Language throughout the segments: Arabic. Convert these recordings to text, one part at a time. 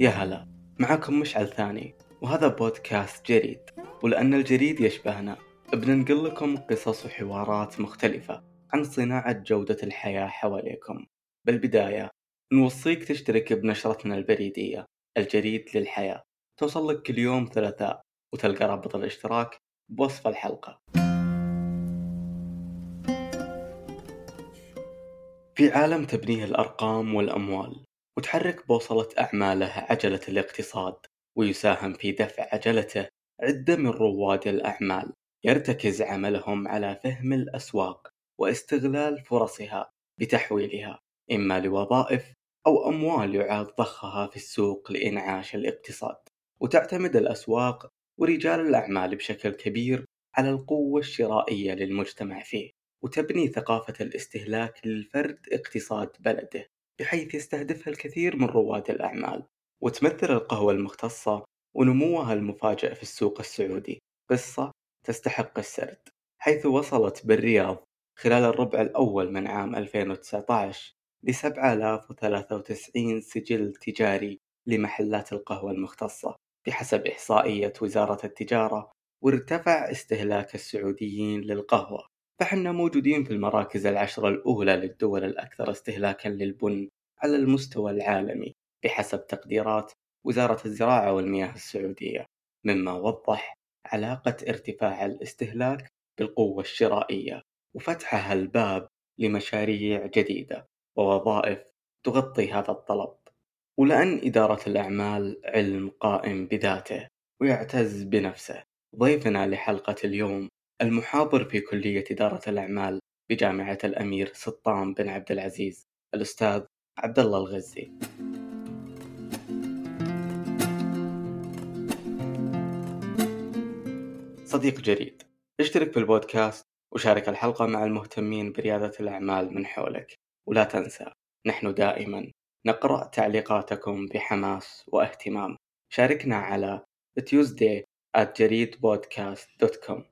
يا هلا. معكم مشعل ثاني وهذا بودكاست جريد. ولأن الجريد يشبهنا بننقل لكم قصص وحوارات مختلفة عن صناعة جودة الحياة حواليكم. بالبداية نوصيك تشترك بنشرتنا البريدية الجريد للحياة. توصل لك كل يوم ثلاثاء وتلقى رابط الاشتراك بوصف الحلقة. في عالم تبنيه الأرقام والأموال وتحرك بوصلة أعماله عجلة الاقتصاد ويساهم في دفع عجلته عدة من رواد الأعمال يرتكز عملهم على فهم الأسواق واستغلال فرصها بتحويلها إما لوظائف أو أموال يعاد ضخها في السوق لإنعاش الاقتصاد. وتعتمد الأسواق ورجال الأعمال بشكل كبير على القوة الشرائية للمجتمع فيه وتبني ثقافة الاستهلاك للفرد اقتصاد بلده. بحيث يستهدفها الكثير من رواد الأعمال وتمثل القهوة المختصة ونموها المفاجئ في السوق السعودي. قصة تستحق السرد. حيث وصلت بالرياض خلال الربع الأول من عام 2019 ل 7093 سجل تجاري لمحلات القهوة المختصة. بحسب إحصائية وزارة التجارة وارتفع استهلاك السعوديين للقهوة. فحنا موجودين في المراكز العشرة الأولى للدول الأكثر استهلاكا للبن على المستوى العالمي بحسب تقديرات وزارة الزراعة والمياه السعودية مما وضح علاقة ارتفاع الاستهلاك بالقوة الشرائية وفتحها الباب لمشاريع جديدة ووظائف تغطي هذا الطلب. ولأن إدارة الأعمال علم قائم بذاته ويعتز بنفسه ضيفنا لحلقة اليوم المحاضر في كلية إدارة الأعمال بجامعة الأمير سلطان بن عبد العزيز الأستاذ عبد الله الغزي. صديق جريد اشترك في البودكاست وشارك الحلقة مع المهتمين بريادة الأعمال من حولك. ولا تنسى نحن دائما نقرأ تعليقاتكم بحماس واهتمام. شاركنا على tuesday at jareedpodcast.com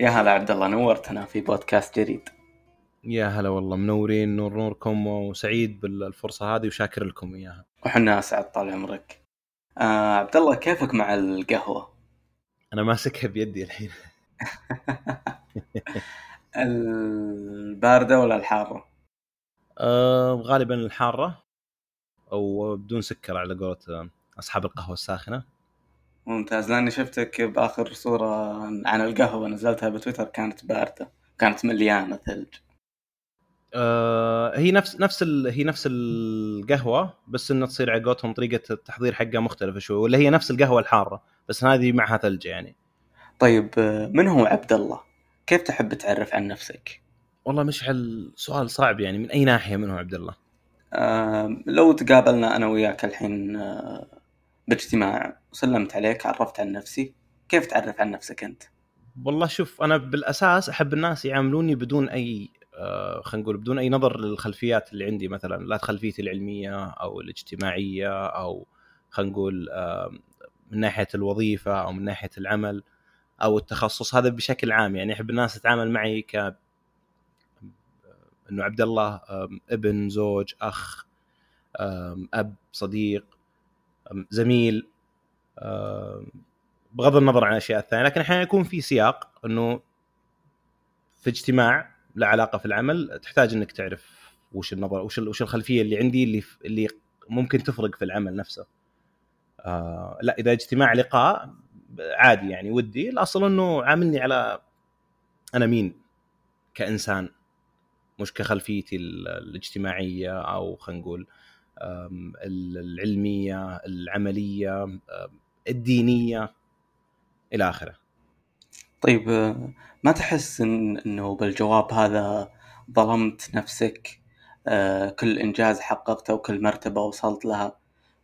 يا هلا عبد الله نورتنا في بودكاست جريد يا هلا والله منورين نور نوركم وسعيد بالفرصة هذه وشاكر لكم إياها. وحنا أسعد طال عمرك. آه عبد الله كيفك مع القهوة؟ أنا ماسكها بيدي الحين. الباردة ولا الحارة؟ آه غالبا الحارة أو بدون سكر على قولة أصحاب القهوة الساخنة. ممتاز لأني شفتك بآخر صورة عن القهوة نزلتها بتويتر كانت باردة كانت مليانة ثلج آه هي نفس نفس ال... هي نفس القهوة بس إنها تصير على قولتهم طريقة التحضير حقها مختلفة شوي ولا هي نفس القهوة الحارة بس هذه معها ثلج يعني طيب من هو عبد الله؟ كيف تحب تعرف عن نفسك؟ والله مشعل سؤال صعب يعني من أي ناحية من هو عبد الله؟ آه لو تقابلنا أنا وياك الحين آه باجتماع. وسلمت عليك عرفت عن نفسي. كيف تعرف عن نفسك أنت؟ والله شوف أنا بالأساس أحب الناس يعاملوني بدون أي آه خلينا نقول بدون أي نظر للخلفيات اللي عندي مثلا. لا خلفيتي العلمية أو الاجتماعية أو خلينا نقول آه من ناحية الوظيفة أو من ناحية العمل أو التخصص. هذا بشكل عام يعني أحب الناس تتعامل معي ك إنه عبد الله ابن زوج أخ أب صديق. زميل بغض النظر عن الأشياء الثانية لكن أحيانا يكون في سياق إنه في اجتماع له علاقة في العمل تحتاج إنك تعرف وش النظر وش وش الخلفية اللي عندي اللي اللي ممكن تفرق في العمل نفسه. آه لا إذا اجتماع لقاء عادي يعني ودي الأصل إنه عاملني على أنا مين كإنسان مش كخلفيتي الاجتماعية أو خلينا نقول العلمية العملية الدينية إلى آخره. طيب ما تحس إن إنه بالجواب هذا ظلمت نفسك؟ كل إنجاز حققته وكل مرتبة وصلت لها.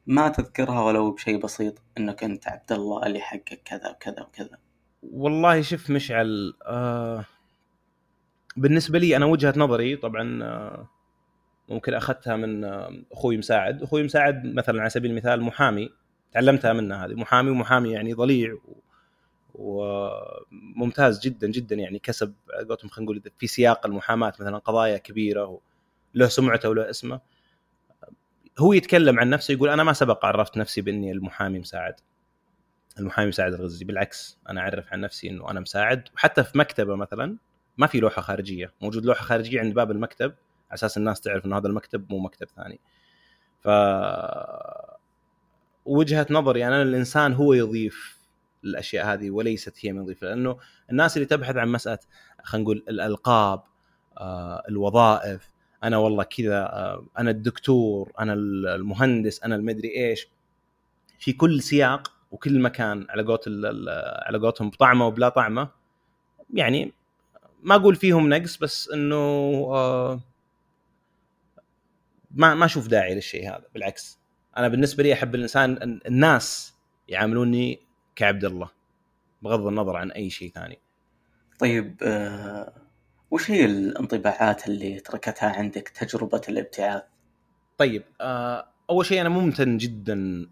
ما تذكرها ولو بشيء بسيط إنك أنت عبد الله اللي حقق كذا وكذا وكذا. والله شوف مشعل آه بالنسبة لي أنا وجهة نظري طبعا آه ممكن أخذتها من أخوي مساعد. أخوي مساعد مثلا على سبيل المثال محامي. تعلمتها منه هذه. محامي ومحامي يعني ضليع وممتاز جدا جدا يعني كسب قولتهم خلينا نقول في سياق المحاماة مثلا قضايا كبيرة له سمعته وله اسمه. هو يتكلم عن نفسه يقول أنا ما سبق عرفت نفسي بإني المحامي مساعد. المحامي مساعد الغزي. بالعكس أنا أعرف عن نفسي إنه أنا مساعد. وحتى في مكتبة مثلا ما في لوحة خارجية. موجود لوحة خارجية عند باب المكتب. على أساس الناس تعرف انه هذا المكتب مو مكتب ثاني. ف وجهة نظري أنا الإنسان هو يضيف الأشياء هذه وليست هي من يضيف لأنه الناس اللي تبحث عن مسألة خلينا نقول الألقاب آه، الوظائف أنا والله كذا آه، أنا الدكتور أنا المهندس أنا المدري إيش في كل سياق وكل مكان على قولت على قولتهم بطعمة وبلا طعمة يعني ما أقول فيهم نقص بس إنه آه، ما ما أشوف داعي للشيء هذا بالعكس. أنا بالنسبة لي أحب الإنسان الناس يعاملوني كعبد الله بغض النظر عن أي شيء ثاني. طيب آه وش هي الانطباعات اللي تركتها عندك تجربة الابتعاث؟ طيب آه أول شيء أنا ممتن جدا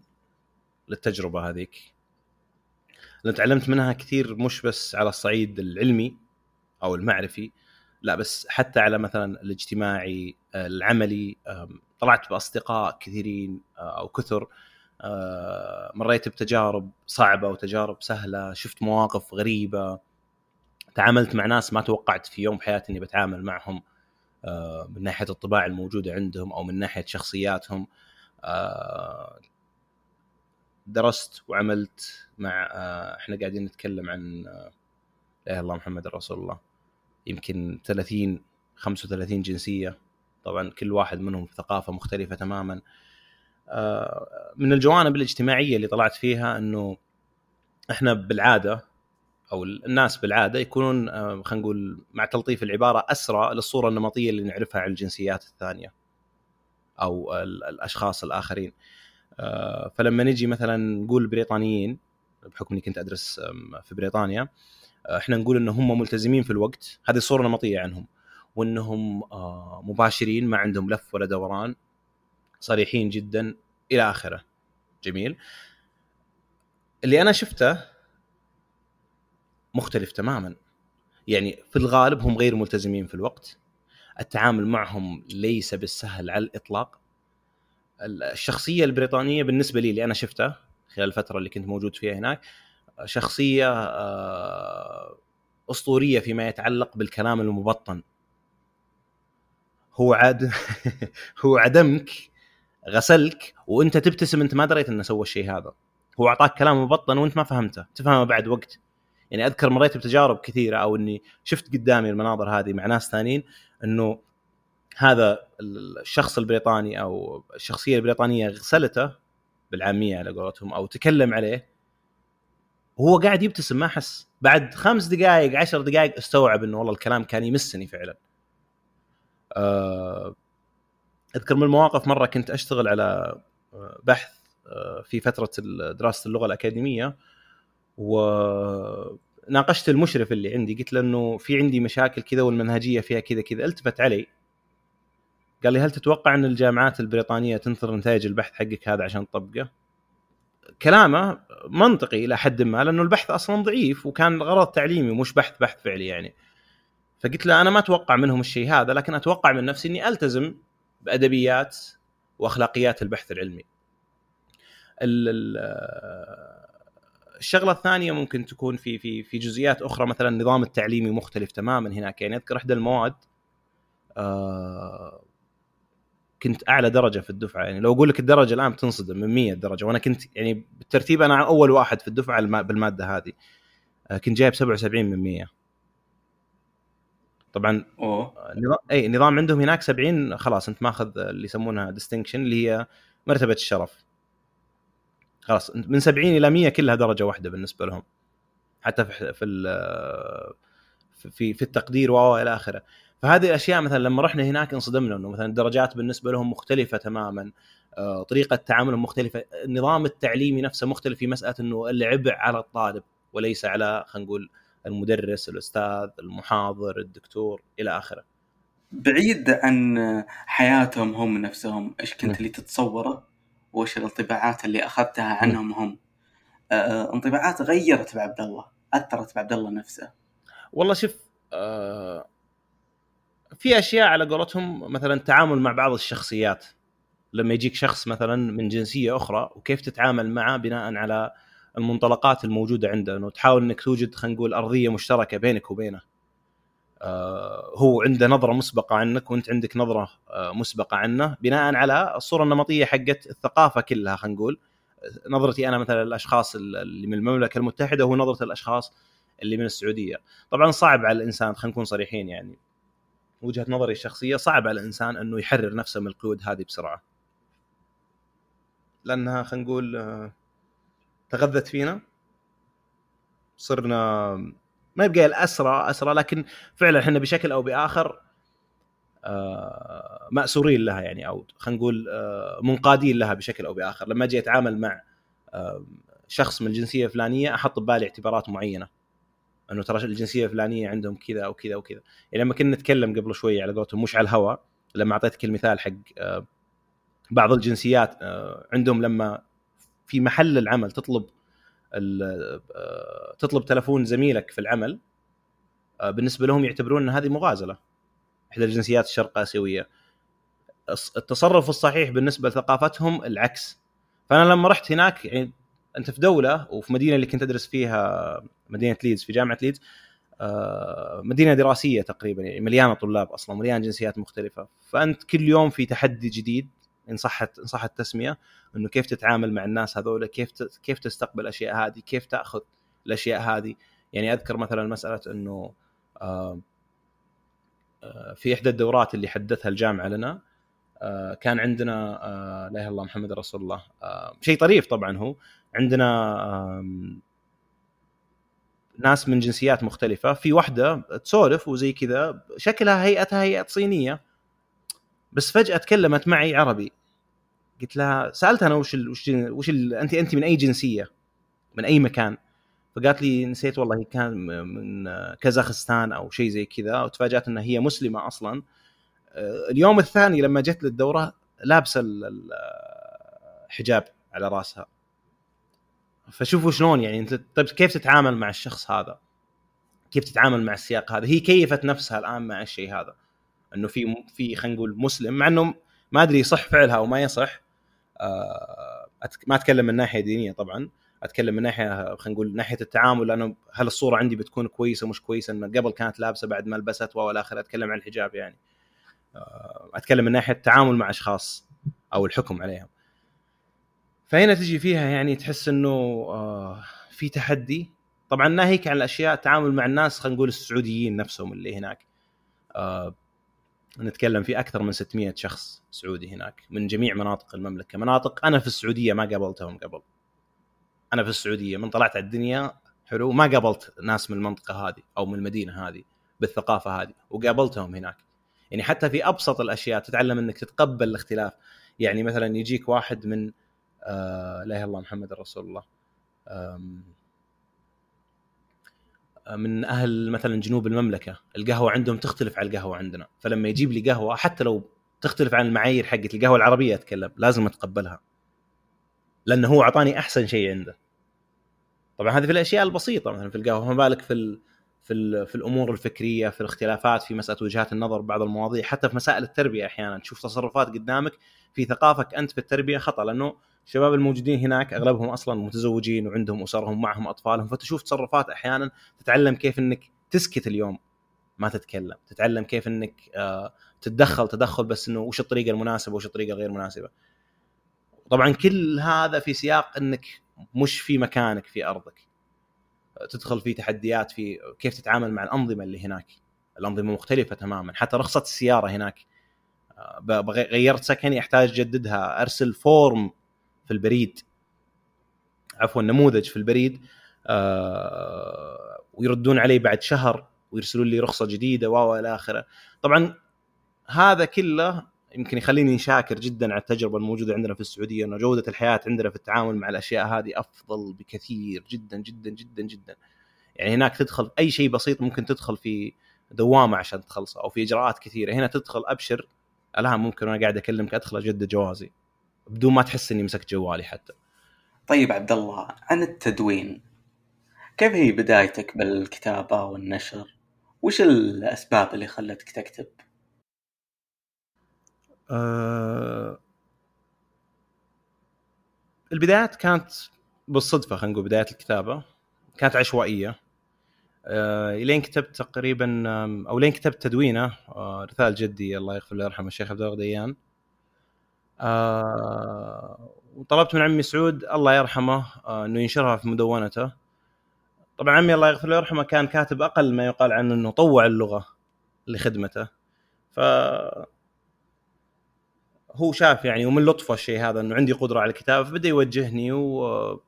للتجربة هذيك. لأن تعلمت منها كثير مش بس على الصعيد العلمي أو المعرفي لا بس حتى على مثلا الاجتماعي آه، العملي طلعت بأصدقاء كثيرين آه، أو كثر. آه، مريت بتجارب صعبة وتجارب سهلة شفت مواقف غريبة تعاملت مع ناس ما توقعت في يوم بحياتي إني بتعامل معهم من ناحية الطباع الموجودة عندهم أو من ناحية شخصياتهم. درست وعملت مع إحنا قاعدين نتكلم عن لا الله محمد رسول الله. يمكن 30 35 جنسية. طبعا كل واحد منهم في ثقافة مختلفة تماما. آه، من الجوانب الاجتماعية اللي طلعت فيها إنه إحنا بالعادة أو الناس بالعادة يكونون آه، خلينا نقول مع تلطيف العبارة اسرى للصورة النمطية اللي نعرفها عن الجنسيات الثانية أو الأشخاص الآخرين. آه، فلما نجي مثلا نقول بريطانيين بحكم إني كنت أدرس في بريطانيا إحنا نقول ان هم ملتزمين في الوقت. هذه الصورة النمطيه عنهم. وإنهم آه، مباشرين ما عندهم لف ولا دوران صريحين جدا إلى آخره. جميل. اللي أنا شفته مختلف تماما. يعني في الغالب هم غير ملتزمين في الوقت. التعامل معهم ليس بالسهل على الإطلاق. الشخصية البريطانية بالنسبة لي اللي أنا شفته خلال الفترة اللي كنت موجود فيها هناك شخصية آه، أسطورية فيما يتعلق بالكلام المبطن. هو عاد هو عدمك غسلك وأنت تبتسم أنت ما دريت إنه سوى الشيء هذا. هو أعطاك كلام مبطن وأنت ما فهمته تفهمه بعد وقت. يعني أذكر مريت بتجارب كثيرة أو إني شفت قدامي المناظر هذه مع ناس ثانيين إنه هذا الشخص البريطاني أو الشخصية البريطانية غسلته بالعامية على قولتهم أو تكلم عليه وهو قاعد يبتسم ما حس بعد خمس دقائق عشر دقائق استوعب إنه والله الكلام كان يمسني فعلا. آه، أذكر من المواقف مرة كنت أشتغل على آه، بحث آه، في فترة دراسة اللغة الأكاديمية. وناقشت المشرف اللي عندي قلت له إنه في عندي مشاكل كذا والمنهجية فيها كذا كذا ألتفت علي. قال لي هل تتوقع إن الجامعات البريطانية تنثر نتائج البحث حقك هذا عشان تطبقه؟ كلامه منطقي إلى حد ما لأنه البحث أصلا ضعيف وكان غرض تعليمي مش بحث بحث فعلي يعني. فقلت له أنا ما أتوقع منهم الشيء هذا لكن أتوقع من نفسي إني ألتزم بأدبيات وأخلاقيات البحث العلمي. الشغلة الثانية ممكن تكون في في في جزئيات أخرى مثلا النظام التعليمي مختلف تماما هناك يعني أذكر إحدى المواد آه، كنت أعلى درجة في الدفعة. يعني لو أقول لك الدرجة الآن بتنصدم من 100 درجة. وأنا كنت يعني بالترتيب أنا أول واحد في الدفعة بالمادة هذه. آه، كنت جايب 77 من 100 طبعا نظام إي نظام عندهم هناك 70 خلاص أنت ماخذ اللي يسمونها ديستنكشن اللي هي مرتبة الشرف. خلاص من 70 إلى 100 كلها درجة واحدة بالنسبة لهم. حتى في في في, في التقدير و إلى آخره. فهذه الأشياء مثلا لما رحنا هناك انصدمنا إنه مثلا الدرجات بالنسبة لهم مختلفة تماما. آه، طريقة تعاملهم مختلفة. النظام التعليمي نفسه مختلف في مسألة إنه العبء على الطالب وليس على خلينا نقول المدرس الأستاذ المحاضر الدكتور إلى آخره. بعيد عن حياتهم هم نفسهم إيش كنت اللي تتصوره؟ وإيش الانطباعات اللي أخذتها عنهم هم؟ آه، انطباعات غيرت بعبد الله أثرت بعبد الله نفسه؟ والله شوف آه في أشياء على قولتهم مثلا التعامل مع بعض الشخصيات لما يجيك شخص مثلا من جنسية أخرى وكيف تتعامل معه بناء على المنطلقات الموجودة عنده إنه تحاول إنك توجد خلينا نقول أرضية مشتركة بينك وبينه. آه هو عنده نظرة مسبقة عنك وأنت عندك نظرة آه مسبقة عنه بناء على الصورة النمطية حقت الثقافة كلها خلينا نقول. نظرتي أنا مثلا الاشخاص اللي من المملكة المتحدة هو نظرة الأشخاص اللي من السعودية. طبعا صعب على الإنسان خلينا نكون صريحين يعني وجهة نظري الشخصية صعب على الإنسان إنه يحرر نفسه من القيود هذه بسرعة. لأنها خلينا نقول آه، تغذت فينا. صرنا ما يبقى الاسرى اسرى لكن فعلا إحنا بشكل أو بآخر آه، مأسورين لها يعني أو خلينا نقول آه، منقادين لها بشكل أو بآخر. لما أجي أتعامل مع شخص من الجنسية الفلانية أحط ببالي اعتبارات معينة. انه ترى الجنسية الفلانية عندهم كذا أو كذا وكذا يعني لما كنا نتكلم قبل شوي على قولتهم مش على الهواء لما أعطيتك المثال حق بعض الجنسيات آه، عندهم لما في محل العمل تطلب آه، تطلب تلفون زميلك في العمل آه، بالنسبة لهم يعتبرون إن هذه مغازلة. إحدى الجنسيات الشرق آسيوية. التصرف الصحيح بالنسبة لثقافتهم العكس. فأنا لما رحت هناك يعني انت في دولة وفي مدينة اللي كنت ادرس فيها مدينة ليدز في جامعة ليدز مدينة دراسية تقريبا يعني مليانة طلاب أصلا مليانة جنسيات مختلفة. فأنت كل يوم في تحدي جديد إن صحت إن صحت التسمية إنه كيف تتعامل مع الناس هذول كيف كيف تستقبل الاشياء هذه كيف تأخذ الأشياء هذه. يعني أذكر مثلا مسألة إنه آه، آه، في إحدى الدورات اللي حدثها الجامعة لنا آه، كان عندنا لا إله إلا الله محمد رسول الله شيء طريف طبعا هو عندنا ناس من جنسيات مختلفة. في واحدة تسولف وزي كذا شكلها هيئتها هيئة صينية بس فجأة تكلمت معي عربي. قلت لها سألتها أنا وش ال وش ال وش ال أنت أنت من أي جنسية؟ من أي مكان؟ فقالت لي نسيت والله كان من كازاخستان أو شيء زي كذا. وتفاجأت إنها هي مسلمة أصلا. اليوم الثاني لما جت للدورة لابسة الحجاب على رأسها. فشوفوا شلون يعني انت طيب كيف تتعامل مع الشخص هذا؟ كيف تتعامل مع السياق هذا؟ هي كيفت نفسها الآن مع الشيء هذا؟ إنه في في خلينا نقول مسلم مع إنه ما أدري يصح فعلها أو ما يصح. آه ما أتكلم من ناحية دينية طبعا أتكلم من ناحية خلينا نقول ناحية التعامل لأنه هل الصورة عندي بتكون كويسة مش كويسة؟ انه قبل كانت لابسة بعد ما لبست والى آخره أتكلم عن الحجاب يعني. آه أتكلم من ناحية التعامل مع أشخاص أو الحكم عليهم. فهنا تجي فيها يعني تحس إنه آه في تحدي. طبعا ناهيك عن الأشياء التعامل مع الناس خلينا نقول السعوديين نفسهم اللي هناك. آه نتكلم في أكثر من 600 شخص سعودي هناك من جميع مناطق المملكة. مناطق أنا في السعودية ما قابلتهم قبل. أنا في السعودية من طلعت على الدنيا حلو ما قابلت ناس من المنطقة هذه أو من المدينة هذه بالثقافة هذه وقابلتهم هناك. يعني حتى في أبسط الأشياء تتعلم إنك تتقبل الاختلاف. يعني مثلا يجيك واحد من لا إله إلا الله محمد رسول الله. من أهل مثلا جنوب المملكة القهوة عندهم تختلف عن القهوة عندنا. فلما يجيب لي قهوة حتى لو تختلف عن المعايير حقت القهوة العربية أتكلم لازم أتقبلها. لأنه هو أعطاني أحسن شيء عنده. طبعا هذه في الأشياء البسيطة مثلا في القهوة فما بالك في في في الأمور الفكرية في الاختلافات في مسألة وجهات النظر بعض المواضيع حتى في مسائل التربية أحيانا. تشوف تصرفات قدامك في ثقافك أنت في التربية خطأ لأنه الشباب الموجودين هناك أغلبهم أصلا متزوجين وعندهم أسرهم معهم أطفالهم فتشوف تصرفات أحيانا تتعلم كيف إنك تسكت اليوم ما تتكلم تتعلم كيف إنك آه، تتدخل تدخل بس إنه وش الطريقة المناسبة وش الطريقة الغير مناسبة. طبعا كل هذا في سياق إنك مش في مكانك في أرضك. تدخل في تحديات في كيف تتعامل مع الأنظمة اللي هناك. الأنظمة مختلفة تماما حتى رخصة السيارة هناك آه، غيرت سكني احتاج اجددها أرسل فورم في البريد. عفوا نموذج في البريد آه ويردون علي بعد شهر ويرسلون لي رخصة جديدة و إلى آخره. طبعا هذا كله يمكن يخليني شاكر جدا على التجربة الموجودة عندنا في السعودية إنه جودة الحياة عندنا في التعامل مع الأشياء هذه أفضل بكثير جدا جدا جدا جدا. يعني هناك تدخل أي شيء بسيط ممكن تدخل في دوامة عشان تخلصه أو في إجراءات كثيرة. هنا تدخل أبشر الآن ممكن وأنا قاعد أكلمك أدخل أجدد جوازي. بدون ما تحس إني مسكت جوالي حتى طيب عبد الله عن التدوين كيف هي بدايتك بالكتابة والنشر؟ وش الأسباب اللي خلتك تكتب؟ أه... البدايات كانت بالصدفة خلينا نقول بداية الكتابة كانت عشوائية أه... لين كتبت تقريبا أو لين كتبت تدوينه أه... رسالة جدي الله يغفر له ويرحمه الشيخ عبد الله ديان أه... وطلبت من عمي سعود الله يرحمه أه... إنه ينشرها في مدونته. طبعا عمي الله يغفر له ويرحمه كان كاتب أقل ما يقال عنه إنه طوع اللغة لخدمته. ف هو شاف يعني ومن لطفه الشيء هذا إنه عندي قدرة على الكتابة فبدأ يوجهني و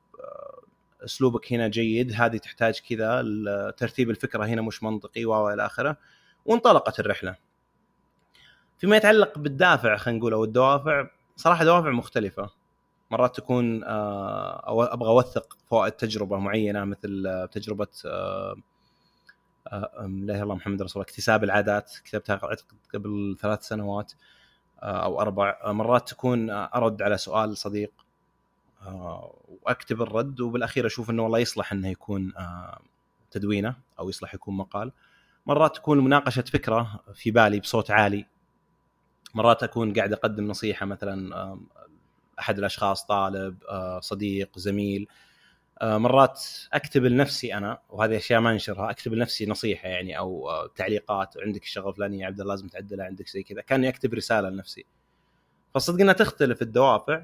أسلوبك هنا جيد هذه تحتاج كذا ترتيب الفكرة هنا مش منطقي و إلى آخره. وانطلقت الرحلة. فيما يتعلق بالدافع خلينا نقول أو الدوافع صراحة دوافع مختلفة. مرات تكون أو أبغى أوثق فوائد تجربة معينة مثل تجربة لا إله إلا الله محمد رسول الله اكتساب العادات كتبتها قبل ثلاث سنوات أو أربع. مرات تكون أرد على سؤال صديق وأكتب الرد وبالأخير أشوف إنه والله يصلح إنه يكون تدوينه أو يصلح يكون مقال. مرات تكون مناقشة فكرة في بالي بصوت عالي مرات أكون قاعد أقدم نصيحة مثلا أحد الأشخاص طالب صديق زميل مرات أكتب لنفسي أنا وهذه أشياء ما أنشرها أكتب لنفسي نصيحة يعني أو تعليقات عندك الشغله الفلانيه يا عبد الله لازم تعدلها عندك زي كذا كأني أكتب رسالة لنفسي فصدق إنها تختلف الدوافع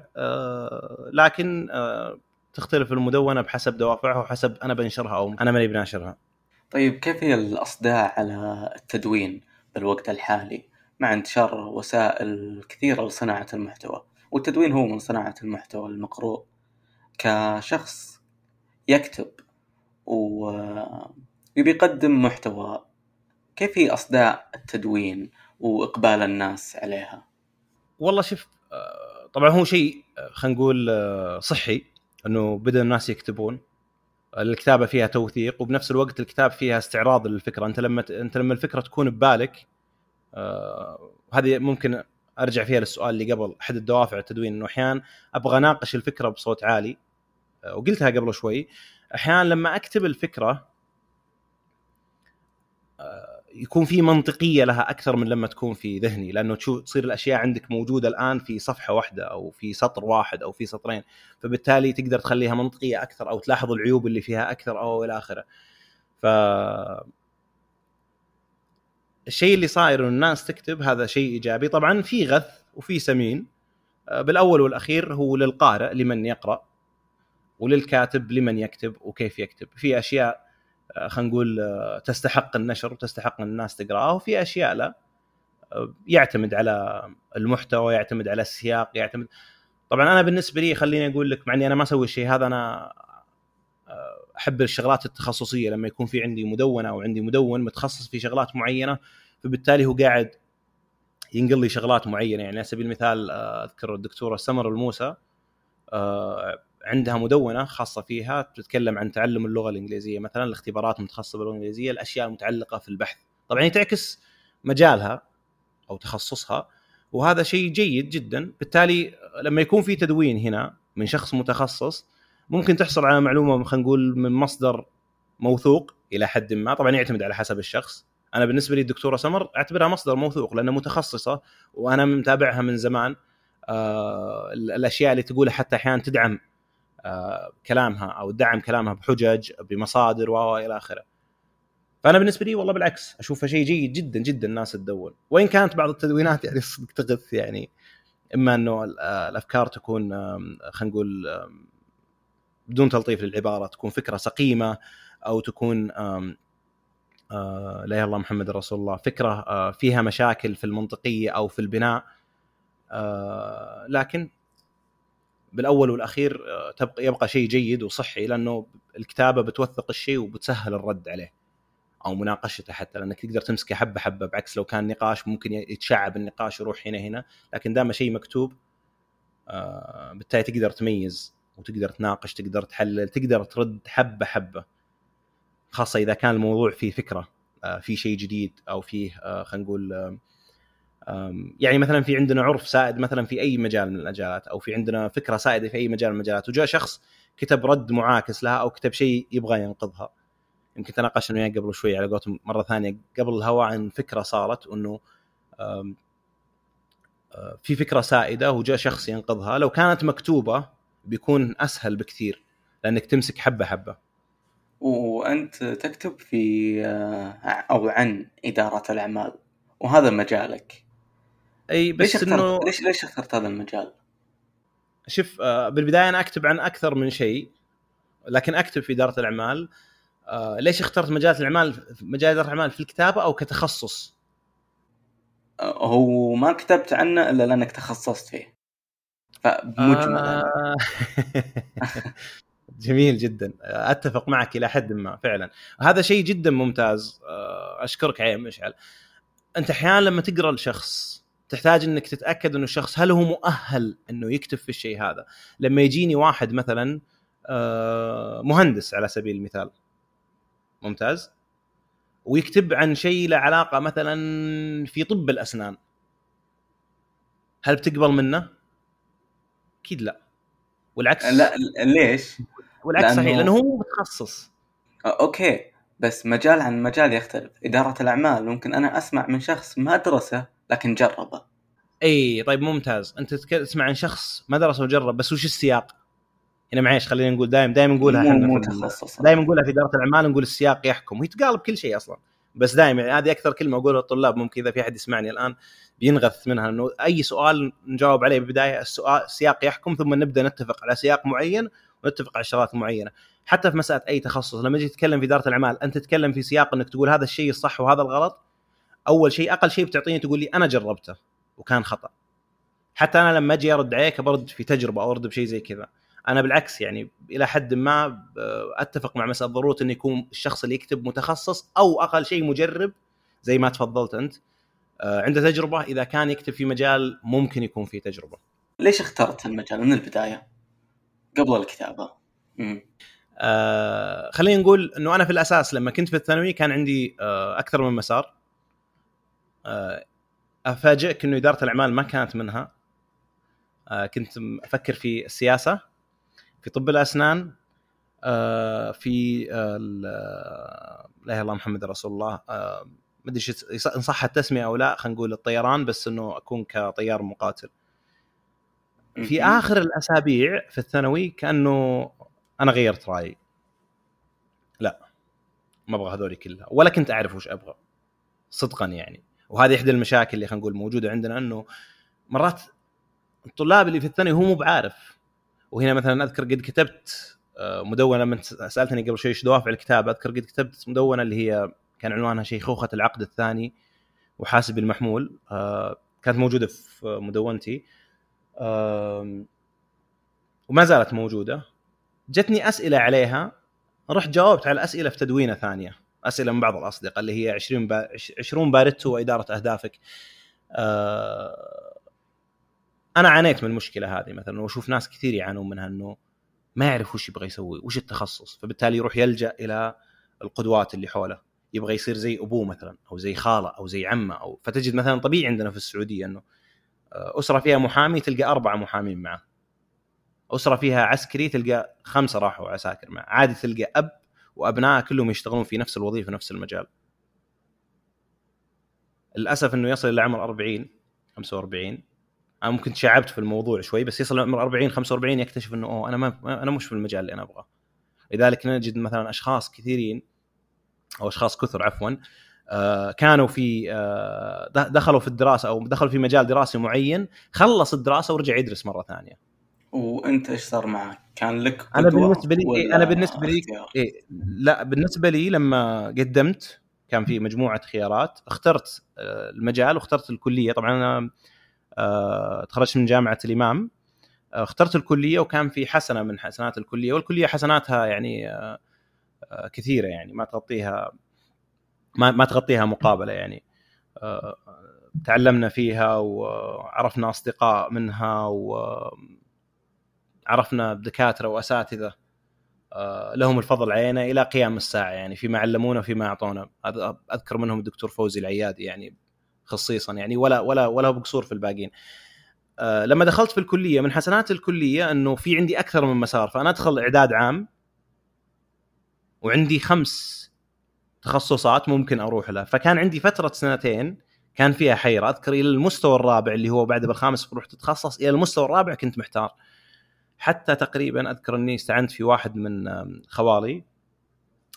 لكن تختلف المدونة بحسب دوافعها وحسب أنا بنشرها أو أنا ماني بناشرها. طيب كيف هي الاصداء على التدوين بالوقت الحالي مع انتشار وسائل كثيرة لصناعة المحتوى والتدوين هو من صناعة المحتوى المقروء كشخص يكتب ويبي يقدم محتوى. كيف هي أصداء التدوين وإقبال الناس عليها؟ والله شوف طبعا هو شيء خلينا نقول صحي إنه بدأ الناس يكتبون. الكتابة فيها توثيق وبنفس الوقت الكتاب فيها استعراض للفكرة. أنت لما أنت لما الفكرة تكون ببالك هذه ممكن أرجع فيها للسؤال اللي قبل أحد الدوافع التدوين إنه أحيانا أبغى أناقش الفكرة بصوت عالي وقلتها قبل شوي. أحيانا لما أكتب الفكرة يكون في منطقية لها أكثر من لما تكون في ذهني لأنه تشوف تصير الأشياء عندك موجودة الآن في صفحة واحدة أو في سطر واحد أو في سطرين فبالتالي تقدر تخليها منطقية أكثر أو تلاحظ العيوب اللي فيها أكثر أو إلى آخره. ف الشيء اللي صاير إنه الناس تكتب هذا شيء إيجابي. طبعا في غث وفي سمين. بالأول والأخير هو للقارئ لمن يقرأ وللكاتب لمن يكتب وكيف يكتب. في أشياء خلينا نقول تستحق النشر وتستحق ان الناس تقرأها وفي أشياء لا. يعتمد على المحتوى يعتمد على السياق يعتمد. طبعا أنا بالنسبة لي خليني أقول لك مع إني أنا ما أسوي الشيء هذا أنا أحب الشغلات التخصصية لما يكون في عندي مدونة أو عندي مدون متخصص في شغلات معينة فبالتالي هو قاعد ينقل لي شغلات معينة. يعني على سبيل المثال أذكر الدكتورة سمر الموسى عندها مدونة خاصة فيها تتكلم عن تعلم اللغة الإنجليزية مثلا الاختبارات المتخصصه باللغة الإنجليزية الأشياء المتعلقة في البحث. طبعا هي تعكس مجالها أو تخصصها وهذا شيء جيد جدا. بالتالي لما يكون في تدوين هنا من شخص متخصص ممكن تحصل على معلومة خلينا نقول من مصدر موثوق إلى حد ما. طبعا يعتمد على حسب الشخص. أنا بالنسبة لي الدكتورة سمر أعتبرها مصدر موثوق لأنها متخصصة وأنا متابعها من زمان. آه الأشياء اللي تقولها حتى أحيانا تدعم آه كلامها أو تدعم كلامها بحجج بمصادر و إلى آخره. فأنا بالنسبة لي والله بالعكس أشوفها شيء جيد جدا جدا الناس تدون. وإن كانت بعض التدوينات يعني صدق تغث يعني إما إنه الأفكار تكون خلينا نقول بدون تلطيف للعبارة تكون فكرة سقيمة أو تكون لا إله إلا الله محمد رسول الله فكرة فيها مشاكل في المنطقية أو في البناء. لكن بالأول والأخير تبقى يبقى شيء جيد وصحي لأنه الكتابة بتوثق الشيء وبتسهل الرد عليه أو مناقشته حتى لأنك تقدر تمسكه حبة حبة بعكس لو كان نقاش ممكن يتشعب النقاش يروح هنا هنا لكن دام شيء مكتوب بالتالي تقدر تميز وتقدر تناقش تقدر تحلل تقدر ترد حبة حبة. خاصة إذا كان الموضوع فيه فكرة في شيء جديد أو فيه خلينا نقول يعني مثلا في عندنا عرف سائد مثلا في أي مجال من المجالات أو في عندنا فكرة سائدة في أي مجال من المجالات وجاء شخص كتب رد معاكس لها أو كتب شيء يبغى ينقضها. يمكن تناقشنا وياه قبل شوي على قولتهم مرة ثانية قبل الهواء عن فكرة صارت وانه آم، آه، في فكرة سائدة وجاء شخص ينقضها. لو كانت مكتوبة بيكون أسهل بكثير لأنك تمسك حبة حبة وأنت تكتب في آه، أو عن إدارة الأعمال وهذا مجالك أي ليش بس اخترت إنه ليش ليش اخترت هذا المجال؟ شوف آه، بالبداية أنا أكتب عن أكثر من شيء لكن أكتب في إدارة الأعمال آه، ليش اخترت مجال الأعمال مجال إدارة الأعمال في الكتابة أو كتخصص؟ هو ما كتبت عنه إلا لأنك تخصصت فيه فمجملا. آه، جميل جدا. أتفق معك إلى حد ما فعلا. هذا شيء جدا ممتاز. آه، أشكرك عين مشعل. أنت أحيانا لما تقرأ لشخص تحتاج إنك تتأكد إنه الشخص هل هو مؤهل إنه يكتب في الشيء هذا؟ لما يجيني واحد مثلا آه، مهندس على سبيل المثال. ممتاز. ويكتب عن شيء له علاقة مثلا في طب الأسنان. هل بتقبل منه؟ أكيد لا. والعكس. لا ليش؟ والعكس لأنه- صحيح لأنه هو متخصص. أوكي بس مجال عن مجال يختلف. إدارة الأعمال ممكن أنا أسمع من شخص ما درسه لكن جربه. إي طيب ممتاز. أنت تسمع عن شخص ما درس وجرب بس وش السياق؟ هنا معيش خلينا نقول دائما دائما نقولها إحنا دائما نقولها في إدارة الأعمال نقول السياق يحكم وهي تقال بكل شيء أصلا. بس دائما هذه أكثر كلمة أقولها للطلاب ممكن إذا في أحد يسمعني الآن بينغث منها إنه أي سؤال نجاوب عليه بالبداية السؤال السياق يحكم ثم نبدأ نتفق على سياق معين ونتفق على شغلات معينة. حتى في مسألة أي تخصص لما تجي تتكلم في إدارة الأعمال أنت تتكلم في سياق إنك تقول هذا الشيء الصح وهذا الغلط؟ أول شيء أقل شيء بتعطيني تقول لي أنا جربته وكان خطأ. حتى أنا لما أجي أرد عليك برد في تجربة أو أرد بشيء زي كذا. أنا بالعكس يعني إلى حد ما ب- أتفق مع مساله ضروره إنه يكون الشخص اللي يكتب متخصص أو أقل شيء مجرب زي ما تفضلت أنت آه، عنده تجربة. إذا كان يكتب في مجال ممكن يكون فيه تجربة. ليش اخترت المجال من البداية؟ قبل الكتابة؟ مم. آه خلينا نقول إنه أنا في الأساس لما كنت في الثانوي كان عندي آه أكثر من مسار. آه أفاجئك إنه إدارة الأعمال ما كانت منها. آه كنت أفكر في السياسة. في طب الأسنان آه في آه آه، لا إله إلا الله محمد رسول الله ما أدري إن صح التسمية أو لا خلينا نقول الطيران بس إنه أكون كطيار مقاتل. في. آخر الأسابيع في الثانوي كأنه أنا غيرت رأيي. لا ما أبغى هذولي كلها ولا كنت أعرف وش أبغى صدقا يعني. وهذه إحدى المشاكل اللي خلينا نقول موجودة عندنا إنه مرات الطلاب اللي في الثانوي هو مو بعارف. وهنا مثلا أذكر قد كتبت آه، مدونة لما سألتني قبل شوي إيش دوافع الكتابه أذكر قد كتبت مدونة اللي هي كان عنوانها شيخوخة العقد الثاني وحاسب المحمول آه، كانت موجودة في مدونتي وما زالت موجودة. جتني أسئلة عليها رحت جاوبت على الاسئله في تدوينة ثانية أسئلة من بعض الأصدقاء اللي هي 20 با... 20 باريتو واداره أهدافك آه... أنا عانيت من المشكلة هذه مثلا وأشوف ناس كثير يعانون منها إنه ما يعرف وش يبغى يسوي وش التخصص؟ فبالتالي يروح يلجأ إلى القدوات اللي حوله. يبغى يصير زي أبوه مثلا أو زي خالة أو زي عمه أو فتجد مثلا طبيعي عندنا في السعودية إنه آه، أسرة فيها محامي تلقى أربعة محامين معه. أسرة فيها عسكري تلقى خمسة راحوا عساكر معه. عادي تلقى أب وابنائه كلهم يشتغلون في نفس الوظيفة نفس المجال. للأسف إنه يصل إلى عمر 40 45 أنا ممكن تشعبت في الموضوع شوي بس يصل عمر 40 45 يكتشف إنه أوه أنا ما أنا مش في المجال اللي أنا أبغاه لذلك نجد مثلا أشخاص كثيرين أو أشخاص كثر عفوا آه، كانوا في آه، دخلوا في الدراسة أو دخلوا في مجال دراسي معين خلص الدراسة ورجع يدرس مرة ثانية وأنت إيش صار معك؟ كان لك أنا قدوة بالنسبة لي- ولا أنا بالنسبة لي-؟ إيه لا بالنسبة لي لما قدمت كان في مجموعة خيارات اخترت آه، المجال واخترت الكلية طبعا أنا تخرجت من جامعة الإمام. آه، اخترت الكلية وكان في حسنة من حسنات الكلية والكلية حسناتها يعني آه، آه، كثيرة يعني ما تغطيها ما ما تغطيها مقابلة يعني. آه، تعلمنا فيها وعرفنا أصدقاء منها وعرفنا دكاتره وأساتذة. آه، لهم الفضل علينا إلى قيام الساعة يعني فيما علمونا وفيما أعطونا. أذكر منهم الدكتور فوزي العيادي يعني خصيصا يعني ولا ولا ولا بقصور في الباقيين. آه، لما دخلت في الكلية من حسنات الكلية إنه في عندي أكثر من مسار فأنا أدخل إعداد عام وعندي خمس تخصصات ممكن أروح لها. فكان عندي فترة سنتين كان فيها حيرة. أذكر إلى المستوى الرابع اللي هو بعد بالخامس رحت تتخصص إلى المستوى الرابع كنت محتار. حتى تقريبا أذكر إني استعنت في واحد من خوالي.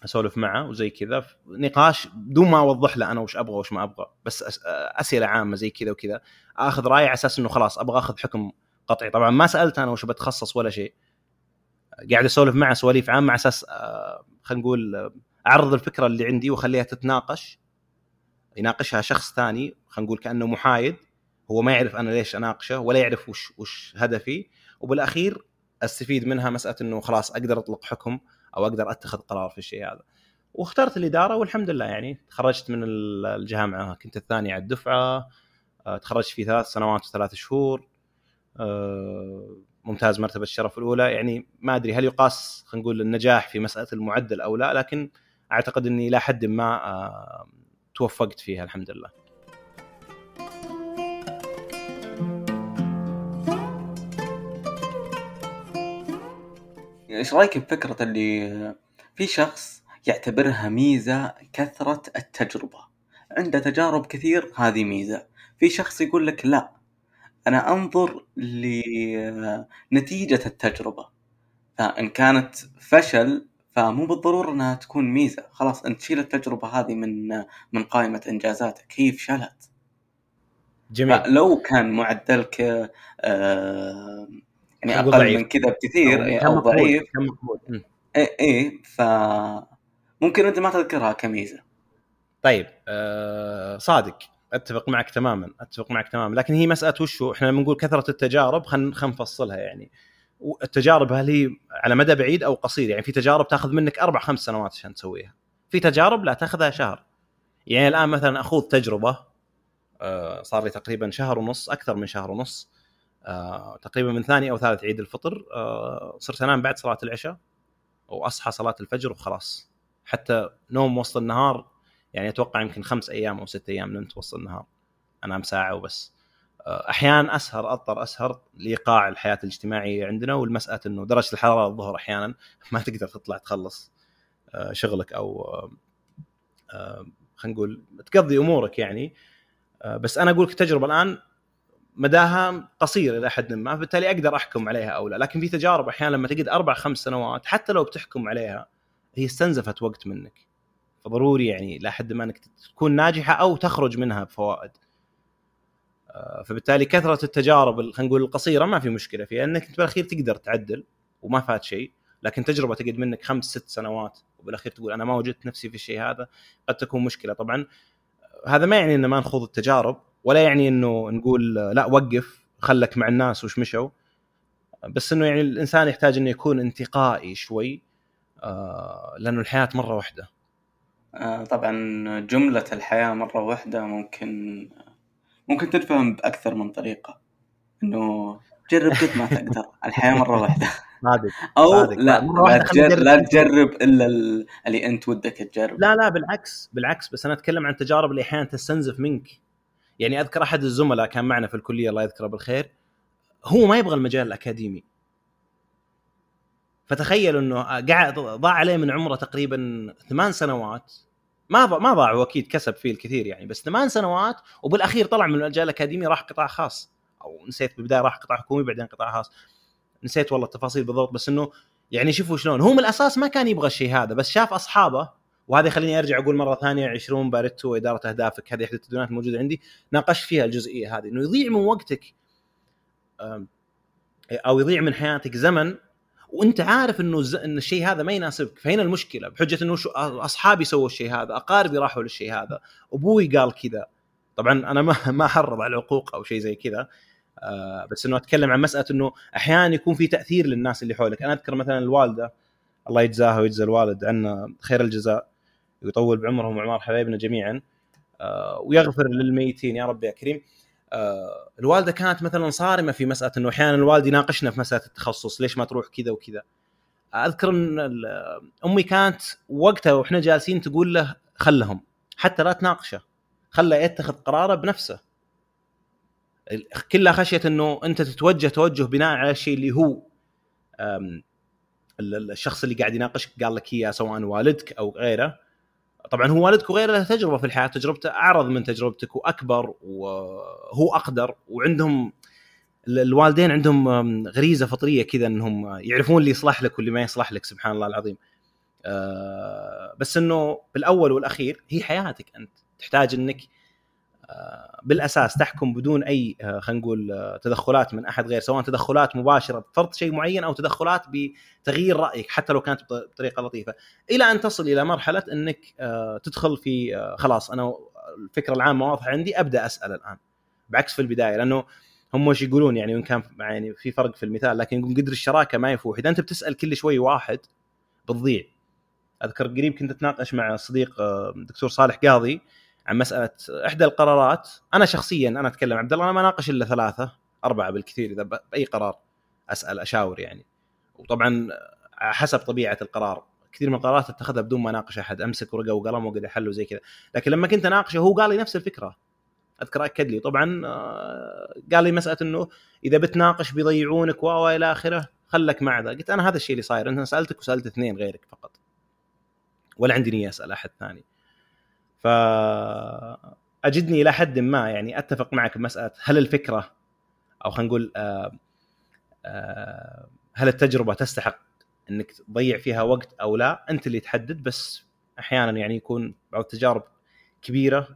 اسولف معه وزي كذا. نقاش بدون ما اوضح له أنا وش أبغى وش ما أبغى بس اسئله عامه زي كذا وكذا. اخذ راي على أساس انه خلاص أبغى اخذ حكم قطعي. طبعا ما سألت أنا وش بتخصص ولا شيء. قاعد أسولف معه سواليف عامة على أساس آه، خلينا نقول أعرض الفكرة اللي عندي واخليها تتناقش. يناقشها شخص ثاني خلينا نقول كأنه محايد. هو ما يعرف أنا ليش أناقشه ولا يعرف وش وش هدفي. وبالأخير أستفيد منها مسألة إنه خلاص أقدر أطلق حكم. أو أقدر أتخذ قرار في الشيء هذا. واخترت الإدارة والحمد لله يعني تخرجت من الجامعة كنت الثاني على الدفعة آه، تخرجت في ثلاث سنوات وثلاث شهور آه، ممتاز مرتبة الشرف الأولى. يعني ما أدري هل يقاس خلينا نقول النجاح في مسألة المعدل أو لا لكن أعتقد إني إلى حد ما آه، توفقت فيها الحمد لله. إيش رأيك بفكرة اللي في شخص يعتبرها ميزة كثرة التجربة؟ عنده تجارب كثير هذه ميزة. في شخص يقول لك لا أنا أنظر لنتيجة التجربة. فإن كانت فشل فمو بالضرورة إنها تكون ميزة. خلاص أنت تشيل التجربة هذه من من قائمة إنجازاتك. هي فشلت. جميل. لو كان معدلك آه يعني أقل ضعيف. من كذا بكثير أو, ضعيف. اي اي ف ممكن أنت ما تذكرها كميزة. طيب آه صادق. أتفق معك تماما أتفق معك تماما. لكن هي مسألة وشو؟ إحنا لما نقول كثرة التجارب خلينا نفصلها يعني. التجارب هل هي على مدى بعيد أو قصير؟ يعني في تجارب تأخذ منك أربع خمس سنوات عشان تسويها. في تجارب لا تأخذها شهر. يعني الآن مثلا أخوض تجربة آه، صار لي تقريبا شهر ونص أكثر من شهر ونص. تقريبا من ثاني أو ثالث عيد الفطر آه، صرت أنام بعد صلاة العشاء واصحى صلاة الفجر وخلاص. حتى نوم وسط النهار يعني أتوقع يمكن خمس أيام أو ست أيام نمت وسط النهار أنام ساعة وبس. آه، أحيانا أسهر أضطر أسهر لإيقاع الحياة الاجتماعية عندنا والمسألة إنه درجة الحرارة الظهر أحيانا ما تقدر تطلع تخلص آه، شغلك أو آه، خلينا نقول تقضي أمورك يعني. بس أنا أقول لك التجربة الآن مداها قصير إلى حد ما فبالتالي أقدر أحكم عليها أو لا. لكن في تجارب أحيانا لما تقعد أربع خمس سنوات حتى لو بتحكم عليها هي استنزفت وقت منك. فضروري يعني لحد ما إنك تكون ناجحة أو تخرج منها بفوائد. آه، فبالتالي كثرة التجارب خلينا نقول القصيرة ما في مشكلة فيها. إنك أنت بالأخير تقدر تعدل وما فات شيء لكن تجربة تقعد منك خمس ست سنوات وبالأخير تقول أنا ما وجدت نفسي في الشيء هذا قد تكون مشكلة. طبعا هذا ما يعني إن ما نخوض التجارب. ولا يعني إنه نقول لا وقف خلك مع الناس وش مشوا. بس إنه يعني الإنسان يحتاج إنه يكون انتقائي شوي آه لأنه الحياة مرة واحدة. آه، طبعا جملة الحياة مرة واحدة ممكن ممكن تنفهم بأكثر من طريقة. إنه جرب قد ما تقدر. الحياة مرة واحدة. صادق صادق. لا لا تجرب, لا تجرب إلا اللي أنت ودك تجرب لا لا بالعكس بالعكس. بس أنا أتكلم عن التجارب اللي أحيانا تستنزف منك. يعني أذكر أحد الزملاء كان معنا في الكلية الله يذكره بالخير هو ما يبغى المجال الأكاديمي. فتخيل إنه قاعد ضاع عليه من عمره تقريبا ثمان سنوات. ما ما ضاع أكيد كسب فيه الكثير يعني بس ثمان سنوات وبالأخير طلع من المجال الأكاديمي راح قطاع خاص. أو نسيت بالبداية راح قطاع حكومي بعدين قطاع خاص. نسيت والله التفاصيل بالضبط بس إنه يعني شوفوا شلون هو من الأساس ما كان يبغى الشيء هذا بس شاف أصحابه وهذا يخليني أرجع أقول مرة ثانية 20 باريتو وإدارة أهدافك هذه إحدى التدوينات الموجوده عندي. ناقشت فيها الجزئية هذه إنه يضيع من وقتك أو يضيع من حياتك زمن وأنت عارف إنه ز... إن الشيء هذا ما يناسبك. فهنا المشكلة بحجة إنه شو أصحابي سووا الشيء هذا أقاربي راحوا للشيء هذا أبوي قال كذا. طبعا أنا ما ما أحرض على العقوق أو شيء زي كذا آه بس إنه أتكلم عن مسألة إنه أحيانا يكون في تأثير للناس اللي حولك. أنا أذكر مثلا الوالدة الله يجزاها ويجزى الوالد عنا خير الجزاء. ويطول بعمرهم وعمار حبايبنا جميعا آه ويغفر للميتين. يا رب يا كريم. آه الوالدة كانت مثلا صارمة في مسألة إنه أحيانا الوالد يناقشنا في مسألة التخصص ليش ما تروح كذا وكذا. أذكر إن أمي كانت وقتها وإحنا جالسين تقول له خلهم حتى لا تناقشه. خله يتخذ قراره بنفسه. كلها خشيه إنه أنت تتوجه توجه بناء على الشيء اللي هو الشخص اللي قاعد يناقشك قال لك إياه سواء والدك أو غيره. طبعا هو والدك غير له تجربة في الحياة تجربته أعرض من تجربتك وأكبر وهو أقدر وعندهم الوالدين عندهم غريزة فطرية كذا إنهم يعرفون اللي يصلح لك واللي ما يصلح لك سبحان الله العظيم. آه، بس إنه بالأول والأخير هي حياتك أنت تحتاج إنك بالأساس تحكم بدون أي آه، خلينا نقول تدخلات من أحد غير سواء تدخلات مباشرة بفرض شيء معين أو تدخلات بتغيير رأيك حتى لو كانت بطريقة لطيفة. إلى أن تصل إلى مرحلة إنك تدخل في خلاص أنا الفكرة العامة واضحة عندي أبدأ أسأل الآن. بعكس في البداية لأنه هم وش يقولون؟ يعني وان كان يعني في فرق في المثال لكن يقول قدر الشراكة ما يفوح. إذا أنت بتسأل كل شوي واحد بتضيع. أذكر قريب كنت أتناقش مع صديق آه، دكتور صالح قاضي. عن مسألة إحدى القرارات. أنا شخصيا أنا أتكلم عبد الله أنا ما أناقش إلا ثلاثة أربعة بالكثير إذا بأي قرار أسأل أشاور يعني. وطبعا حسب طبيعة القرار كثير من القرارات اتخذها بدون ما أناقش أحد أمسك ورقة وقلم واقعد أحل وزي كذا. لكن لما كنت أناقشه هو قال لي نفس الفكرة. أذكر أكد لي. طبعا آه، قال لي مسألة إنه إذا بتناقش بيضيعونك وإلى آخره خلك مع ذا. قلت أنا هذا الشيء اللي صاير. أنا سألتك وسألت اثنين غيرك فقط. ولا عندي نية أسأل أحد ثاني. ف اجدني إلى حد ما يعني أتفق معك بمسألة هل الفكرة أو خلينا نقول آه، آه، هل التجربة تستحق إنك تضيع فيها وقت أو لا؟ أنت اللي تحدد بس أحيانا يعني يكون بعض التجارب كبيرة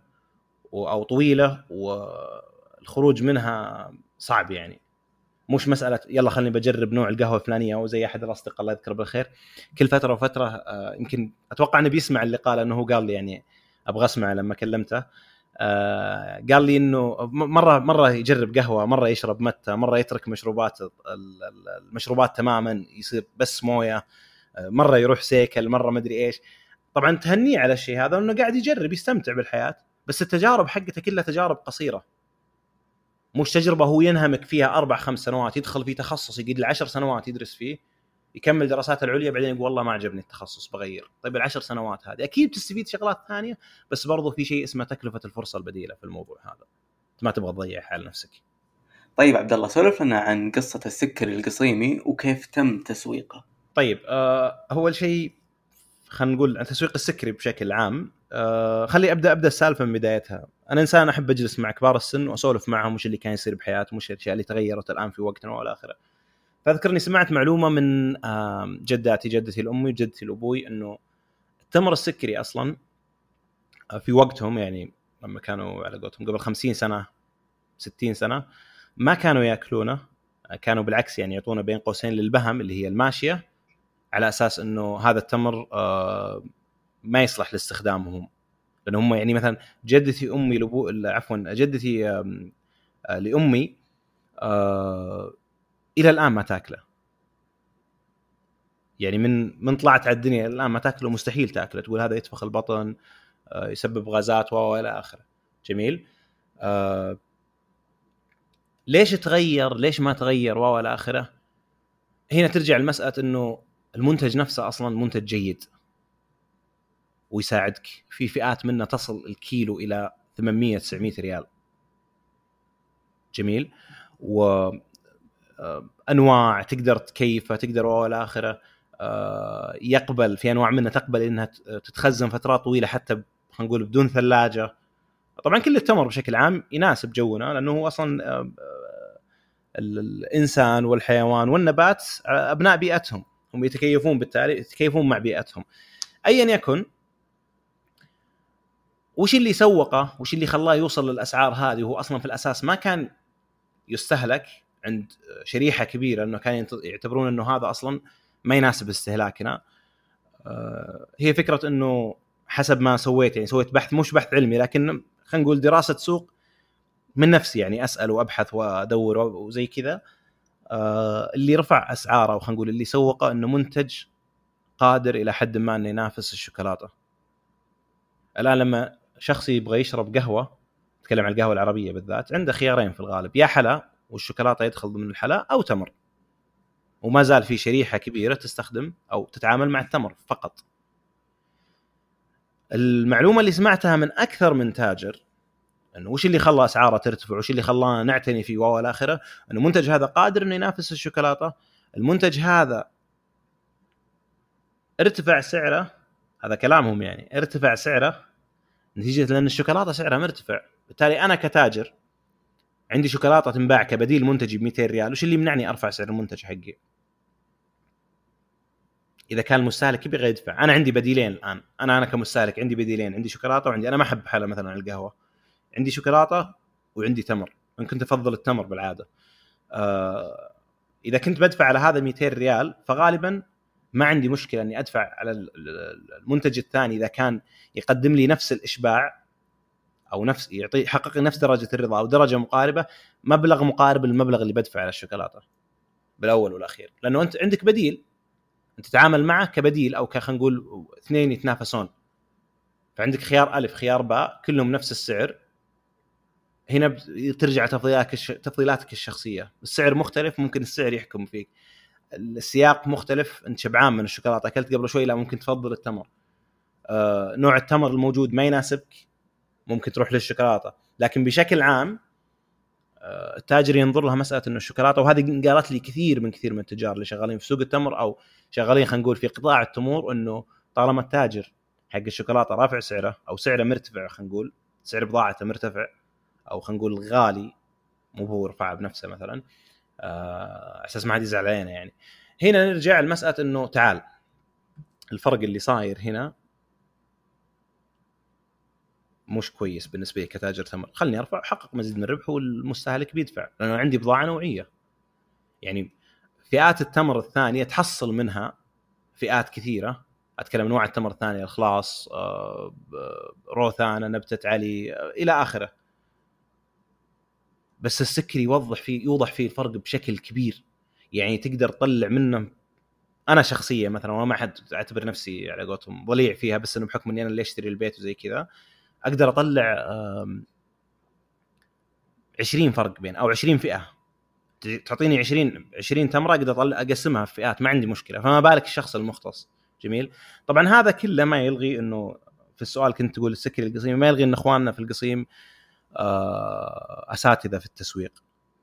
أو طويلة والخروج منها صعب يعني. مش مسألة يلا خليني بجرب نوع القهوة الفلانية أو زي أحد الأصدقاء الله يذكره بالخير. كل فترة وفترة آه، يمكن أتوقع إنه بيسمع اللي قال إنه هو قال لي يعني أبغى أسمع لما كلمته. آه، قال لي إنه مره مرة يجرب قهوة مرة يشرب متى مرة يترك مشروبات المشروبات تماما يصير بس موية آه، مرة يروح سيكل مرة مدري إيش. طبعا تهنيه على الشيء هذا إنه قاعد يجرب يستمتع بالحياة بس التجارب حقته كلها تجارب قصيرة. مش تجربة هو ينهمك فيها أربع خمس سنوات يدخل في تخصص يقعد له 10 سنوات يدرس فيه. يكمل دراساته العليا بعدين يقول والله ما عجبني التخصص بغير. طيب العشر سنوات هذه. أكيد تستفيد شغلات ثانية بس برضو في شيء اسمه تكلفة الفرصة البديلة في الموضوع هذا. ما تبغى تضيع حال نفسك. طيب عبد الله سولف لنا عن قصة السكري القصيمي وكيف تم تسويقه. طيب آه أول شيء خلينا نقول عن تسويق السكري بشكل عام. آه خلي أبدأ أبدأ السالفة من بدايتها. أنا إنسان أحب أجلس مع كبار السن وأسولف معهم وش اللي كان يصير بحياتهم وش الأشياء اللي تغيرت الآن في وقتنا والى آخره. فاذكر إني سمعت معلومة من جداتي جدتي الأمي وجدتي الأبوي إنه التمر السكري أصلا آه، في وقتهم يعني لما كانوا على قولتهم قبل 50 سنة 60 سنة ما كانوا يأكلونه آه، كانوا بالعكس يعني يعطونه بين قوسين للبهم اللي هي الماشية على أساس إنه هذا التمر آه، ما يصلح لاستخدامهم. لأن هم يعني مثلا جدتي أمي عفوا جدتي لأمي إلى الآن ما تأكله. يعني من من طلعت على الدنيا الآن ما تأكله مستحيل تأكله. تقول هذا يتفخ البطن آه، يسبب غازات والى آخره. جميل. آه ليش تغير؟ ليش ما تغير؟ والى آخره. هنا ترجع لمسألة إنه المنتج نفسه أصلا منتج جيد. ويساعدك. في فئات منه تصل الكيلو إلى 800 900 ريال. جميل. و أنواع تقدر تكيفها تقدر والى آخره آه، يقبل في أنواع منها تقبل إنها تتخزن فترات طويلة حتى خلينا نقول بدون ثلاجة. طبعا كل التمر بشكل عام يناسب جونا لأنه هو أصلا آه، آه، الإنسان والحيوان والنبات أبناء بيئتهم. هم يتكيفون بالتالي يتكيفون مع بيئتهم. ايا يكن وش اللي سوقه وش اللي خلاه يوصل للأسعار هذه وهو أصلا في الأساس ما كان يستهلك عند شريحة كبيرة إنه كانوا يعتبرون إنه هذا أصلا ما يناسب استهلاكنا. آه، هي فكرة إنه حسب ما سويت يعني سويت بحث مش بحث علمي لكن خلينا نقول دراسة سوق من نفسي يعني أسأل وأبحث وأدور وزي كذا. آه، اللي رفع أسعاره وخلينا نقول اللي سوقه إنه منتج قادر إلى حد ما إنه ينافس الشوكولاتة. الآن لما شخص يبغى يشرب قهوة نتكلم عن القهوة العربية بالذات عنده خيارين في الغالب. يا حلا والشوكولاتة يدخل ضمن الحلا أو تمر. وما زال في شريحة كبيرة تستخدم أو تتعامل مع التمر فقط. المعلومة اللي سمعتها من أكثر من تاجر إنه وش اللي خلى أسعاره ترتفع؟ وش اللي خلانا نعتني فيه والى اخره إنه المنتج هذا قادر إنه ينافس الشوكولاتة. المنتج هذا ارتفع سعره هذا كلامهم يعني ارتفع سعره. نتيجة لأن الشوكولاتة سعرها مرتفع. بالتالي أنا كتاجر عندي شوكولاتة تنباع كبديل منتجي ب 200 ريال وش اللي يمنعني أرفع سعر المنتج حقي؟ إذا كان المستهلك يبغى يدفع. أنا عندي بديلين الآن. أنا أنا كمستهلك عندي بديلين. عندي شوكولاتة وعندي أنا ما أحب حلا مثلا القهوة. عندي شوكولاتة وعندي تمر. إن كنت أفضل التمر بالعادة. آه إذا كنت بدفع على هذا 200 ريال فغالبا ما عندي مشكلة إني أدفع على المنتج الثاني إذا كان يقدم لي نفس الإشباع أو نفس يعطي يحقق نفس درجة الرضا أو درجة مقاربة مبلغ مقارب للمبلغ اللي بدفع على الشوكولاتة. بالأول والأخير. لأنه أنت عندك بديل. أنت تتعامل معه كبديل أو خلينا نقول اثنين يتنافسون. فعندك خيار ألف خيار باء كلهم نفس السعر. هنا ترجع تفضيلاتك تفضيلاتك الشخصية. السعر مختلف ممكن السعر يحكم فيك. السياق مختلف. أنت شبعان من الشوكولاتة. أكلت قبل شوي لا ممكن تفضل التمر. آه، نوع التمر الموجود ما يناسبك. ممكن تروح للشوكولاتة. لكن بشكل عام آه، التاجر ينظر لها مسألة إنه الشوكولاتة وهذه قالت لي كثير من كثير من التجار اللي شغالين في سوق التمر أو شغالين خلينا نقول في قطاع التمور إنه طالما التاجر حق الشوكولاتة رافع سعره أو سعره مرتفع خلينا نقول سعر بضاعته مرتفع أو خلينا نقول غالي مو هو رفعها بنفسه مثلا آه، أساس ما حد يزعل علينا يعني. هنا نرجع لمسألة إنه تعال الفرق اللي صاير هنا مش كويس بالنسبة لي كتاجر تمر خلني أرفع أحقق مزيد من الربح والمستهلك بيدفع لأنه عندي بضاعة نوعية. يعني فئات التمر الثانية تحصل منها فئات كثيرة. أتكلم انواع التمر الثانية الخلاص آه، روثانا نبتة علي آه، إلى آخره. بس السكري يوضح فيه يوضح فيه الفرق بشكل كبير. يعني تقدر تطلع منه أنا شخصيا مثلا وأنا ما حد أعتبر نفسي على قولتهم ضليع فيها بس إنه بحكم إني أنا اللي أشتري البيت وزي كذا أقدر أطلع 20 فرق بين أو 20 فئة. تعطيني 20 20 تمرة أقدر أطلع أقسمها في فئات ما عندي مشكلة. فما بالك الشخص المختص. جميل. طبعا هذا كله ما يلغي إنه في السؤال كنت تقول السكري القصيم ما يلغي إن إخواننا في القصيم آه، أساتذة في التسويق.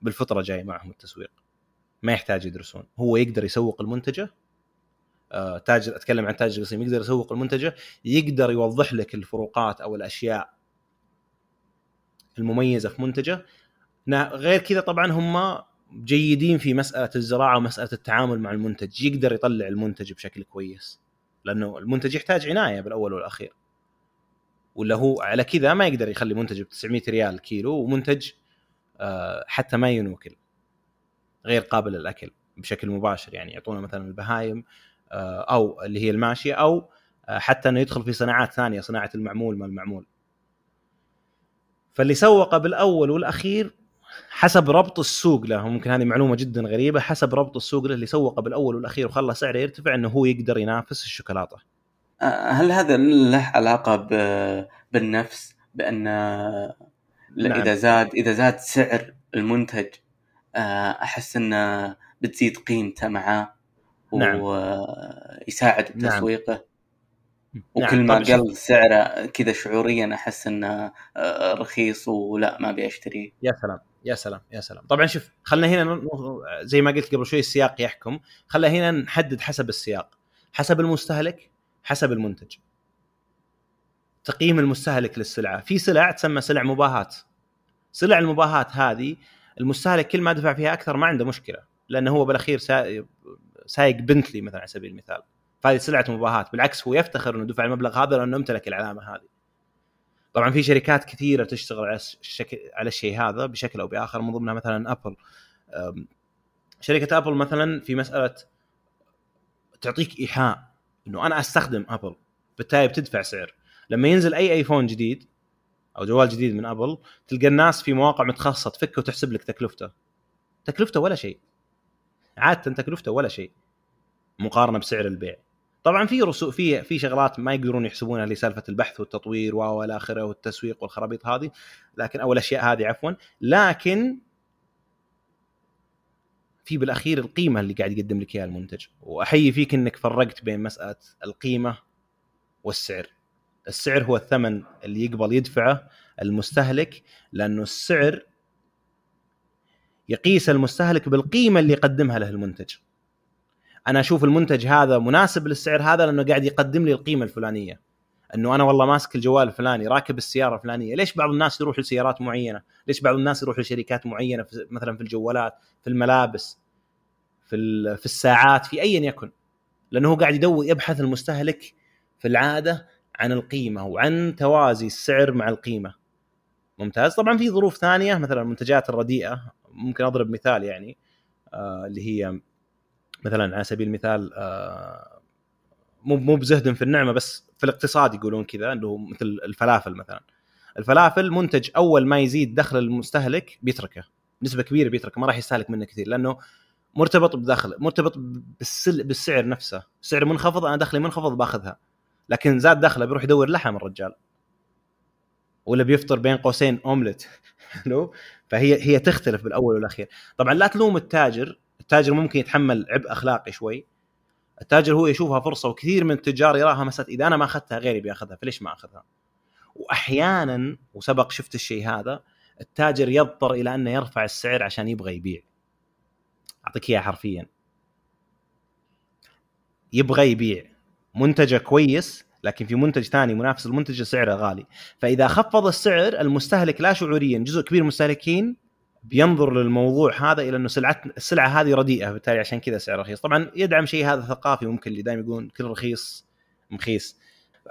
بالفطرة جاي معهم التسويق. ما يحتاج يدرسون. هو يقدر يسوق المنتجة تاجر أتكلم عن تاجر قسيم يقدر يسوق المنتجة يقدر يوضح لك الفروقات أو الأشياء المميزة في منتجه. غير كذا طبعا هم جيدين في مسألة الزراعة ومسألة التعامل مع المنتج يقدر يطلع المنتج بشكل كويس لأنه المنتج يحتاج عناية بالأول والأخير. ولا هو على كذا ما يقدر يخلي منتج ب 900 ريال كيلو ومنتج آه، حتى ما ينوكل غير قابل للأكل بشكل مباشر. يعني يعطونا مثلا البهايم آه، أو اللي هي الماشية أو آه، حتى إنه يدخل في صناعات ثانية صناعة المعمول ما المعمول. فاللي سوق بالأول والأخير حسب ربط السوق له. ممكن هذه معلومة جدا غريبة. حسب ربط السوق له اللي سوق بالأول والأخير وخلى سعره يرتفع إنه هو يقدر ينافس الشوكولاتة. آه، هل هذا له علاقة بالنفس؟ بأن نعم. إذا زاد إذا زاد سعر المنتج أحس إنه بتزيد قيمته معاه. نعم. ويساعد نعم. بتسويقه. نعم. وكل ما قل سعره كذا شعوريا أحس إنه آه، رخيص ولا ما أبي أشتريه. يا سلام يا سلام يا سلام. طبعا شوف خلينا هنا زي ما قلت قبل شوي السياق يحكم. خلينا هنا نحدد حسب السياق. حسب المستهلك حسب المنتج. تقييم المستهلك للسلعة. في سلع تسمى سلع مباهات. سلع المباهات هذه المستهلك كل ما دفع فيها أكثر ما عنده مشكلة لأنه هو بالأخير سايق بنتلي مثلا على سبيل المثال. فهذه سلعة مباهات بالعكس هو يفتخر إنه دفع المبلغ هذا لأنه امتلك العلامة هذه. طبعا في شركات كثيرة تشتغل على الشكل على الشيء هذا بشكل أو بآخر من ضمنها مثلا أبل. شركة أبل مثلا في مسألة تعطيك إيحاء إنه أنا أستخدم أبل بالتالي بتدفع سعر. لما ينزل أي آيفون جديد أو جوال جديد من أبل تلقى الناس في مواقع متخصصة تفكه وتحسب لك تكلفته. تكلفته ولا شيء. عادة تكلفته ولا شيء مقارنة بسعر البيع. طبعا في رسوم في في شغلات ما يقدرون يحسبونها لسالفه البحث والتطوير والى آخره والتسويق والخرابيط هذه لكن أو الاشياء هذه عفوا. لكن في بالأخير القيمة اللي قاعد يقدم لك إياها المنتج. وأحيي فيك إنك فرقت بين مسألة القيمة والسعر. السعر هو الثمن اللي يقبل يدفعه المستهلك لأنه السعر يقيس المستهلك بالقيمة اللي يقدمها له المنتج. أنا أشوف المنتج هذا مناسب للسعر هذا لأنه قاعد يقدم لي القيمة الفلانية. إنه أنا والله ماسك الجوال الفلاني راكب السيارة الفلانية ليش بعض الناس يروح لسيارات معينة؟ ليش بعض الناس يروح لشركات معينة في مثلا في الجوالات في الملابس في في الساعات في ايا يكن. لأنه هو قاعد يدور يبحث المستهلك في العادة عن القيمة وعن توازي السعر مع القيمة. ممتاز. طبعا في ظروف ثانية مثلا المنتجات الرديئة. ممكن أضرب مثال يعني آه اللي هي مثلا على سبيل المثال آه مو مو بزهد في النعمة بس في الاقتصاد يقولون كذا انه مثل الفلافل مثلا. الفلافل منتج أول ما يزيد دخل المستهلك بيتركه نسبة كبيرة بيتركه ما راح يستهلك منه كثير لأنه مرتبط بدخل مرتبط بالسل... بالسعر نفسه. سعر منخفض أنا دخلي منخفض باخذها. لكن زاد دخله بيروح يدور لحم الرجال. ولا بيفطر بين قوسين أومليت. فهي هي تختلف بالأول والأخير. طبعا لا تلوم التاجر. التاجر ممكن يتحمل عبء أخلاقي شوي. التاجر هو يشوفها فرصة وكثير من التجار يراها مسألة إذا أنا ما أخذتها غيري بيأخذها فليش ما أخذها؟ واحيانا وسبق شفت الشيء هذا التاجر يضطر إلى أنه يرفع السعر عشان يبغى يبيع. أعطيك إياها حرفيا. يبغى يبيع. منتجه كويس لكن في منتج ثاني منافس المنتج سعره غالي. فإذا خفض السعر المستهلك لا شعوريا. جزء كبير من المستهلكين بينظر للموضوع هذا إلى إنه سلعه السلعه هذه رديئة. بالتالي عشان كذا سعر رخيص. طبعا يدعم شيء هذا ثقافي ممكن اللي دائما يقولون كل رخيص مخيس.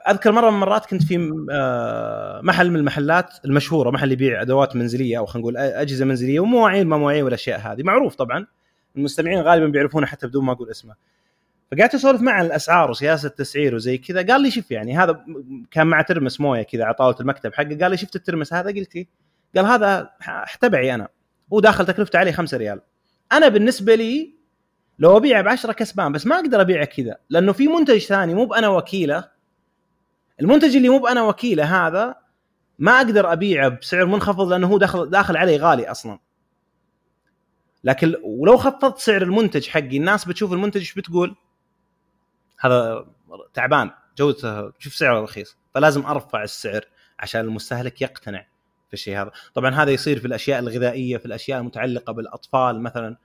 أذكر مرة من المرات كنت في آه، محل من المحلات المشهورة محل يبيع أدوات منزلية أو خلينا نقول أجهزة منزلية ومواعين ما مواعين والاشياء هذه. معروف طبعا. المستمعين غالبا بيعرفونه حتى بدون ما أقول اسمه. فقعدت أسولف معه عن الأسعار وسياسة التسعير وزي كذا. قال لي شوف يعني هذا كان مع ترمس موية كذا على طاولة المكتب حقه. قال لي شفت الترمس هذا؟ قلت إيه؟ قال هذا تبعي أنا. وداخل تكلفته عليه 5 ريال. أنا بالنسبة لي لو أبيعه ب 10 كسبان بس ما أقدر أبيعه كذا لأنه في منتج ثاني مو بأنا وكيله. المنتج اللي مو بأنا وكيله هذا ما أقدر أبيعه بسعر منخفض لأنه هو داخل داخل علي غالي أصلا. لكن ولو خفضت سعر المنتج حقي الناس بتشوف المنتج إيش بتقول؟ هذا تعبان جودته شوف سعره رخيص فلازم أرفع السعر عشان المستهلك يقتنع في الشيء هذا. طبعا هذا يصير في الأشياء الغذائية في الأشياء المتعلقة بالأطفال مثلا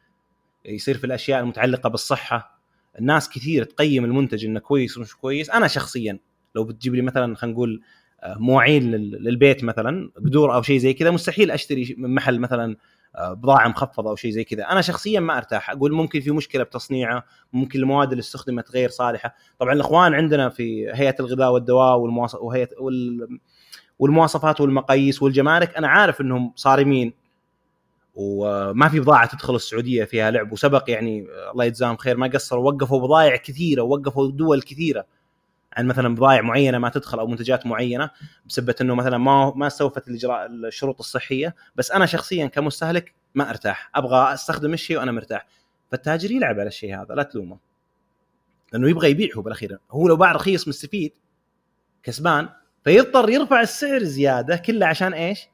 يصير في الأشياء المتعلقة بالصحة. الناس كثير تقيم المنتج إنه كويس ومش كويس. أنا شخصيا لو بتجيب لي مثلا خلينا نقول آه، مواعين للبيت مثلا قدور أو شيء زي كذا مستحيل أشتري من محل مثلا بضاعة مخفضة أو شيء زي كذا. أنا شخصيا ما أرتاح. أقول ممكن في مشكلة بتصنيعه ممكن المواد اللي استخدمت غير صالحة. طبعا الإخوان عندنا في هيئة الغذاء والدواء وهيئة والمواصفات والمقاييس والجمارك أنا عارف إنهم صارمين. وما في بضاعة تدخل السعودية فيها لعب. وسبق يعني الله يجزاهم خير ما قصروا وقفوا بضائع كثيرة ووقفوا دول كثيرة. عن مثلا بضائع معينة ما تدخل أو منتجات معينة بسبه إنه مثلا ما ما استوفت الاجراء الشروط الصحية بس أنا شخصيا كمستهلك ما أرتاح. أبغى أستخدم الشيء وأنا مرتاح. فالتاجر يلعب على الشيء هذا لا تلومه. لأنه يبغى يبيع هو بالأخير. هو لو باع رخيص مستفيد كسبان فيضطر يرفع السعر زيادة كله عشان إيش؟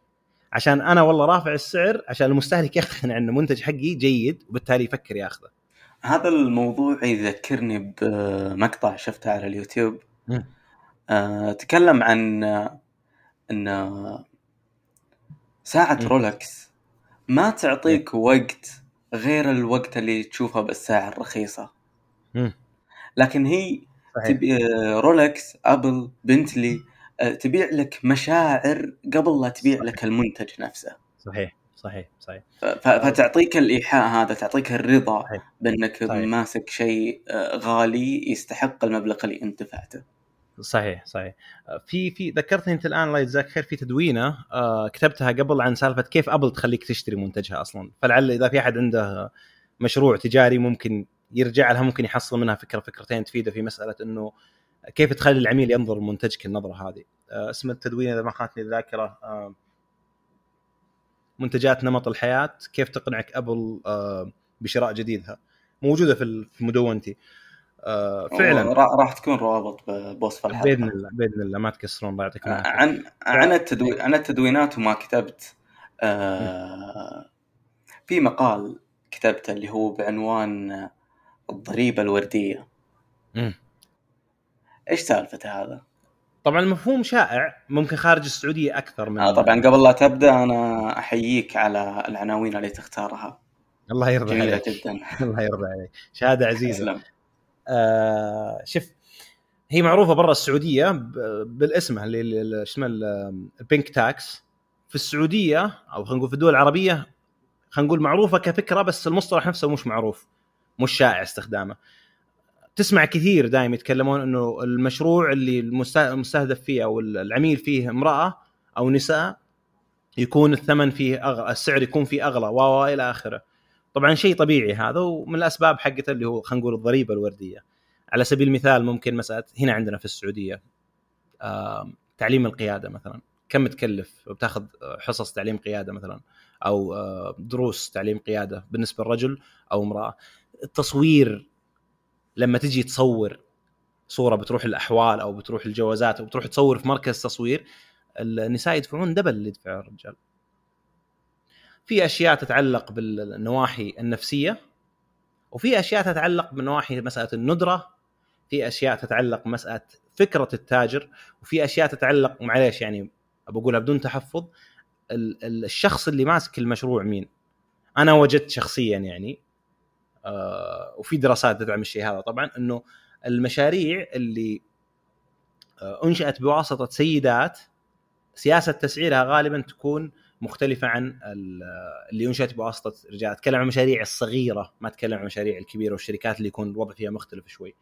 عشان أنا والله رافع السعر عشان المستهلك يقتنع إنه منتج حقي جيد وبالتالي يفكر ياخذه. هذا الموضوع يذكرني بمقطع شفته على اليوتيوب. آه، تكلم عن إن ساعة Rolex ما تعطيك وقت غير الوقت اللي تشوفه بالساعة الرخيصة. لكن هي تبي Rolex Apple Bentley تبيع لك مشاعر قبل لا تبيع لك المنتج نفسه. صحيح صحيح صحيح. فتعطيك الإيحاء هذا تعطيك الرضا صحيح. بأنك صحيح. ماسك شيء آه، غالي يستحق المبلغ اللي أنت دفعته. صحيح صحيح. في في ذكرتني أنت الآن الله يجزاك خير في تدوينه آه كتبتها قبل عن سالفة كيف أبل تخليك تشتري منتجها أصلا. فلعل إذا في أحد عنده مشروع تجاري ممكن يرجع لها ممكن يحصل منها فكرة فكرتين تفيده في مسألة إنه كيف تخلي العميل ينظر لمنتجك النظرة هذه. آه اسم التدوين إذا ما خانتني الذاكرة آه منتجات نمط الحياة كيف تقنعك أبل بشراء جديدها. موجودة في مدونتي. فعلا. راح تكون روابط بوصف الحلقة. بإذن الله بإذن الله. ما تكسرون الله يعطيكم العافيه عن عن التدوين عن التدوينات وما كتبت آه في مقال كتبته اللي هو بعنوان الضريبة الوردية. م. إيش سالفته هذا؟ طبعا المفهوم شائع ممكن خارج السعودية أكثر من آه طبعا قبل لا تبدأ أنا أحييك على العناوين اللي تختارها. الله يرضى جميلة عليك. جدا. الله يرضى عليك. شهادة عزيزة. آه شوف هي معروفة برا السعودية بالاسم اللي شو اسمه ال- البينك تاكس. في السعودية أو خلينا نقول في الدول العربية خلينا نقول معروفة كفكرة بس المصطلح نفسه مش معروف مش شائع استخدامه. تسمع كثير دائما يتكلمون إنه المشروع اللي المست- المستهدف فيه أو العميل فيه امرأة أو نساء يكون الثمن فيه أغلى السعر يكون فيه أغلى و إلى آخره. طبعا شيء طبيعي هذا ومن الأسباب حقته اللي هو خلينا نقول الضريبة الوردية. على سبيل المثال ممكن مساله هنا عندنا في السعودية تعليم القيادة مثلا. كم تكلف بتاخذ حصص تعليم قيادة مثلا؟ أو آه، دروس تعليم قيادة بالنسبة للرجل أو امرأة. التصوير لما تجي تصور صورة بتروح الأحوال أو بتروح الجوازات أو بتروح تصور في مركز تصوير النساء يدفعون دبل اللي يدفعه الرجال. في أشياء تتعلق بالنواحي النفسية وفي أشياء تتعلق بنواحي مسألة الندرة في أشياء تتعلق بمسألة فكرة التاجر وفي أشياء تتعلق معليش يعني بقولها بدون تحفظ ال- ال- الشخص اللي ماسك المشروع مين؟ أنا وجدت شخصيا يعني آه وفي دراسات تدعم الشيء هذا طبعا إنه المشاريع اللي آه أنشأت بواسطة سيدات سياسة تسعيرها غالبا تكون مختلفة عن ال- اللي انشات بواسطه رجال. أتكلم عن المشاريع الصغيرة ما أتكلم عن المشاريع الكبيرة والشركات اللي يكون الوضع فيها مختلف شوي.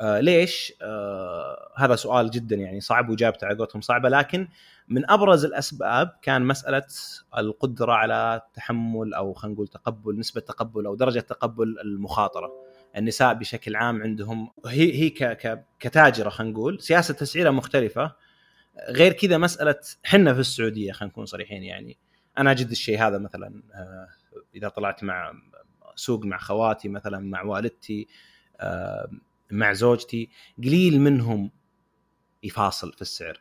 آه ليش؟ آه هذا سؤال جدا يعني صعب وإجابته على قولتهم صعبة لكن من أبرز الأسباب كان مسألة القدرة على تحمل أو خلينا نقول تقبل نسبة تقبل أو درجة تقبل المخاطرة. النساء بشكل عام عندهم هي هي كتاجرة خلينا نقول سياسة تسعيرها مختلفة. غير كذا مسألة حنا في السعودية خلينا نكون صريحين يعني. أنا أجد الشيء هذا مثلا آه، إذا طلعت مع سوق مع خواتي مثلا مع والدتي آه، مع زوجتي قليل منهم يفاصل في السعر.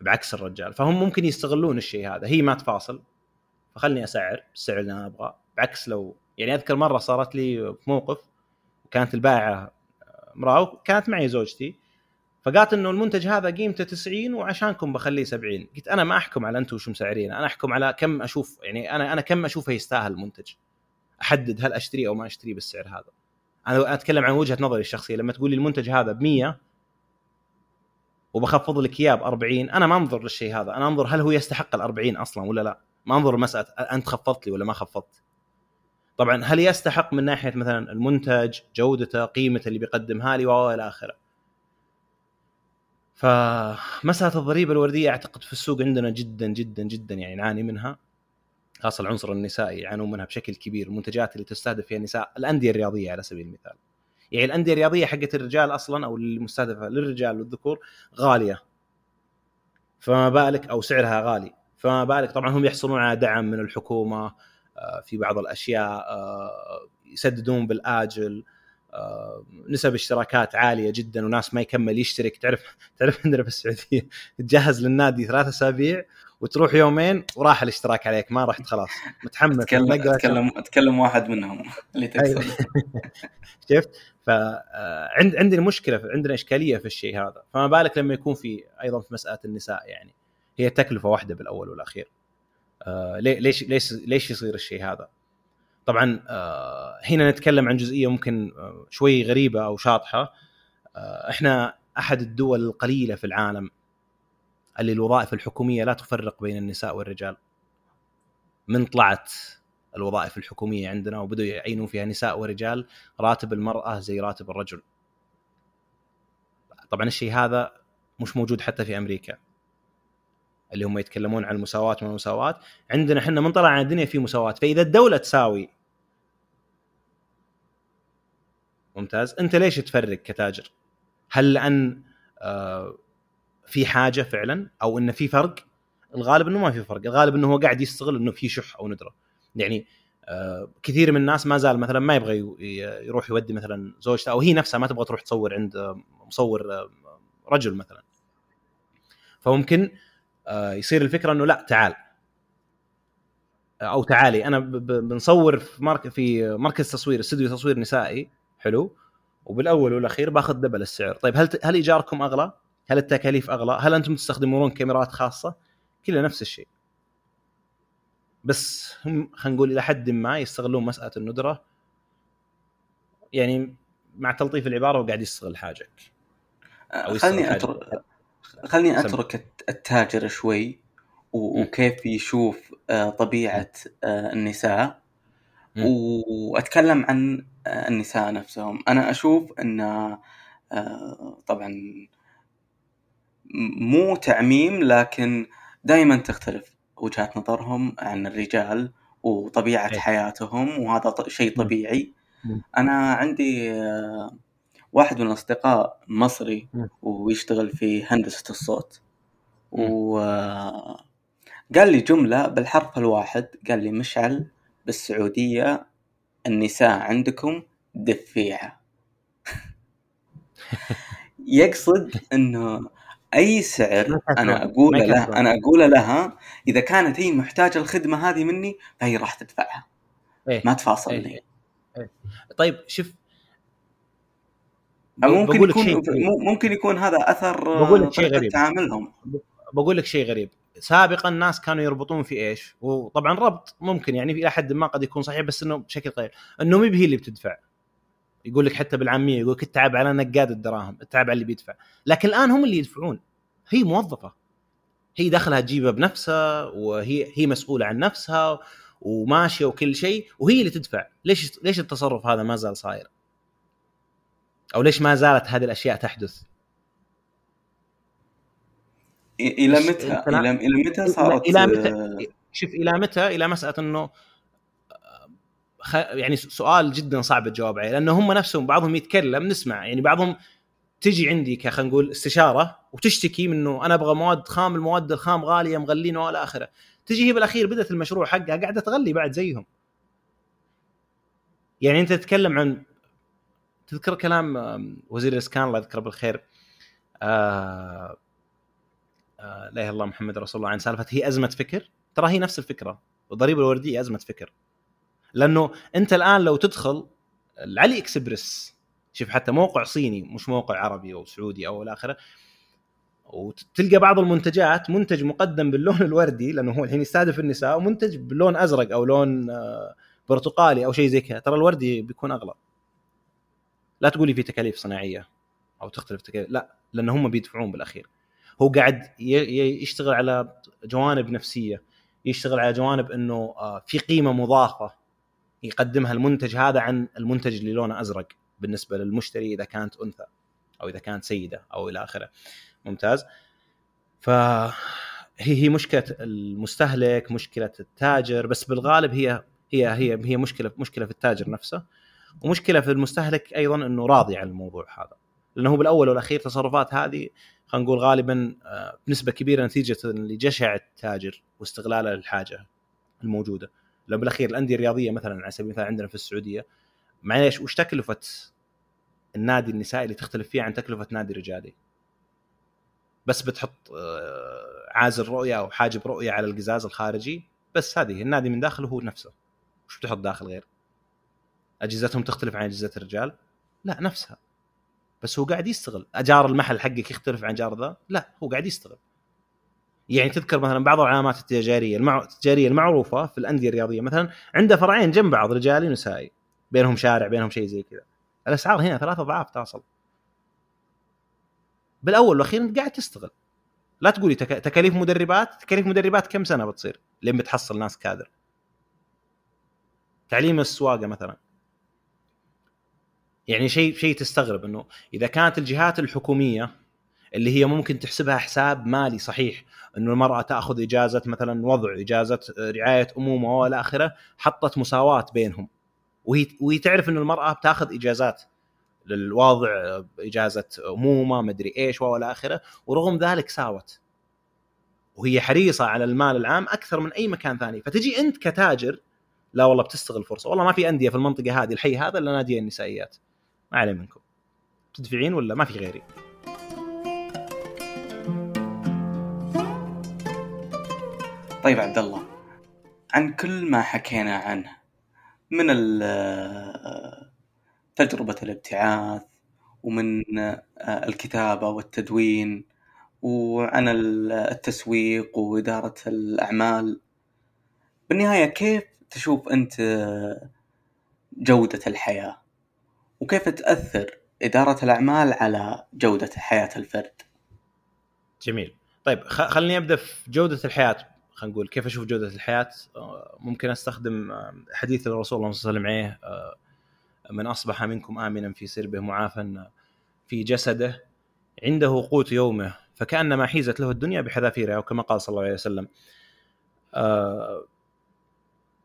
بعكس الرجال. فهم ممكن يستغلون الشيء هذا. هي ما تفاصل فخلني أسعر بالسعر اللي أنا أبغاه. بعكس لو يعني أذكر مرة صارت لي في موقف وكانت البائعة امراه وكانت معي زوجتي. فقالت إنه المنتج هذا قيمته 90 وعشانكم بخليه 70 قلت أنا ما أحكم على أنتم وش مسعرين أنا أحكم على كم أشوف يعني أنا أنا كم أشوفه يستاهل المنتج. أحدد هل اشتريه أو ما اشتريه بالسعر هذا. أنا أتكلم عن وجهة نظري الشخصية لما تقول لي المنتج هذا ب 100 وبخفض لك إياه ب 40 أنا ما أنظر للشيء هذا. أنا أنظر هل هو يستحق ال 40 أصلا ولا لا. ما أنظر لمساله أنت خفضت لي ولا ما خفضت. طبعا هل يستحق من ناحية مثلا المنتج جودته قيمته اللي بيقدمها لي والى آخره. فمسألة الضريبة الوردية أعتقد في السوق عندنا جدا جدا جدا يعني نعاني منها خاصة العنصر النسائي يعانون منها بشكل كبير المنتجات اللي تستهدف فيها النساء الأندية الرياضية على سبيل المثال. يعني الأندية الرياضية حقت الرجال أصلا أو المستهدفة للرجال والذكور غالية. فما بالك؟ أو سعرها غالي. فما بالك؟ طبعا هم يحصلون على دعم من الحكومة آه، في بعض الأشياء آه، يسددون بالآجل. نسب اشتراكات عالية جدا وناس ما يكمل يشترك. تعرف تعرف عندنا في السعودية تجهز للنادي ثلاث أسابيع وتروح يومين وراح الاشتراك عليك ما رحت خلاص. متحمس اتكلم اتكلم أتكلم واحد منهم اللي. تقصد. شفت؟ فعند عندنا مشكله عندنا إشكالية في الشيء هذا. فما بالك لما يكون في أيضا في مسألة النساء يعني. هي تكلفة واحدة بالأول والأخير. آه ليش ليش ليش يصير الشيء هذا؟ طبعا آه هنا نتكلم عن جزئية ممكن آه شوي غريبة أو شاطحة آه إحنا أحد الدول القليلة في العالم اللي الوظائف الحكومية لا تفرق بين النساء والرجال من طلعت الوظائف الحكومية عندنا وبدأوا يعينون فيها نساء ورجال راتب المرأة زي راتب الرجل. طبعا الشيء هذا مش موجود حتى في أمريكا. اللي هم يتكلمون عن المساواة وما المساواة، عندنا إحنا من طلع على الدنيا في مساواة، فإذا الدولة تساوي ممتاز، أنت ليش تفرق كتاجر؟ هل لأن آه في حاجة فعلا أو انه في فرق؟ الغالب إنه ما في فرق، الغالب إنه هو قاعد يستغل إنه في شح أو ندرة. يعني آه، كثير من الناس ما زال مثلا ما يبغى يروح يودي مثلا زوجته أو هي نفسها ما تبغى تروح تصور عند آه، مصور رجل مثلا فممكن يصير الفكرة إنه لا تعال. أو تعالي. أنا بنصور في مرك في مركز تصوير استوديو تصوير نسائي. حلو. وبالأول والأخير باخذ دبل السعر. طيب هل هل إيجاركم أغلى؟ هل التكاليف أغلى؟ هل أنتم تستخدمون كاميرات خاصة؟ كلها نفس الشيء. بس هم خلينا نقول إلى حد ما يستغلون مسألة الندرة. يعني مع تلطيف العبارة وقاعد يستغل حاجك. أو خلني اترك خلني أترك التاجر شوي وكيف يشوف آه، طبيعة آه، النساء. وأتكلم عن آه، النساء نفسهم. أنا أشوف إن طبعا مو تعميم لكن دائما تختلف وجهات نظرهم عن الرجال وطبيعة إيه. حياتهم وهذا شيء طبيعي. أنا عندي واحد من الأصدقاء مصري ويشتغل في هندسة الصوت و قال لي جملة بالحرف الواحد قال لي مشعل بالسعودية النساء عندكم دفيعة يقصد إنه أي سعر أنا أقول له أنا أقول لها إذا كانت هي محتاجة الخدمة هذه مني فهي راح تدفعها إيه؟ ما تفاصلني إيه؟ إيه؟ طيب شوف ممكن يكون ممكن يكون هذا أثر بقول لك شيء غريب. تعاملهم. بقول لك شيء غريب. سابقا الناس كانوا يربطون في إيش؟ وطبعا ربط ممكن يعني إلى حد ما قد يكون صحيح بس إنه بشكل قليل. إنه مي هي اللي بتدفع. يقول لك حتى بالعامية يقول لك التعب على نقاد الدراهم التعب على اللي بيدفع. لكن الآن هم اللي يدفعون. هي موظفة. هي دخلها تجيبها بنفسها وهي هي مسؤولة عن نفسها وماشية وكل شيء وهي اللي تدفع. ليش ليش التصرف هذا ما زال صاير؟ أو ليش ما زالت هذه الأشياء تحدث؟ إلى متى؟ إلى متى صارت إلى متى؟ شوف إلى متى؟ إلى مسألة إنه يعني سؤال جدا صعب الجواب عليه لأنه هم نفسهم بعضهم يتكلم نسمع يعني بعضهم تجي عندي خلينا نقول استشارة وتشتكي منه أنا أبغى مواد خام المواد الخام غالية مغلين والى آخره. تجي هي بالأخير بدأت المشروع حقها قاعدة تغلي بعد زيهم. يعني أنت تتكلم عن تذكر كلام وزير الإسكان الله يذكره بالخير آه آه لا إله إلا الله محمد رسول الله عن سالفة هي أزمة فكر. ترى هي نفس الفكرة الضريبة الوردية أزمة فكر. لأنه أنت الآن لو تدخل العلي اكسبرس شوف حتى موقع صيني مش موقع عربي أو سعودي أو إلى آخره وتلقى بعض المنتجات منتج مقدم باللون الوردي لأنه هو الحين يستهدف النساء ومنتج باللون أزرق أو لون آه، برتقالي أو شيء زي كذا. ترى الوردي بيكون أغلى. لا تقولي في تكاليف صناعية أو تختلف تكاليف لا لأن هم بيدفعون بالأخير. هو قاعد يشتغل على جوانب نفسية يشتغل على جوانب إنه آه، في قيمة مضافة يقدمها المنتج هذا عن المنتج اللي لونه أزرق بالنسبة للمشتري إذا كانت أنثى أو إذا كانت سيدة أو إلى آخره. ممتاز. فهي هي مشكلة المستهلك مشكلة التاجر بس بالغالب هي هي هي هي مشكلة مشكلة في التاجر نفسه. ومشكلة في المستهلك أيضا إنه راضي عن الموضوع هذا. لأنه هو بالأول والأخير تصرفات هذه خلينا نقول غالبا آه، بنسبه كبيرة نتيجة لجشع التاجر واستغلاله للحاجه الموجودة. لو بالأخير الأندية الرياضية مثلا على سبيل المثال عندنا في السعودية معليش وش تكلفة النادي النسائي اللي تختلف فيها عن تكلفة نادي رجالي؟ بس بتحط آه، عازل رؤية أو حاجب رؤية على القزاز الخارجي بس هذه النادي من داخله هو نفسه. وش بتحط داخل غير؟ أجهزتهم تختلف عن أجهزة الرجال؟ لا نفسها. بس هو قاعد يستغل. أجار المحل حقك يختلف عن جار ذا؟ لا هو قاعد يستغل. يعني تذكر مثلا بعض العلامات التجارية المع... التجارية المعروفة في الأندية الرياضية. مثلا عنده فرعين جنب بعض رجالي ونسائي. بينهم شارع بينهم شيء زي كذا. الأسعار هنا ثلاثة أضعاف تصل. بالأول والأخير أنت قاعد تستغل. لا تقولي تك... تكاليف مدربات تكاليف مدربات كم سنة بتصير؟ لين بتحصل ناس كادر. تعليم السواقة مثلا. يعني شيء شيء تستغرب إنه إذا كانت الجهات الحكومية اللي هي ممكن تحسبها حساب مالي صحيح إنه المرأة تأخذ إجازة مثلا وضع إجازة رعاية أمومة وإلى آخره حطت مساواة بينهم. وهي وهي تعرف انه المرأة بتأخذ إجازات للواضع إجازة أمومة مدري إيش وإلى آخره ورغم ذلك ساوت. وهي حريصة على المال العام أكثر من أي مكان ثاني. فتجي أنت كتاجر لا والله بتستغل الفرصه والله ما في أندية في المنطقة هذه الحي هذا إلا نادي النسائيات. ما علي منكم. تدفعين ولا ما في غيري؟ طيب عبد الله عن كل ما حكينا عنه من تجربة الابتعاث ومن الكتابة والتدوين وعن التسويق وإدارة الأعمال. بالنهاية كيف تشوف أنت جودة الحياة؟ وكيف تأثر إدارة الأعمال على جودة حياة الفرد؟ جميل. طيب خليني أبدأ في جودة الحياة. خلينا نقول كيف أشوف جودة الحياة؟ آه، ممكن أستخدم آه، حديث الرسول صلى الله عليه وسلم عليه آه، من أصبح منكم آمنا في سربه معافى في جسده عنده قوت يومه فكأنما حيزت له الدنيا بحذافيرها وكما قال صلى الله عليه وسلم.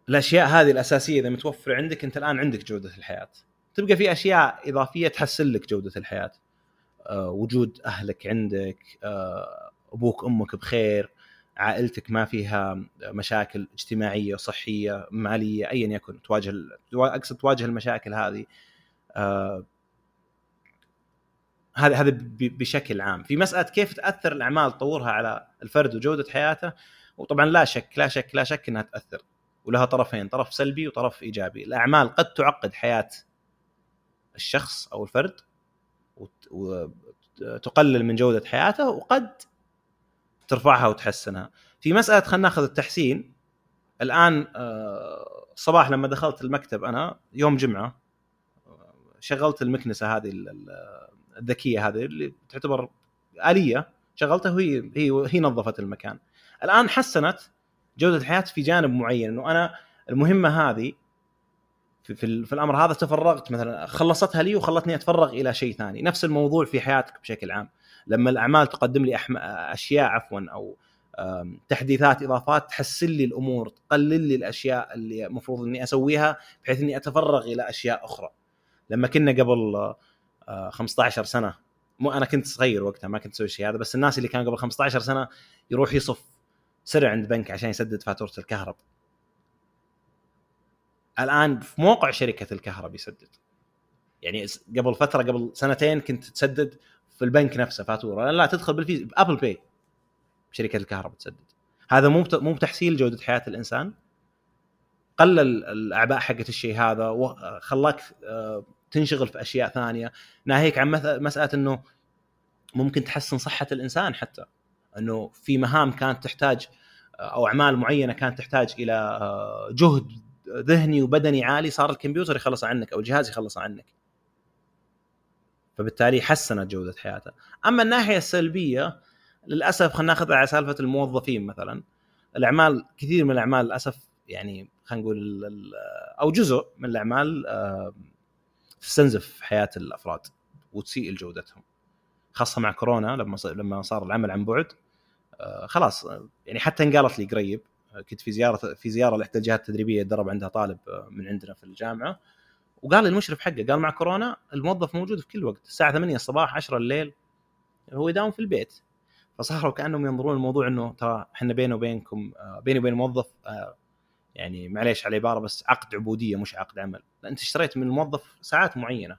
الأشياء هذه الأساسية إذا متوفرة عندك أنت الآن عندك جودة الحياة. تبقى في أشياء إضافية تحسن لك جودة الحياة. وجود أهلك عندك أبوك أمك بخير عائلتك ما فيها مشاكل اجتماعية صحية مالية ايا يكن تواجه أقصد تواجه المشاكل هذه. آه هذا هذا بشكل عام. في مسألة كيف تأثر الأعمال تطورها على الفرد وجودة حياته؟ وطبعا لا شك لا شك لا شك إنها تأثر. ولها طرفين طرف سلبي وطرف إيجابي. الأعمال قد تعقد حياة الشخص أو الفرد وتقلل من جودة حياته وقد ترفعها وتحسنها. في مسألة خلينا ناخذ التحسين. الآن آه، صباح لما دخلت المكتب أنا يوم جمعة آه، شغلت المكنسة هذه الذكية هذه اللي تعتبر آلية شغلتها وهي هي هي نظفت المكان. الآن حسنت جودة الحياة في جانب معين انه أنا المهمة هذه في, في, الأمر هذا تفرغت مثلا خلصتها لي وخلتني أتفرغ إلى شيء ثاني. نفس الموضوع في حياتك بشكل عام. لما الأعمال تقدم لي أحم... أشياء عفوا أو تحديثات إضافات تحسن لي الأمور تقلل لي الأشياء اللي المفروض إني أسويها بحيث إني أتفرغ إلى أشياء أخرى. لما كنا قبل 15 سنة مو أنا كنت صغير وقتها ما كنت أسوي الشيء هذا بس الناس اللي كانوا قبل 15 سنة يروح يصف سر عند بنك عشان يسدد فاتورة الكهرب الآن في موقع شركة الكهرب يسدد. يعني قبل فترة قبل سنتين كنت تسدد في البنك نفسه فاتورة. لا تدخل بالفيزا Apple Pay. شركة الكهرباء تسدد. هذا مو مو بتحسين جودة حياة الإنسان. قلل الأعباء حقت الشيء هذا وخلاك آه، تنشغل في أشياء ثانية. ناهيك عن مسألة إنه ممكن تحسن صحة الإنسان حتى. إنه في مهام كانت تحتاج آه، أو أعمال معينة كانت تحتاج إلى آه، جهد ذهني وبدني عالي صار الكمبيوتر يخلص عنك أو الجهاز يخلص عنك. فبالتالي حسنت جودة حياته. أما الناحية السلبية للأسف خلينا ناخذ على سالفة الموظفين مثلا. الأعمال كثير من الأعمال للأسف يعني خلينا نقول أو جزء من الأعمال تستنزف حياة الأفراد وتسيء لجودتهم. خاصة مع كورونا لما لما صار العمل عن بعد آه، خلاص يعني حتى انقالت لي قريب كنت في زياره في زيارة لإحدى الجهات التدريبية درب عندها طالب آه، من عندنا في الجامعة. وقال لي المشرف حقه قال مع كورونا الموظف موجود في كل وقت الساعة 8 الصباح 10 الليل هو يداوم في البيت. فصاروا كأنهم ينظرون الموضوع إنه ترى إحنا بيني وبينكم آه، بيني وبين الموظف آه، يعني معليش على العبارة بس عقد عبودية مش عقد عمل. أنت اشتريت من الموظف ساعات معينة.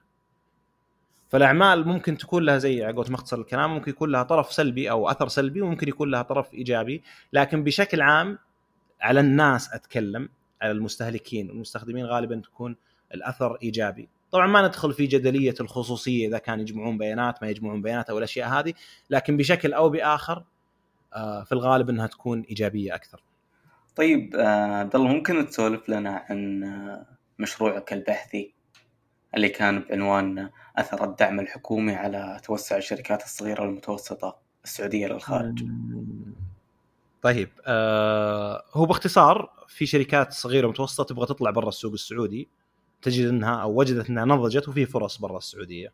فالأعمال ممكن تكون لها زي على مختصر الكلام ممكن يكون لها طرف سلبي أو أثر سلبي وممكن يكون لها طرف إيجابي. لكن بشكل عام على الناس أتكلم على المستهلكين والمستخدمين غالبا تكون الأثر إيجابي طبعا ما ندخل في جدلية الخصوصية إذا كان يجمعون بيانات ما يجمعون بيانات أو الأشياء هذه لكن بشكل أو بآخر آه، في الغالب إنها تكون إيجابية أكثر. طيب آه، عبد الله ممكن تسولف لنا عن آه، مشروعك البحثي اللي كان بعنوان أثر الدعم الحكومي على توسع الشركات الصغيرة والمتوسطة السعودية للخارج. طيب آه هو باختصار في شركات صغيرة ومتوسطه تبغى تطلع برا السوق السعودي تجد إنها أو وجدت إنها نضجت وفي فرص برا السعودية.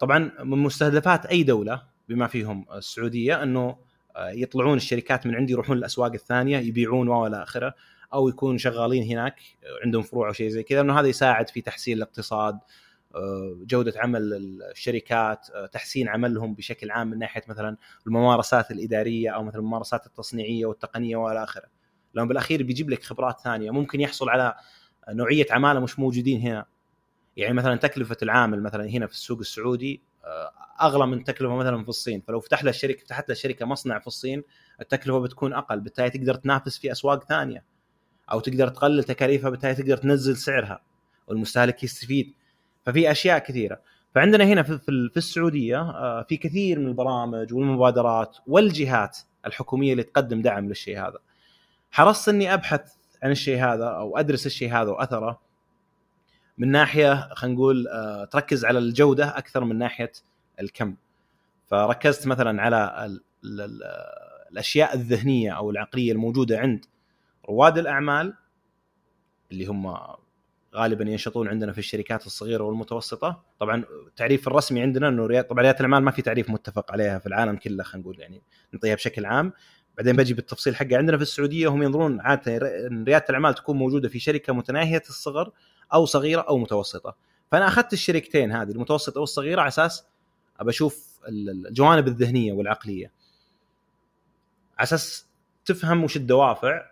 طبعا من مستهدفات أي دولة بما فيهم السعودية إنه آه، يطلعون الشركات من عندي يروحون الأسواق الثانية يبيعون والى آخره أو يكونوا شغالين هناك عندهم فروع أو شيء زي كذا إنه هذا يساعد في تحسين الاقتصاد آه، جودة عمل الشركات آه، تحسين عملهم بشكل عام من ناحية مثلا الممارسات الإدارية أو مثلا الممارسات التصنيعية والتقنية وإلى آخره. لأنه بالأخير بيجيب لك خبرات ثانية ممكن يحصل على نوعية عمالة مش موجودين هنا. يعني مثلا تكلفة العامل مثلا هنا في السوق السعودي آه، أغلى من تكلفة مثلا في الصين. فلو فتح له الشركة فتحت له الشركة مصنع في الصين التكلفة بتكون أقل. بالتالي تقدر تنافس في أسواق ثانية. أو تقدر تقلل تكاليفها بالتالي تقدر تنزل سعرها. والمستهلك يستفيد. ففي أشياء كثيرة. فعندنا هنا في في السعودية آه، في كثير من البرامج والمبادرات والجهات الحكومية اللي تقدم دعم للشيء هذا. حرصت إني أبحث عن الشيء هذا أو أدرس الشيء هذا وأثره من ناحية خلينا نقول آه، تركز على الجودة أكثر من ناحية الكم. فركزت مثلا على ال ال ال الأشياء الذهنية أو العقلية الموجودة عند رواد الأعمال اللي هم غالبا ينشطون عندنا في الشركات الصغيرة والمتوسطة. طبعا التعريف الرسمي عندنا إنه طبعا رياده الأعمال ما في تعريف متفق عليها في العالم كله خلينا نقول يعني نعطيها بشكل عام. بعدين بجي بالتفصيل حقه عندنا في السعودية هم ينظرون عادة رياده الأعمال تكون موجودة في شركة متناهية الصغر أو صغيرة أو متوسطة. فأنا أخذت الشركتين هذه المتوسطه والصغيره على أساس أبى أشوف الجوانب الذهنية والعقلية. على أساس تفهم وش الدوافع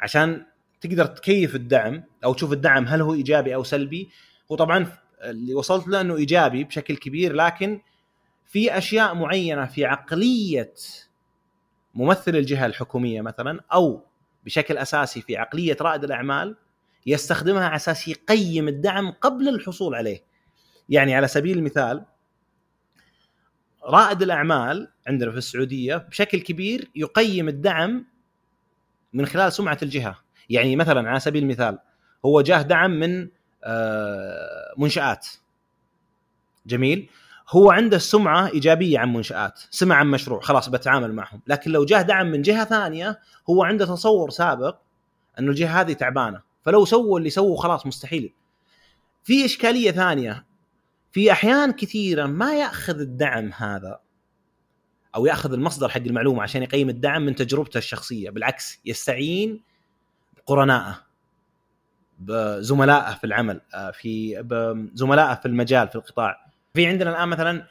عشان تقدر تكيف الدعم أو تشوف الدعم هل هو إيجابي أو سلبي هو طبعا اللي وصلت له إنه إيجابي بشكل كبير لكن في أشياء معينة في عقلية ممثل الجهة الحكومية مثلا أو بشكل أساسي في عقلية رائد الأعمال يستخدمها على أساس يقيم الدعم قبل الحصول عليه. يعني على سبيل المثال رائد الأعمال عندنا في السعودية بشكل كبير يقيم الدعم من خلال سمعة الجهة، يعني مثلا على سبيل المثال هو جاه دعم من آه، منشآت. جميل؟ هو عنده سمعة إيجابية عن منشآت سمع عن مشروع خلاص بتعامل معهم. لكن لو جاه دعم من جهة ثانية هو عنده تصور سابق إنه الجهة هذه تعبانة. فلو سووا اللي سووا خلاص مستحيل. في إشكالية ثانية. في أحيان كثيرة ما يأخذ الدعم هذا أو يأخذ المصدر حق المعلومة عشان يقيم الدعم من تجربته الشخصية. بالعكس يستعين بقرنائه بزملائه في العمل آه، في زملائه في المجال في القطاع. في عندنا الآن مثلا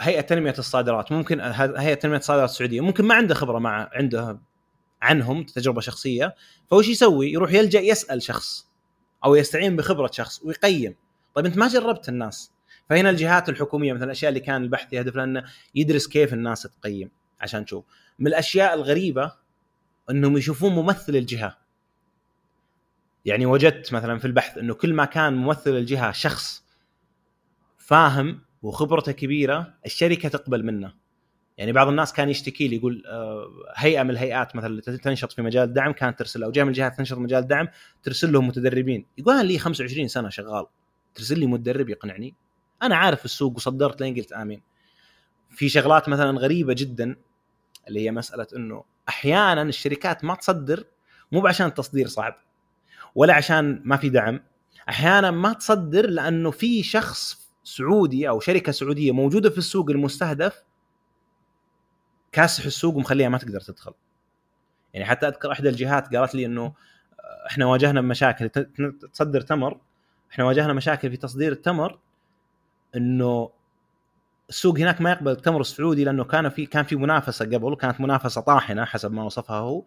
هيئة تنمية الصادرات ممكن هيئة تنمية الصادرات السعودية ممكن ما عنده خبرة مع عنده عنهم تجربة شخصية فوش يسوي؟ يروح يلجأ يسأل شخص أو يستعين بخبرة شخص ويقيم. طيب أنت ما جربت الناس. فهنا الجهات الحكومية مثلا الأشياء اللي كان البحث يهدف لأنه يدرس كيف الناس تقيم عشان تشوف. من الأشياء الغريبة إنهم يشوفون ممثل الجهة. يعني وجدت مثلا في البحث إنه كل ما كان ممثل الجهة شخص فاهم وخبرته كبيرة الشركة تقبل منه. يعني بعض الناس كان يشتكي لي يقول آه، هيئة من الهيئات مثلا اللي تنشط في مجال الدعم كانت ترسل أو جهة من الجهات تنشط في مجال الدعم ترسل لهم متدربين. يقول أنا لي 25 سنة شغال. ترسل لي مدرب يقنعني. أنا عارف السوق وصدرت لين قلت آمين. في شغلات مثلا غريبة جدا اللي هي مسألة إنه أحيانا الشركات ما تصدر مو عشان التصدير صعب. ولا عشان ما في دعم. أحيانا ما تصدر لأنه في شخص سعودي أو شركة سعودية موجودة في السوق المستهدف كاسح السوق ومخليها ما تقدر تدخل. يعني حتى أذكر إحدى الجهات قالت لي إنه إحنا واجهنا مشاكل تصدر تمر. إحنا واجهنا مشاكل في تصدير التمر إنه السوق هناك ما يقبل التمر السعودي لأنه كان في كان في منافسة قبل كانت منافسة طاحنة حسب ما وصفها هو.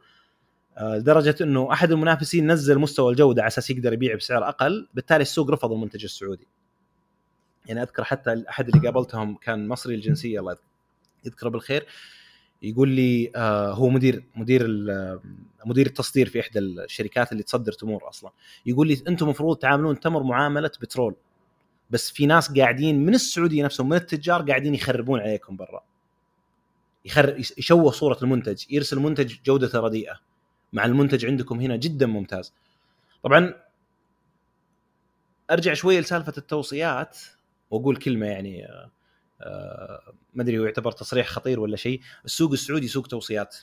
لدرجة إنه أحد المنافسين نزل مستوى الجودة على أساس يقدر يبيع بسعر أقل بالتالي السوق رفض المنتج السعودي. يعني أذكر حتى أحد اللي قابلتهم كان مصري الجنسية الله يذكره بالخير يقول لي آه هو مدير مدير مدير التصدير في إحدى الشركات اللي تصدر تمور أصلا. يقول لي أنتم المفروض تعاملون تمر معاملة بترول بس في ناس قاعدين من السعودية نفسهم من التجار قاعدين يخربون عليكم برا. يخر يشوه صورة المنتج يرسل منتج جودته رديئة. مع المنتج عندكم هنا جدا ممتاز. طبعا أرجع شوي لسالفة التوصيات وأقول كلمة يعني آه، آه، ما أدري هو يعتبر تصريح خطير ولا شيء. السوق السعودي سوق توصيات.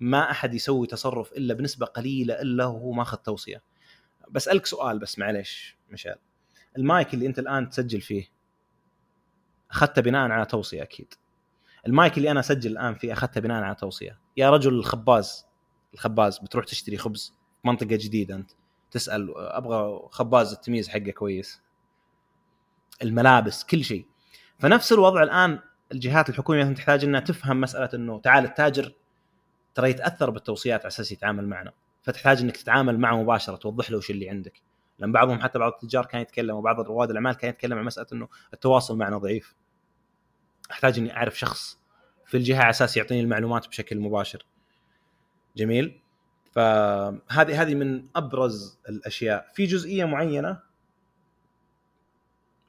ما أحد يسوي تصرف إلا بنسبة قليلة إلا وهو ماخذ توصية. بسالك سؤال بس معليش مشعل. المايك اللي أنت الآن تسجل فيه أخذته بناء على توصية أكيد. المايك اللي أنا أسجل الآن فيه أخذته بناء على توصية. يا رجل الخباز الخباز بتروح تشتري خبز منطقة جديدة أنت. تسأل أبغى خباز التمييز حقه كويس. الملابس كل شيء. فنفس الوضع الآن الجهات الحكومية تحتاج إنها تفهم مسألة إنه تعال التاجر ترى يتأثر بالتوصيات على أساس يتعامل معنا. فتحتاج إنك تتعامل معه مباشرة توضح له وش اللي عندك. لأن بعضهم حتى بعض التجار كان يتكلم وبعض رواد الأعمال كان يتكلم عن مسألة إنه التواصل معنا ضعيف. أحتاج إني أعرف شخص في الجهة على أساس يعطيني المعلومات بشكل مباشر. جميل. فهذه هذه من أبرز الأشياء. في جزئية معينة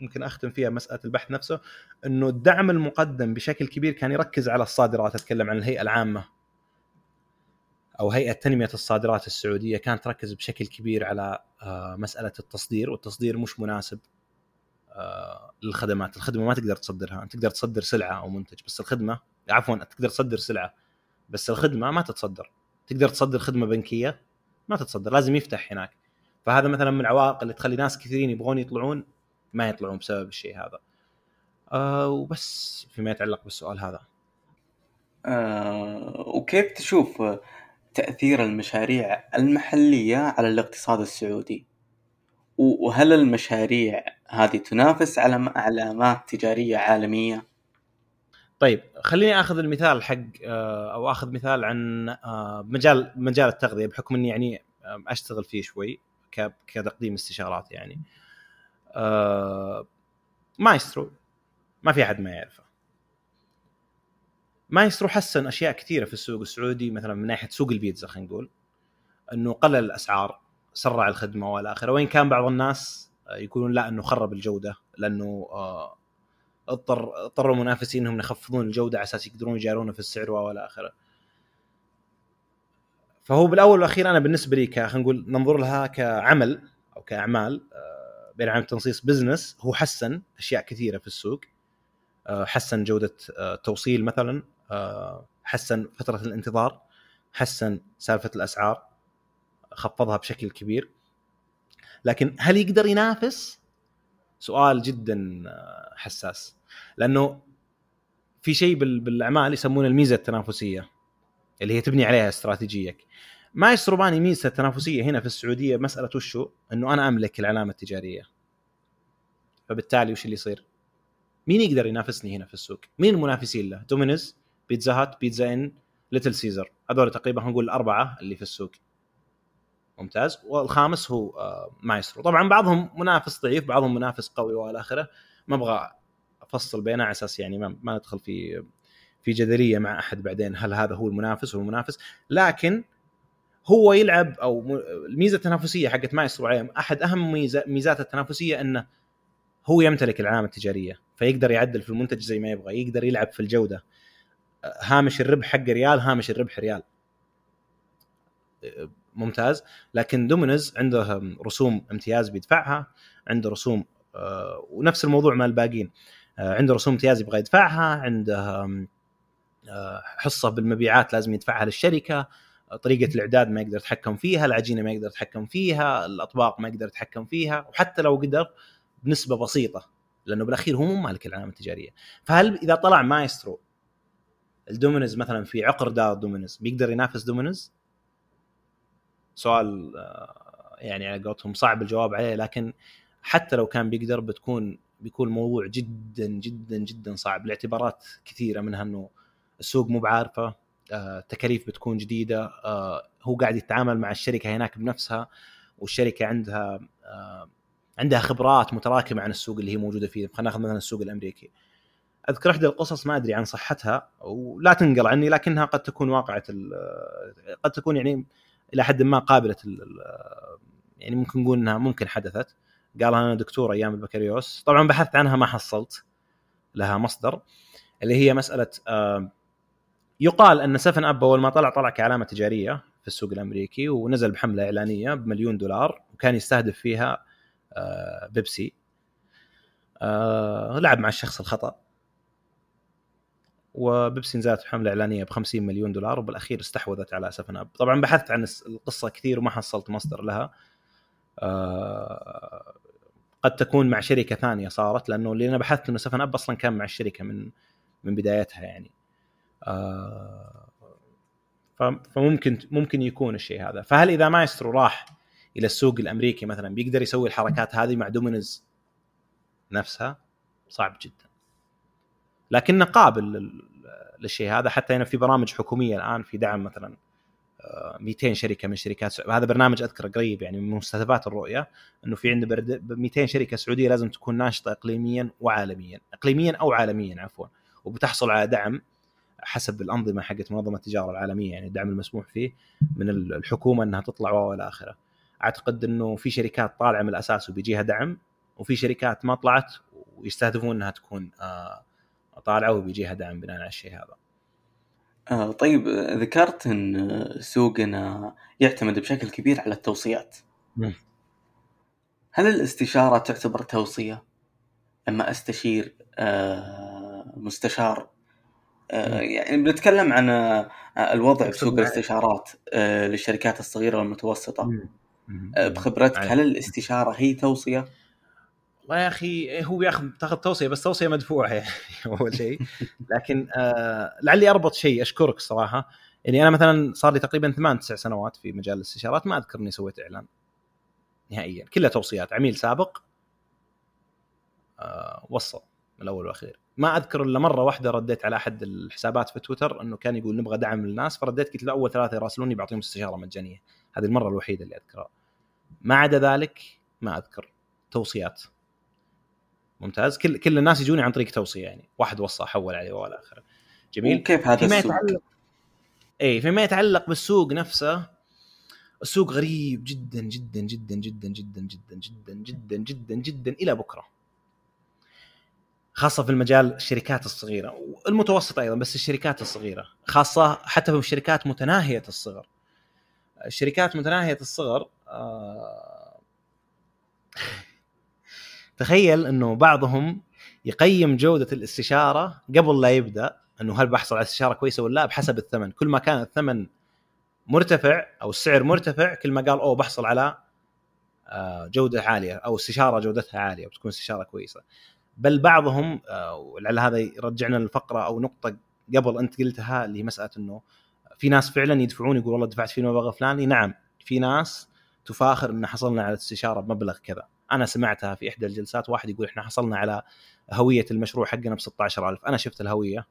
ممكن أختم فيها مسألة البحث نفسه إنه الدعم المقدم بشكل كبير كان يركز على الصادرات أتكلم عن الهيئة العامة أو هيئة تنمية الصادرات السعودية كانت تركز بشكل كبير على آه، مسألة التصدير والتصدير مش مناسب آه، للخدمات، الخدمة ما تقدر تصدرها، أنت تقدر تصدر سلعة أو منتج بس الخدمه عفوا تقدر تصدر سلعة بس الخدمة ما تتصدر، تقدر تصدر خدمة بنكية ما تتصدر لازم يفتح هناك. فهذا مثلا من العوائق اللي تخلي ناس كثيرين يبغون يطلعون ما يطلعون بسبب الشيء هذا. أه وبس فيما يتعلق بالسؤال هذا. أه وكيف تشوف تأثير المشاريع المحلية على الاقتصاد السعودي وهل المشاريع هذه تنافس على علامات تجارية عالمية؟ طيب خليني آخذ المثال حق آه، أو آخذ مثال عن آه، مجال مجال التغذية بحكم إني يعني آه، أشتغل فيه شوي كتقديم استشارات يعني. مايسترو ما في أحد ما يعرفه. مايسترو حسن أشياء كثيرة في السوق السعودي مثلا من ناحية سوق البيتزا خلينا نقول. إنه قلل الأسعار سرع الخدمة وإلى آخره. وين كان بعض الناس يقولون لا إنه خرب الجودة لأنه آه، اضطر اضطر المنافسين انهم يخفضون الجودة على أساس يقدرون يجارونه في السعر والى آخره. فهو بالأول والأخير أنا بالنسبة لي خلينا نقول ننظر لها كعمل أو كأعمال آه، بين عام تنصيص بزنس هو حسن أشياء كثيرة في السوق. آه، حسن جودة التوصيل مثلا آه، حسن فترة الانتظار حسن سالفة الأسعار خفضها بشكل كبير. لكن هل يقدر ينافس؟ سؤال جدا آه، حساس. لأنه في شيء بالأعمال يسمونه الميزة التنافسية اللي هي تبني عليها استراتيجيتك ما يسرباني ميزة التنافسيه هنا في السعودية مسألة وشو؟ إنه أنا أملك العلامة التجارية. فبالتالي وش اللي يصير؟ مين يقدر ينافسني هنا في السوق؟ مين المنافسين له؟ Domino's Pizza Hut Pizza Inn Little Caesar. هذول تقريبا نقول الأربعة اللي في السوق. ممتاز. والخامس هو آه، مايسترو. طبعا بعضهم منافس ضعيف بعضهم منافس قوي والى آخره. ما أبغى أفصل بينه على أساس يعني ما, ما ندخل في في جدلية مع أحد بعدين هل هذا هو المنافس هو المنافس لكن هو يلعب أو الميزة التنافسية حقت مايسترو عليهم أحد أهم ميزة ميزات التنافسية إنه هو يمتلك العلامه التجارية. فيقدر يعدل في المنتج زي ما يبغى يقدر يلعب في الجودة. هامش الربح حق ريال هامش الربح ريال. ممتاز لكن دومينوز عنده رسوم امتياز بيدفعها عنده رسوم آه، ونفس الموضوع مع الباقيين آه، عنده رسوم امتياز يبغى يدفعها عنده آه، حصة بالمبيعات لازم يدفعها للشركة طريقة الإعداد ما يقدر يتحكم فيها العجينة ما يقدر يتحكم فيها الأطباق ما يقدر يتحكم فيها وحتى لو قدر بنسبة بسيطة لأنه بالأخير هو مو مالك العلامه التجارية فهل إذا طلع مايسترو لدومينوز مثلا في عقر دار دومينوز بيقدر ينافس دومينوز؟ سؤال آه، يعني على قولتهم صعب الجواب عليه لكن حتى لو كان بيقدر بتكون بيكون الموضوع جدا جدا جدا صعب. لاعتبارات كثيرة منها إنه السوق مو بعارفة التكاليف آه، بتكون جديدة آه، هو قاعد يتعامل مع الشركة هناك بنفسها والشركة عندها عندها خبرات متراكمة عن السوق اللي هي موجودة فيه. خلينا ناخذ مثلا السوق الأمريكي. أذكر إحدى القصص ما أدري عن صحتها ولا تنقل عني لكنها قد تكون واقعة قد تكون يعني إلى حد ما قابله يعني ممكن نقول إنها ممكن حدثت. قال أنا دكتور أيام البكالوريوس. طبعا بحثت عنها ما حصلت لها مصدر اللي هي مسألة يقال أن 7 اب اول ما طلع طلع كعلامة تجارية في السوق الأمريكي ونزل بحملة إعلانية بمليون دولار وكان يستهدف فيها آه، بيبسي آه، لعب مع الشخص الخطأ. وبيبسي نزلت حملة إعلانية ب 50 مليون دولار وبالأخير استحوذت على 7 اب طبعا بحثت عن القصة كثير وما حصلت مصدر لها. آه، قد تكون مع شركة ثانية صارت لأنه اللي أنا بحثت إنه 7 اب أصلا كان مع الشركة من من بدايتها يعني. آه، فممكن ممكن يكون الشيء هذا. فهل إذا مايسترو راح إلى السوق الأمريكي مثلا بيقدر يسوي الحركات هذه مع دومينوز نفسها؟ صعب جدا. لكنه قابل للشيء هذا حتى هنا في برامج حكومية الآن في دعم مثلا 200 آه، شركة من شركات هذا برنامج أذكره قريب يعني من مستهدفات الرؤية إنه في عندنا 200 شركة سعودية لازم تكون ناشطة اقليميا وعالميا اقليميا أو عالميا عفوا وبتحصل على دعم حسب الأنظمة حقت منظمة التجارة العالمية يعني الدعم المسموح فيه من الحكومة إنها تطلع وإلى آخره. أعتقد إنه في شركات طالعة من الأساس وبيجيها دعم وفي شركات ما طلعت ويستهدفون إنها تكون آه طالعه وبيجيها دعم بناء على الشيء هذا. آه طيب ذكرت إن سوقنا يعتمد بشكل كبير على التوصيات مم. هل الاستشارة تعتبر توصية؟ لما أستشير آه مستشار آه. يعني بنتكلم عن آه الوضع بسوق مع- الاستشارات آه للشركات مم. مم. آه بخبرتك. هل الاستشارة هي توصية؟ والله يا أخي هو بياخذ تاخذ توصية بس توصية مدفوعة يعني أول شيء. لكن آه لعلي أربط شيء أشكرك صراحة. إني أنا مثلا صار لي تقريبا ثمان تسع سنوات في مجال الاستشارات ما أذكر إني سويت إعلان نهائيا. كلها توصيات. عميل سابق آه وصل من الأول والأخير. ما أذكر إلا مرة واحدة رديت على أحد الحسابات في تويتر إنه كان يقول نبغى دعم للناس فرديت قلت له أول ثلاثة يراسلوني بعطيهم استشارة مجانية. هذه المرة الوحيدة اللي أذكرها. ما عدا ذلك ما أذكر توصيات. ممتاز. كل كل الناس يجوني عن طريق توصية يعني. واحد وصى حول عليه والى آخره. جميل. وكيف هذا فيما السوق؟ يتعلق اي فيما يتعلق بالسوق نفسه السوق غريب جدا جدا جدا جدا جدا جدا جدا جدا جدا جدا إلى بكرة. خاصة في المجال الشركات الصغيرة. والمتوسطه أيضا بس الشركات الصغيرة. خاصة حتى في الشركات متناهية الصغر. الشركات متناهية الصغر آه تخيل إنه بعضهم يقيم جودة الاستشارة قبل لا يبدأ إنه هل بحصل على استشارة كويسة ولا لا؟ بحسب الثمن. كل ما كان الثمن مرتفع أو السعر مرتفع كل ما قال أوه بحصل على آه، جودة عالية أو استشارة جودتها عالية وبتكون استشارة كويسة. بل بعضهم آه، ولعل هذا يرجعنا للفقره أو نقطة قبل أنت قلتها اللي هي مسألة إنه في ناس فعلا يدفعون يقول والله دفعت في المبلغ الفلاني نعم في ناس تفاخر إن حصلنا على استشارة بمبلغ كذا. أنا سمعتها في إحدى الجلسات واحد يقول إحنا حصلنا على هوية المشروع حقنا ب 16000 أنا شفت الهوية.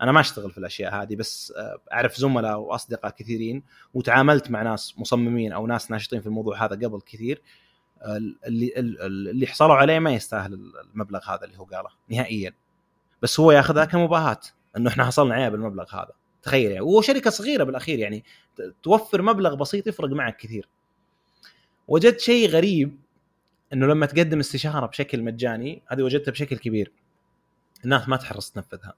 أنا ما أشتغل في الأشياء هذه بس آه، أعرف زملاء وأصدقاء كثيرين وتعاملت مع ناس مصممين أو ناس ناشطين في الموضوع هذا قبل كثير. اللي اللي حصلوا عليه ما يستاهل المبلغ هذا اللي هو قاله نهائيا. بس هو ياخذها كمباهاه إنه إحنا حصلنا عليها بالمبلغ هذا. تخيل يعني. وهو شركه صغيرة بالأخير يعني توفر مبلغ بسيط يفرق معك كثير. وجدت شيء غريب إنه لما تقدم استشارة بشكل مجاني هذه وجدتها بشكل كبير. الناس ما تحرص تنفذها.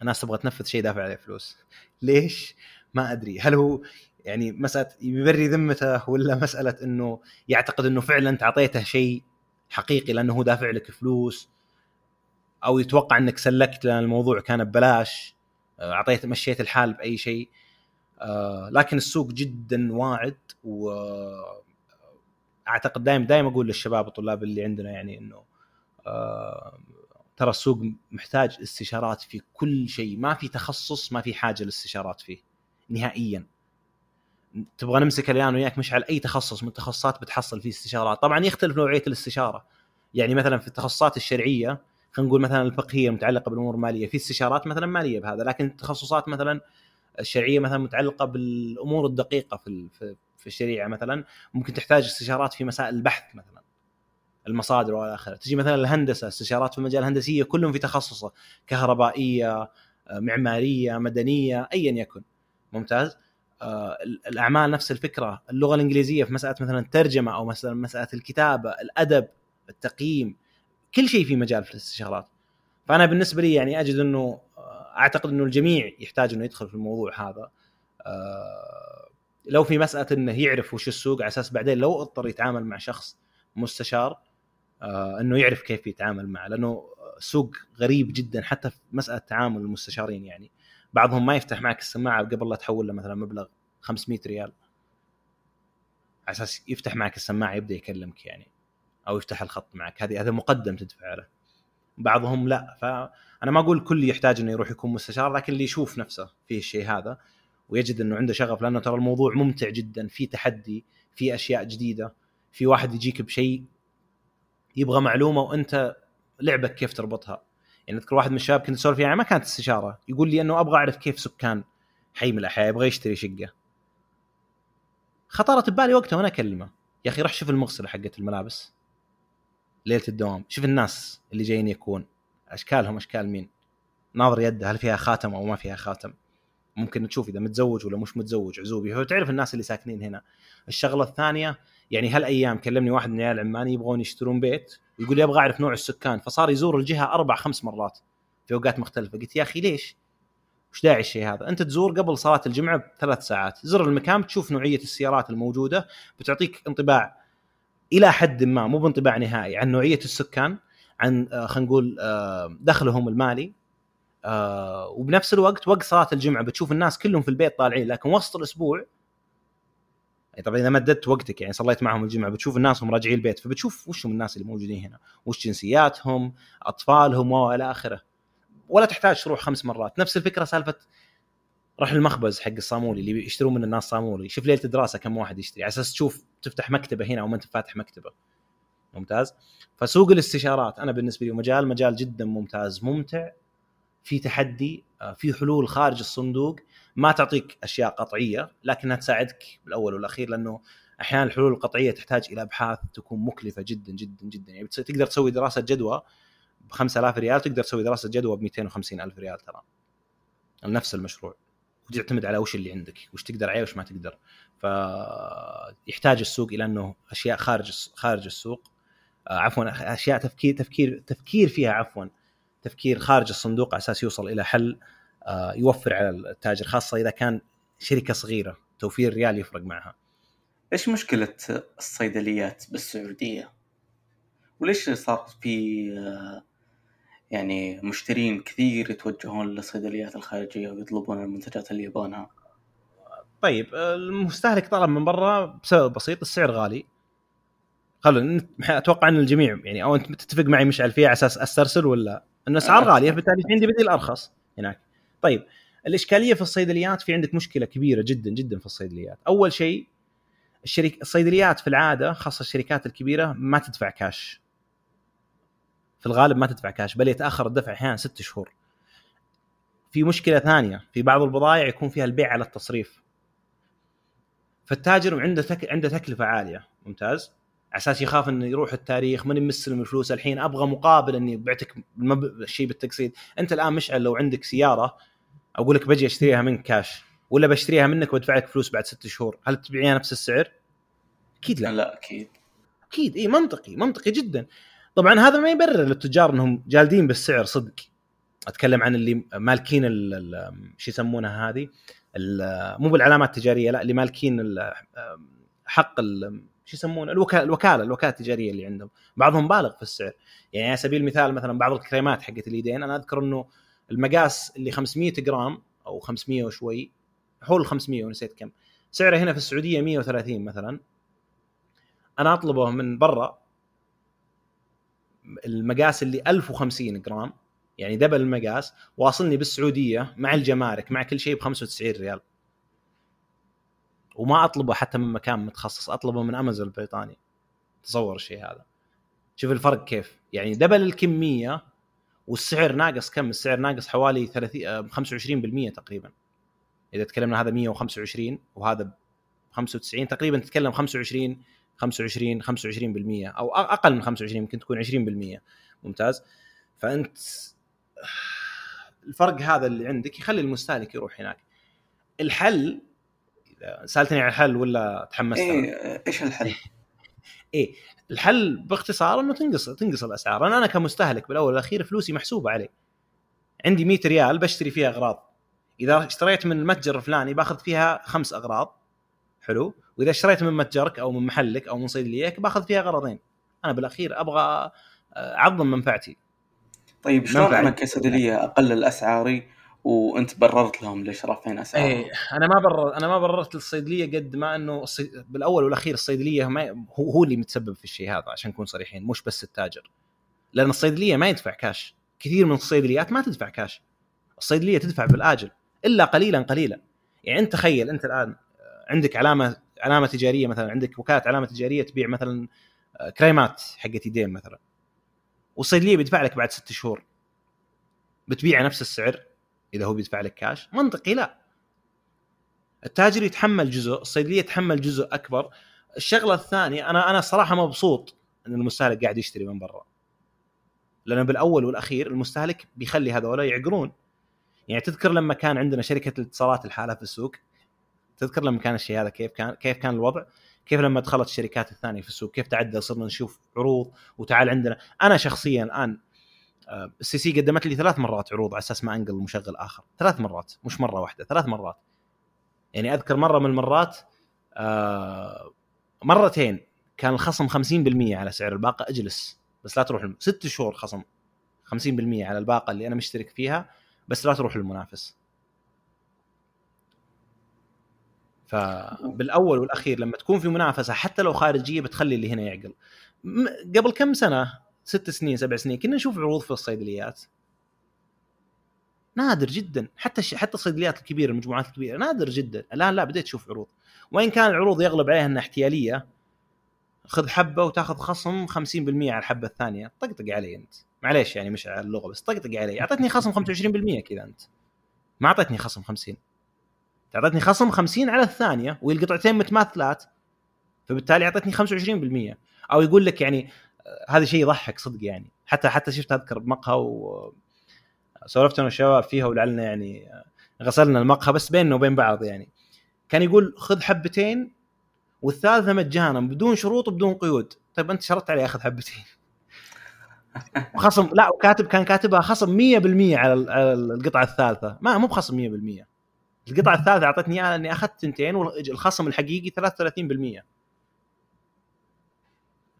الناس تبغى تنفذ شيء دافع عليه فلوس. ليش؟ ما أدري. هل هو يعني مسألة يبري ذمته ولا مسألة إنه يعتقد إنه فعلا أنت أعطيته شيء حقيقي لأنه هو دافع لك فلوس أو يتوقع إنك سلكت لأن الموضوع كان ببلاش آه، أعطيت مشيت الحال بأي شيء. آه، لكن السوق جدا واعد و أعتقد دائما دائما أقول للشباب والطلاب اللي عندنا يعني إنه آه، ترى السوق محتاج استشارات في كل شيء. ما في تخصص ما في حاجة للاستشارات فيه نهائيا. تبغى نمسك الان وياك مش على أي تخصص من التخصصات بتحصل فيه استشارات. طبعا يختلف نوعية الاستشارة. يعني مثلا في التخصصات الشرعية خلينا نقول مثلا الفقهية المتعلقه بالأمور المالية في استشارات مثلا مالية بهذا لكن التخصصات مثلا الشرعية مثلا متعلقة بالأمور الدقيقة في الشريعة مثلا ممكن تحتاج استشارات في مسائل البحث مثلا المصادر وإلى آخره. تجي مثلا الهندسة استشارات في المجال الهندسية كلهم في تخصصه كهربائية آه، معمارية مدنية ايا يكن. ممتاز؟ آه، ال- الأعمال نفس الفكرة. اللغة الإنجليزية في مسألة مثلا الترجمة أو مثلا مسألة الكتابة الأدب التقييم كل شيء في مجال في الاستشارات. فأنا بالنسبة لي يعني أجد إنه آه، أعتقد إنه الجميع يحتاج إنه يدخل في الموضوع هذا. لو في مسألة إنه يعرف وش السوق على أساس بعدين لو اضطر يتعامل مع شخص مستشار آه، إنه يعرف كيف يتعامل معه لأنه سوق غريب جدا حتى في مسألة تعامل المستشارين يعني. بعضهم ما يفتح معك السماعة قبل لا تحول له مثلا مبلغ 500 ريال. على أساس يفتح معك السماعة يبدأ يكلمك يعني أو يفتح الخط معك. هذه هذا مقدم تدفع له. بعضهم لا. فأنا ما أقول كل يحتاج إنه يروح يكون مستشار لكن اللي يشوف نفسه فيه الشيء هذا ويجد إنه عنده شغف لأنه ترى الموضوع ممتع جدا في تحدي في أشياء جديدة في واحد يجيك بشيء يبغى معلومة وأنت لعبك كيف تربطها. يعني أذكر واحد من الشباب كنت أسولف يعني ما كانت استشارة يقول لي إنه أبغى أعرف كيف سكان حي من الأحياء يبغى يشتري شقة. خطرت ببالي وقتها وأنا أكلمه. يا أخي روح شوف المغسلة حقت الملابس. ليلة الدوام شوف الناس اللي جايين يكون أشكالهم أشكال مين؟ ناظر يده هل فيها خاتم أو ما فيها خاتم؟ ممكن تشوف إذا متزوج ولا مش متزوج عزوبي. هو تعرف الناس اللي ساكنين هنا. الشغلة الثانية يعني هالأيام كلمني واحد من عيال العماني يبغون يشترون بيت يقول لي أبغى اعرف نوع السكان. فصار يزور الجهة أربع خمس مرات في أوقات مختلفة. قلت يا أخي ليش؟ وش داعي الشيء هذا؟ أنت تزور قبل صلاة الجمعة بثلاث ساعات. زر المكان بتشوف نوعية السيارات الموجودة بتعطيك انطباع إلى حد ما مو بانطباع نهائي عن نوعية السكان عن آه، خلينا نقول آه، دخلهم المالي. آه، وبنفس الوقت وقت صلاة الجمعة بتشوف الناس كلهم في البيت طالعين لكن وسط الأسبوع يعني طبعا إذا مددت وقتك يعني صليت معهم الجمعة بتشوف الناس هم راجعين البيت فبتشوف وش هم الناس اللي موجودين هنا وش جنسياتهم أطفالهم والى آخره. ولا تحتاج تروح خمس مرات. نفس الفكرة سالفة روح المخبز حق الصامولي اللي يشترون من الناس صامولي. شوف ليلة الدراسة كم واحد يشتري على أساس تشوف تفتح مكتبة هنا أو ما أنت فاتح مكتبة. ممتاز؟ فسوق الاستشارات أنا بالنسبة لي مجال مجال جدا ممتاز ممتع. في تحدي آه، في حلول خارج الصندوق ما تعطيك أشياء قطعية لكنها تساعدك بالأول والأخير لأنه أحيانا الحلول القطعية تحتاج إلى أبحاث تكون مكلفة جدا جدا جدا. يعني تقدر تسوي دراسة جدوى ب 5000 ريال تقدر تسوي دراسة جدوى ب 250 ألف ريال ترى. نفس المشروع. وتعتمد على وش اللي عندك وش تقدر عليه وش ما تقدر. فيحتاج السوق إلى إنه أشياء خارج خارج السوق. آه، عفوا أشياء تفكير تفكير تفكير فيها عفوا تفكير خارج الصندوق على أساس يوصل إلى حل آه، يوفر على التاجر خاصة إذا كان شركة صغيرة توفير ريال يفرق معها. إيش مشكلة الصيدليات بالسعودية؟ وليش صار في آه، يعني مشترين كثير يتوجهون للصيدليات الخارجية ويطلبون المنتجات اللي يبونها؟ طيب المستهلك طلب من برا بسبب بسيط السعر غالي خلونا أتوقع إن الجميع يعني أو أنت تتفق معي مشعل فيها على أساس أسترسل ولا ان أسعار غالية فبالتالي عندي بديل أرخص هناك. طيب الإشكالية في الصيدليات في عندك مشكلة كبيرة جدا جدا في الصيدليات. أول شيء الشريك الصيدليات في العادة خاصة الشركات الكبيرة ما تدفع كاش في الغالب ما تدفع كاش بل يتأخر الدفع أحيانا ست شهور. في مشكلة ثانية في بعض البضائع يكون فيها البيع على التصريف. فالتاجر عنده تك... عنده تكلفة عالية. ممتاز. على أساس يخاف إنه يروح التاريخ ماني مستلم الفلوس الحين أبغى مقابل إني بعتك المب... الشيء بالتقسيط. أنت الآن مشعل لو عندك سيارة أقول لك بجي أشتريها منك كاش ولا بشتريها منك وأدفع لك فلوس بعد ست شهور هل تبيعها نفس السعر؟ أكيد لا. لا أكيد. أكيد إي منطقي منطقي جدا. طبعا هذا ما يبرر للتجار إنهم جالدين بالسعر صدق. أتكلم عن اللي مالكين شو يسمونها هذه؟ مو بالعلامات التجارية لا اللي مالكين حق شو يسمونه؟ الوكاله الوكالة الوكالة التجارية اللي عندهم. بعضهم بالغ في السعر. يعني على سبيل المثال مثلا بعض الكريمات حقت اليدين أنا أذكر إنه المقاس اللي 500 جرام أو 500 وشوي حول 500 ونسيت كم. سعره هنا في السعودية 130 مثلا. أنا أطلبه من برا المقاس اللي 1050 جرام يعني دبل المقاس واصلني بالسعودية مع الجمارك مع كل شيء ب 95 ريال. وما أطلبه حتى من مكان متخصص أطلبه من امازون البريطاني. تصور الشيء هذا. شوف الفرق كيف. يعني دبل الكمية والسعر ناقص كم؟ السعر ناقص حوالي 30 25% تقريبا. إذا تكلمنا هذا 125 وهذا 95 تقريبا تتكلم 25 25 25% أو أقل من 25 يمكن تكون 20% ممتاز. فأنت الفرق هذا اللي عندك يخلي المستهلك يروح هناك. الحل سالتني عن الحل ولا تحمست؟ إيه إيش الحل؟ إيه الحل باختصار إنه تنقص تنقص الأسعار. أنا أنا كمستهلك بالأول والأخير فلوسي محسوبة علي. عندي 100 ريال بشتري فيها أغراض. إذا اشتريت من المتجر الفلاني باخذ فيها خمس أغراض. حلو. وإذا اشتريت من متجرك أو من محلك أو من صيدليك باخذ فيها غرضين أنا بالأخير أبغى آه، أعظم منفعتي. طيب شلون أنا كصيدليه أقلل أسعاري وانت بررت لهم ليش رافعين أسعار. إيه أنا ما برر أنا ما بررت للصيدليه قد ما إنه الصي... بالأول والأخير الصيدلية ما هو هو اللي متسبب في الشيء هذا عشان نكون صريحين مش بس التاجر. لأن الصيدلية ما يدفع كاش كثير من الصيدليات ما تدفع كاش الصيدلية تدفع بالآجل إلا قليلا قليلا. يعني أنت تخيل أنت الآن عندك علامة علامة تجارية مثلا عندك وكالة علامة تجارية تبيع مثلا آه، كريمات حقت يدين مثلا. والصيدلية بيدفع لك بعد ست شهور. بتبيع نفس السعر. إذا هو بيدفع لك كاش منطقي لا. التاجر يتحمل جزء الصيدلية تحمل جزء أكبر. الشغلة الثانية أنا أنا صراحة مبسوط إن المستهلك قاعد يشتري من برا. لأنه بالأول والأخير المستهلك بيخلي هذول يعقرون يعني تذكر لما كان عندنا شركة الاتصالات الحالة في السوق؟ تذكر لما كان الشيء هذا كيف كان كيف كان الوضع؟ كيف لما دخلت الشركات الثانية في السوق؟ كيف تعدل صرنا نشوف عروض وتعال عندنا. أنا شخصيا الآن STC قدمت لي ثلاث مرات عروض على أساس ما أنقل مشغل آخر. ثلاث مرات مش مرة واحدة ثلاث مرات. يعني أذكر مرة من المرات آه، مرتين كان الخصم 50% على سعر الباقة أجلس. بس لا تروح. ست شهور خصم 50% على الباقة اللي أنا مشترك فيها بس لا تروح للمنافس. فبالاول والأخير لما تكون في منافسة حتى لو خارجية بتخلي اللي هنا يعقل. قبل كم سنة ست سنين سبع سنين كنا نشوف عروض في الصيدليات. نادر جدا. حتى الش... حتى الصيدليات الكبيرة المجموعات الكبيرة نادر جدا. الآن لا بديت تشوف عروض. وإن كان العروض يغلب عليها إنها احتيالية خذ حبة وتاخذ خصم 50% على الحبة الثانية. طقطق علي أنت. معليش يعني مش على اللغة بس طقطق علي. أعطتني خصم 25% كذا أنت. ما أعطتني خصم 50 أعطتني خصم 50 على الثانية والقطعتين متماثلات فبالتالي أعطتني 25% أو يقول لك يعني هذا شيء يضحك صدق يعني. حتى حتى شفت أذكر بمقهى و سولفت أنا والشباب فيها ولعلنا يعني غسلنا المقهى بس بيننا وبين بعض يعني. كان يقول خذ حبتين والثالثه مجانا بدون شروط وبدون قيود. طيب أنت شرطت علي أخذ حبتين. خصم لا وكاتب كان كاتبها خصم 100% على القطعة الثالثة. ما مو بخصم 100% القطعة الثالثة أعطتني إياها اني أخذت تنتين والخصم الحقيقي 33%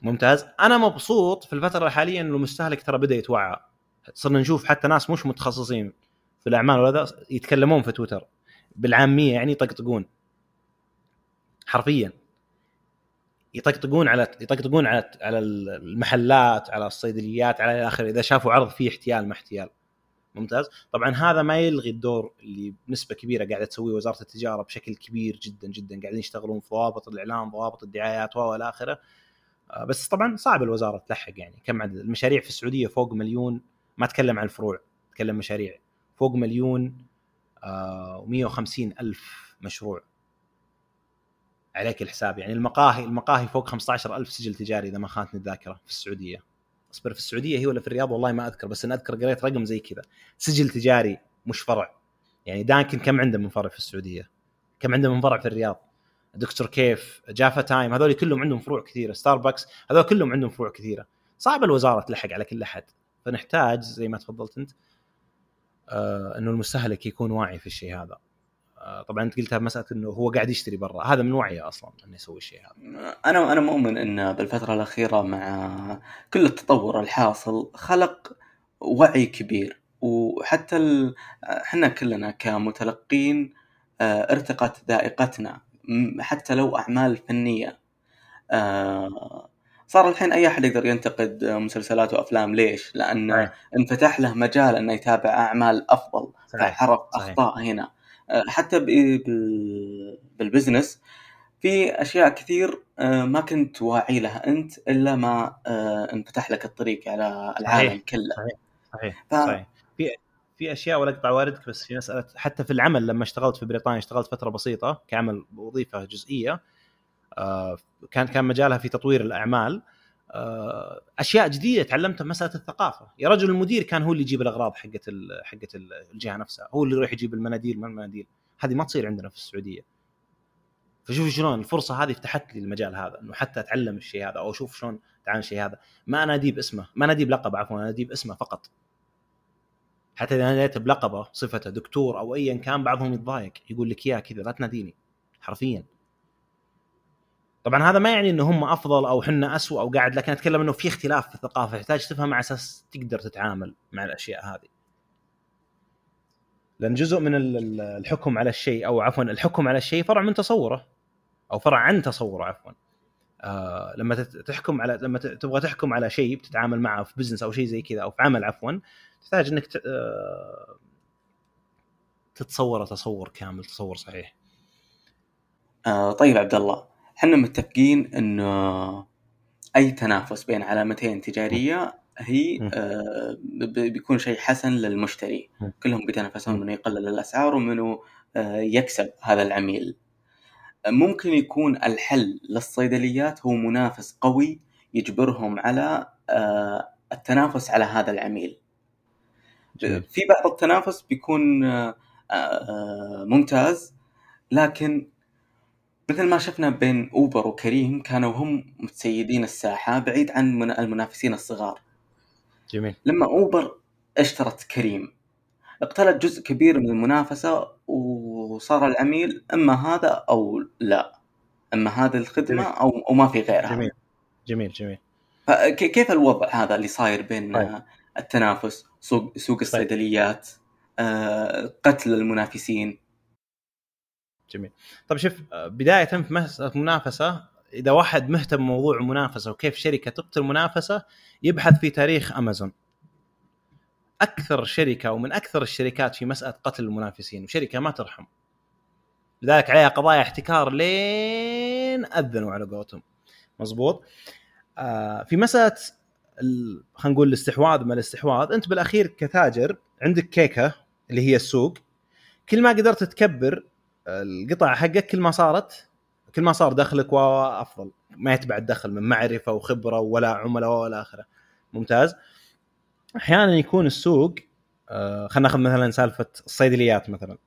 ممتاز. أنا مبسوط في الفترة الحالية إنه المستهلك ترى بدأ يتوعى. صرنا نشوف حتى ناس مش متخصصين في الأعمال وهذا يتكلمون في تويتر. بالعامية يعني يطقطقون. حرفيا. يطقطقون على يطقطقون على على المحلات على الصيدليات على آخره. إذا شافوا عرض فيه احتيال ما احتيال. ممتاز. طبعا هذا ما يلغي الدور اللي بنسبة كبيرة قاعدة تسويه وزارة التجارة بشكل كبير جدا جدا. قاعدين يشتغلون في ضوابط الإعلام ضوابط الدعايات والى آخره. بس طبعا صعب الوزارة تلحق يعني. كم عدد؟ المشاريع في السعودية فوق مليون. ما أتكلم عن الفروع أتكلم مشاريع. فوق مليون و150 ألف مشروع. عليك الحساب يعني. المقاهي المقاهي فوق 15000 سجل تجاري إذا ما خانتني الذاكرة في السعودية. أصبر في السعودية هي ولا في الرياض؟ والله ما أذكر بس أنا أذكر قريت رقم زي كذا. سجل تجاري مش فرع. يعني دانكن كم عنده من فرع في السعودية؟ كم عنده من فرع في الرياض؟ دكتور كيف جافا تايم هذول كلهم عندهم فروع كثيرة ستاربكس هذول كلهم عندهم فروع كثيرة. صعب الوزارة تلحق على كل أحد فنحتاج زي ما تفضلت أنت آه إنه المستهلك يكون واعي في الشيء هذا. آه طبعا أنت قلتها مسألة إنه هو قاعد يشتري برا هذا من وعيه أصلا إنه يسوي الشيء هذا. أنا أنا مؤمن إن بالفترة الأخيرة مع كل التطور الحاصل خلق وعي كبير وحتى إحنا كلنا كمتلقين آه، ارتقت ذائقتنا حتى لو أعمال فنية آه، صار الحين أي أحد يقدر ينتقد مسلسلات وأفلام ليش؟ لأن صحيح. انفتح له مجال إنه يتابع أعمال أفضل فعرف أخطاء هنا آه، حتى بالبزنس في أشياء كثير آه، ما كنت واعي لها أنت إلا ما انفتح لك الطريق على العالم صحيح. كله صحيح صحيح, ف... صحيح. في في أشياء ولا اقطع واردك بس في مسألة حتى في العمل لما اشتغلت في بريطانيا اشتغلت فترة بسيطة كعمل وظيفة جزئية آه، كان كان مجالها في تطوير الأعمال آه، أشياء جديدة تعلمتها مسألة الثقافة. يا رجل المدير كان هو اللي يجيب الأغراض حقت حقت الجهة نفسها هو اللي يروح يجيب المناديل ما المناديل. هذه ما تصير عندنا في السعودية. فشوف شلون الفرصة هذه فتحت لي المجال هذا إنه حتى أتعلم الشيء هذا أو أشوف شلون تعامل الشيء هذا. ما اناديه باسمه ما اناديه بلقب عفوا اناديه باسمه فقط. حتى إذا ناديته بلقبة صفته دكتور أو ايا كان بعضهم يتضايق يقول لك يا كذا لا تناديني حرفيا. طبعا هذا ما يعني إنه هم أفضل أو حنا اسوء أو قاعد لكن أتكلم إنه في اختلاف في الثقافة تحتاج تفهم على أساس تقدر تتعامل مع الأشياء هذه. لأن جزء من الحكم على الشيء أو عفوا الحكم على الشيء فرع من تصوره أو فرع عن تصوره عفوا. آه لما تحكم على لما تبغى تحكم على شيء بتتعامل معه في بزنس أو شيء زي كذا أو في عمل عفوا تحتاج إنك آه، تتصوره تصور كامل تصور صحيح. آه طيب عبد الله إحنا متفقين إنه أي تنافس بين علامتين تجارية هي آه بيكون شيء حسن للمشتري. كلهم بيتنافسون منه يقلل الأسعار ومنه آه يكسب هذا العميل. ممكن يكون الحل للصيدليات هو منافس قوي يجبرهم على آه التنافس على هذا العميل. في بعض التنافس بيكون آه، آه، ممتاز لكن مثل ما شفنا بين أوبر وكريم كانوا هم متسيدين الساحة بعيد عن المنافسين الصغار. جميل. لما أوبر اشترت كريم اقتلت جزء كبير من المنافسة وصار العميل إما هذا أو لا. إما هذه الخدمة جميل. أو أو ما في غيرها. جميل. جميل جميل. فكيف الوضع هذا اللي صاير بين طيب. التنافس سوق سوق الصيدليات آه، قتل المنافسين. جميل. طيب شوف بداية في مسألة منافسة إذا واحد مهتم بموضوع منافسه وكيف شركة تقتل منافسة يبحث في تاريخ امازون أكثر شركة ومن أكثر الشركات في مسألة قتل المنافسين وشركة ما ترحم. لذلك عليها قضايا احتكار لين أذنوا على قولتهم. مزبوط آه في مسألة ال- خلينا نقول الاستحواذ ما الاستحواذ. أنت بالأخير كتاجر عندك كيكة اللي هي السوق. كل ما قدرت تكبر القطع حقك كل ما صارت كل ما صار دخلك وأفضل. ما يتبع الدخل من معرفة وخبرة ولا عملاء ولا آخرة. ممتاز. أحيانا يكون السوق آه، خلينا ناخذ مثلا سالفة الصيدليات مثلا.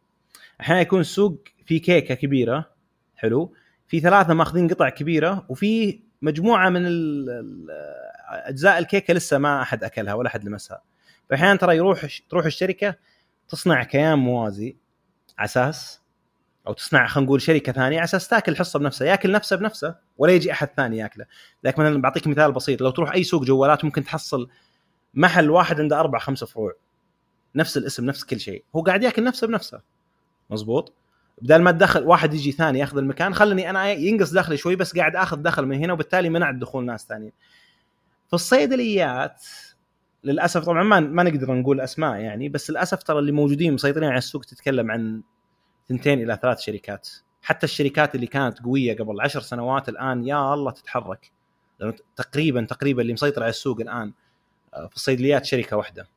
أحيانا يكون السوق في كيكة كبيرة حلو. في ثلاثة ماخذين قطع كبيرة وفي مجموعة من أجزاء الكيكة لسه ما أحد أكلها ولا أحد لمسها. فأحيانا ترى يروح تروح الشركة تصنع كيان موازي على أساس أو تصنع خلينا نقول شركة ثانية على أساس تأكل حصه بنفسها يأكل نفسه بنفسه ولا يجي أحد ثاني يأكله. لكن مثلا بعطيك مثال بسيط لو تروح أي سوق جوالات ممكن تحصل محل واحد عنده أربع خمسة فروع نفس الاسم نفس كل شيء هو قاعد يأكل نفسه بنفسه. مزبوط بدل ما تدخل واحد يجي ثاني يأخذ المكان خلني أنا ينقص دخلي شوي بس قاعد آخذ دخل من هنا وبالتالي منع دخول ناس ثانيين. في الصيدليات للأسف طبعا ما ما نقدر نقول أسماء يعني بس للأسف ترى اللي موجودين مسيطرين على السوق تتكلم عن ثنتين إلى ثلاث شركات. حتى الشركات اللي كانت قوية قبل عشر سنوات الآن يا الله تتحرك. لأنه تقريبا تقريبا اللي مسيطر على السوق الآن آه، في الصيدليات شركة واحدة.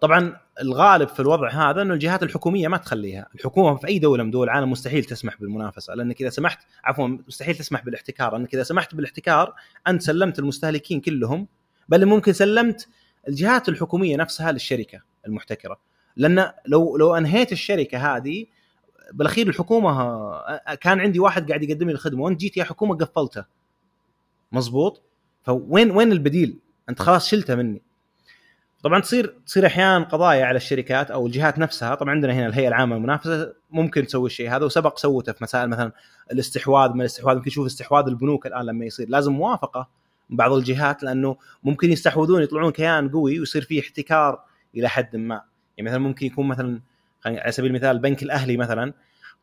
طبعا الغالب في الوضع هذا إنه الجهات الحكومية ما تخليها، الحكومة في أي دولة من دول العالم مستحيل تسمح بالمنافسة، لانك إذا سمحت عفوا مستحيل تسمح بالاحتكار، لأنك إذا سمحت بالاحتكار أنت سلمت المستهلكين كلهم بل ممكن سلمت الجهات الحكومية نفسها للشركة المحتكرة، لأن لو لو أنهيت الشركة هذه بالأخير الحكومة آه، كان عندي واحد قاعد يقدم لي الخدمة وأنت جيت يا حكومة قفلته. مزبوط؟ فوين وين البديل؟ أنت خلاص شلته مني. طبعا تصير تصير أحيانا قضايا على الشركات أو الجهات نفسها. طبعا عندنا هنا الهيئة العامة للمنافسة ممكن تسوي الشيء هذا وسبق سوته في مسائل مثلا الاستحواذ. من الاستحواذ؟ ممكن تشوف استحواذ البنوك الآن لما يصير. لازم موافقة من بعض الجهات لأنه ممكن يستحوذون يطلعون كيان قوي ويصير فيه احتكار إلى حد ما. يعني مثلا ممكن يكون مثلا على سبيل المثال البنك الأهلي مثلا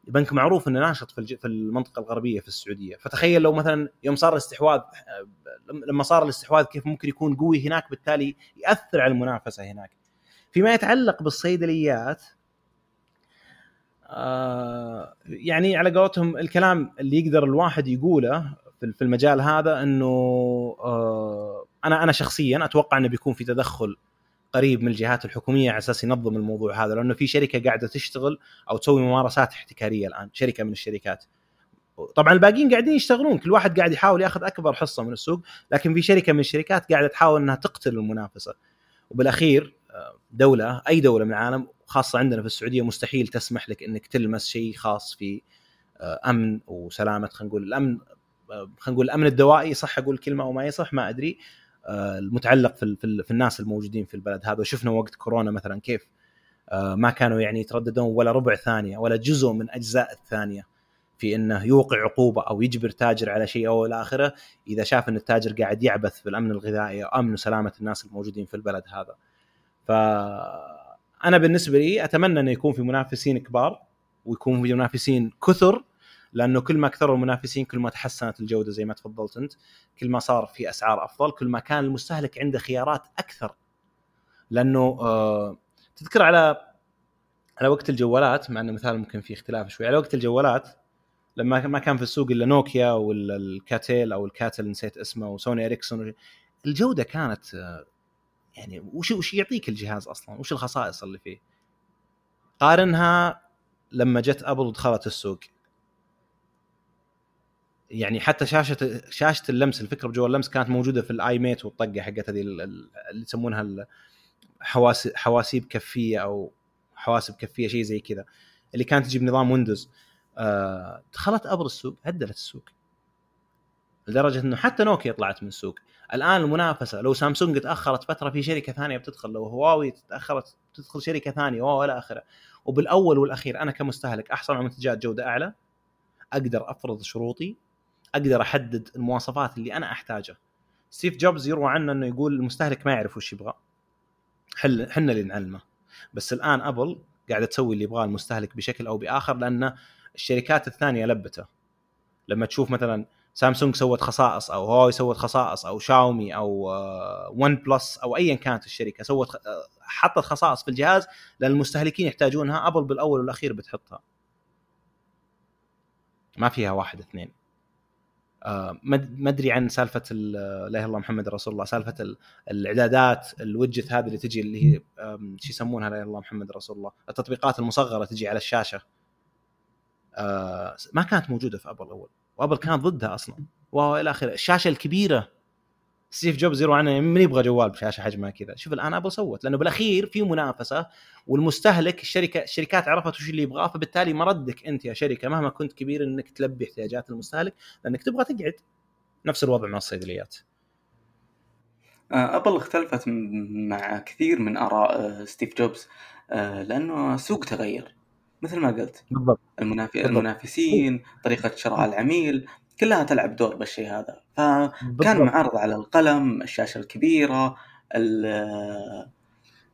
بنك معروف إنه ناشط في في المنطقة الغربية في السعودية. فتخيل لو مثلا يوم صار الاستحواذ لما صار الاستحواذ كيف ممكن يكون قوي هناك بالتالي يأثر على المنافسة هناك. فيما يتعلق بالصيدليات آه يعني على قولتهم الكلام اللي يقدر الواحد يقوله في في المجال هذا إنه آه أنا أنا شخصيا أتوقع إنه بيكون في تدخل قريب من الجهات الحكومية على أساس ينظم الموضوع هذا لأنه في شركة قاعدة تشتغل أو تسوي ممارسات احتكارية الآن شركة من الشركات. طبعا الباقيين قاعدين يشتغلون كل واحد قاعد يحاول يأخذ أكبر حصة من السوق لكن في شركة من الشركات قاعدة تحاول إنها تقتل المنافسة. وبالأخير آه، دولة أي دولة من العالم خاصة عندنا في السعودية مستحيل تسمح لك إنك تلمس شيء خاص في آه، أمن وسلامة خلينا نقول الأمن آه، خلينا نقول الأمن الدوائي صح أقول كلمة أو ما يصح ما أدري. المتعلق في في, ال- في الناس الموجودين في البلد هذا وشفنا وقت كورونا مثلا كيف آه، ما كانوا يعني يترددون ولا ربع ثانية ولا جزء من أجزاء الثانية في إنه يوقع عقوبة أو يجبر تاجر على شيء أو إلى آخره إذا شاف إن التاجر قاعد يعبث بالامن الغذائي أو أمن وسلامة الناس الموجودين في البلد هذا. ف أنا بالنسبة لي أتمنى إنه يكون في منافسين كبار ويكون في منافسين كثر لأنه كل ما كثروا المنافسين كل ما تحسنت الجودة زي ما تفضلت أنت كل ما صار في أسعار أفضل كل ما كان المستهلك عنده خيارات أكثر لأنه آه تذكر على على وقت الجوالات مع إنه مثال ممكن في اختلاف شوي على وقت الجوالات لما ما كان في السوق إلا نوكيا ولا أو الكاتل نسيت اسمه وسوني إريكسون الجودة كانت آه، يعني وش وش يعطيك الجهاز أصلا؟ وش الخصائص اللي فيه؟ قارنها لما جت أبل ودخلت السوق يعني حتى شاشة شاشة اللمس الفكرة بجوال اللمس كانت موجودة في ال i-mate والطقة حقت هذه ال- ال- اللي يسمونها حواس حواسيب كفية أو حواسب كفية شيء زي كذا اللي كانت تجيب نظام ويندوز. آه، دخلت ابل السوق عدلت السوق. لدرجة إنه حتى نوكيا طلعت من السوق. الآن المنافسة لو سامسونج تأخرت فترة في شركة ثانية بتدخل لو هواوي تأخرت تدخل شركة ثانية والى آخره. وبالأول والأخير أنا كمستهلك أحصل على منتجات جودة أعلى أقدر أفرض شروطي أقدر أحدد المواصفات اللي أنا أحتاجها. ستيف جوبز يروى عنه إنه يقول المستهلك ما يعرف وش يبغى. حنا اللي نعلمه. بس الآن أبل قاعدة تسوي اللي يبغاه المستهلك بشكل أو بآخر لأن الشركات الثانية لبته. لما تشوف مثلا سامسونج سوت خصائص أو هواوي سوت خصائص أو شاومي أو ون آه، بلس أو ايا كانت الشركة سوت آه، حطت خصائص في الجهاز لأن المستهلكين يحتاجونها. أبل بالأول والأخير بتحطها. ما فيها واحد اثنين. ما ادري عن سالفة لا إله إلا محمد رسول الله سالفة الإعدادات الوجت هذه اللي تجي اللي هي شو يسمونها لا إله إلا محمد رسول الله التطبيقات المصغرة تجي على الشاشة. ما كانت موجودة في أبل أول وأبل كان ضدها أصلا وإلى آخره. الشاشة الكبيرة ستيف جوبز يروى عنه من يبغى جوال بشاشة حجمها كذا؟ شوف الآن ابل سوت لأنه بالأخير في منافسة والمستهلك الشركة الشركات عرفت وش اللي يبغاه فبالتالي ما ردك أنت يا شركة مهما كنت كبير إنك تلبي احتياجات المستهلك لأنك تبغى تقعد. نفس الوضع مع الصيدليات. ابل اختلفت مع كثير من آراء آه، ستيف جوبز آه، لأنه السوق تغير. مثل ما قلت. بالضبط. المناف... بالضبط. المنافسين طريقة شراء العميل كلها تلعب دور بالشيء هذا. فكان معترض على القلم الشاشة الكبيرة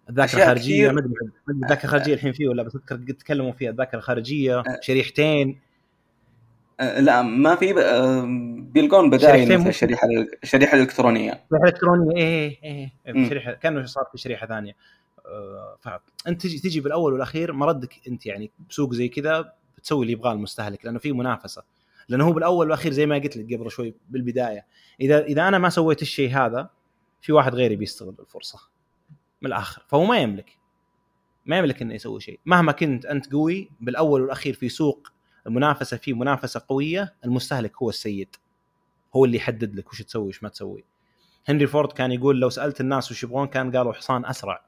الذاكرة الخارجية ما أدري الذاكرة الخارجية الحين فيه ولا بتذكر تكلموا فيها الذاكرة الخارجية شريحتين. لا ما في بيلقون بدائل مثل الشريحه الشريحه الإلكترونية. الشريحه الإلكترونية إيه إيه, إيه. شريحة كأنه صار في شريحة ثانية. فانت تجي تجي بالأول والأخير مردك أنت يعني بسوق زي كذا بتسوي اللي يبغاه المستهلك لأنه في منافسة. لأنه هو بالأول والأخير زي ما قلت لك قبل شوي بالبداية. إذا إذا أنا ما سويت الشيء هذا في واحد غيري بيستغل الفرصة. من الآخر. فهو ما يملك. ما يملك إنه يسوي شيء. مهما كنت أنت قوي بالأول والأخير في سوق المنافسة فيه منافسة قوية المستهلك هو السيد. هو اللي يحدد لك وش تسوي وش ما تسوي. هنري فورد كان يقول لو سألت الناس وش يبغون كان قالوا حصان أسرع.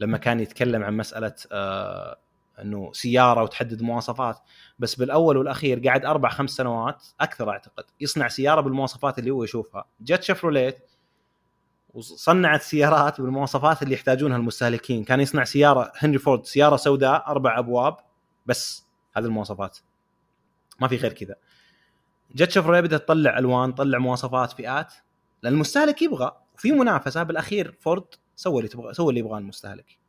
لما كان يتكلم عن مسألة آه إنه سيارة وتحدد مواصفات بس بالأول والأخير قعد أربع خمس سنوات أكثر أعتقد يصنع سيارة بالمواصفات اللي هو يشوفها. جت شفروليت وصنعت سيارات بالمواصفات اللي يحتاجونها المستهلكين. كان يصنع سيارة هنري فورد سيارة سوداء أربع أبواب بس هذه المواصفات. ما في غير كذا. جت شفروليه بدأت تطلع ألوان تطلع مواصفات فئات. لأن المستهلك يبغى وفي منافسة بالأخير فورد سوى اللي تبغى سوى اللي يبغاه المستهلك.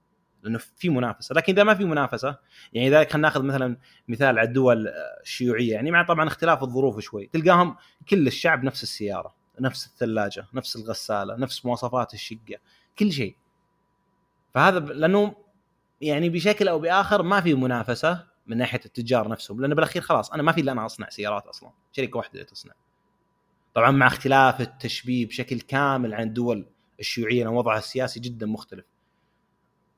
لأنه في منافسة. لكن إذا ما في منافسة يعني ذلك خلينا ناخذ مثلا مثال على الدول الشيوعية يعني مع طبعا اختلاف الظروف شوي. تلقاهم كل الشعب نفس السيارة نفس الثلاجة نفس الغسالة نفس مواصفات الشقة كل شيء. فهذا لأنه يعني بشكل أو بآخر ما في منافسة من ناحية التجار نفسهم. لأن بالأخير خلاص أنا ما في إلا أنا أصنع سيارات أصلا. شركة واحدة اللي تصنع. طبعا مع اختلاف التشبيه بشكل كامل عن الدول الشيوعية لأن وضعها السياسي جدا مختلف.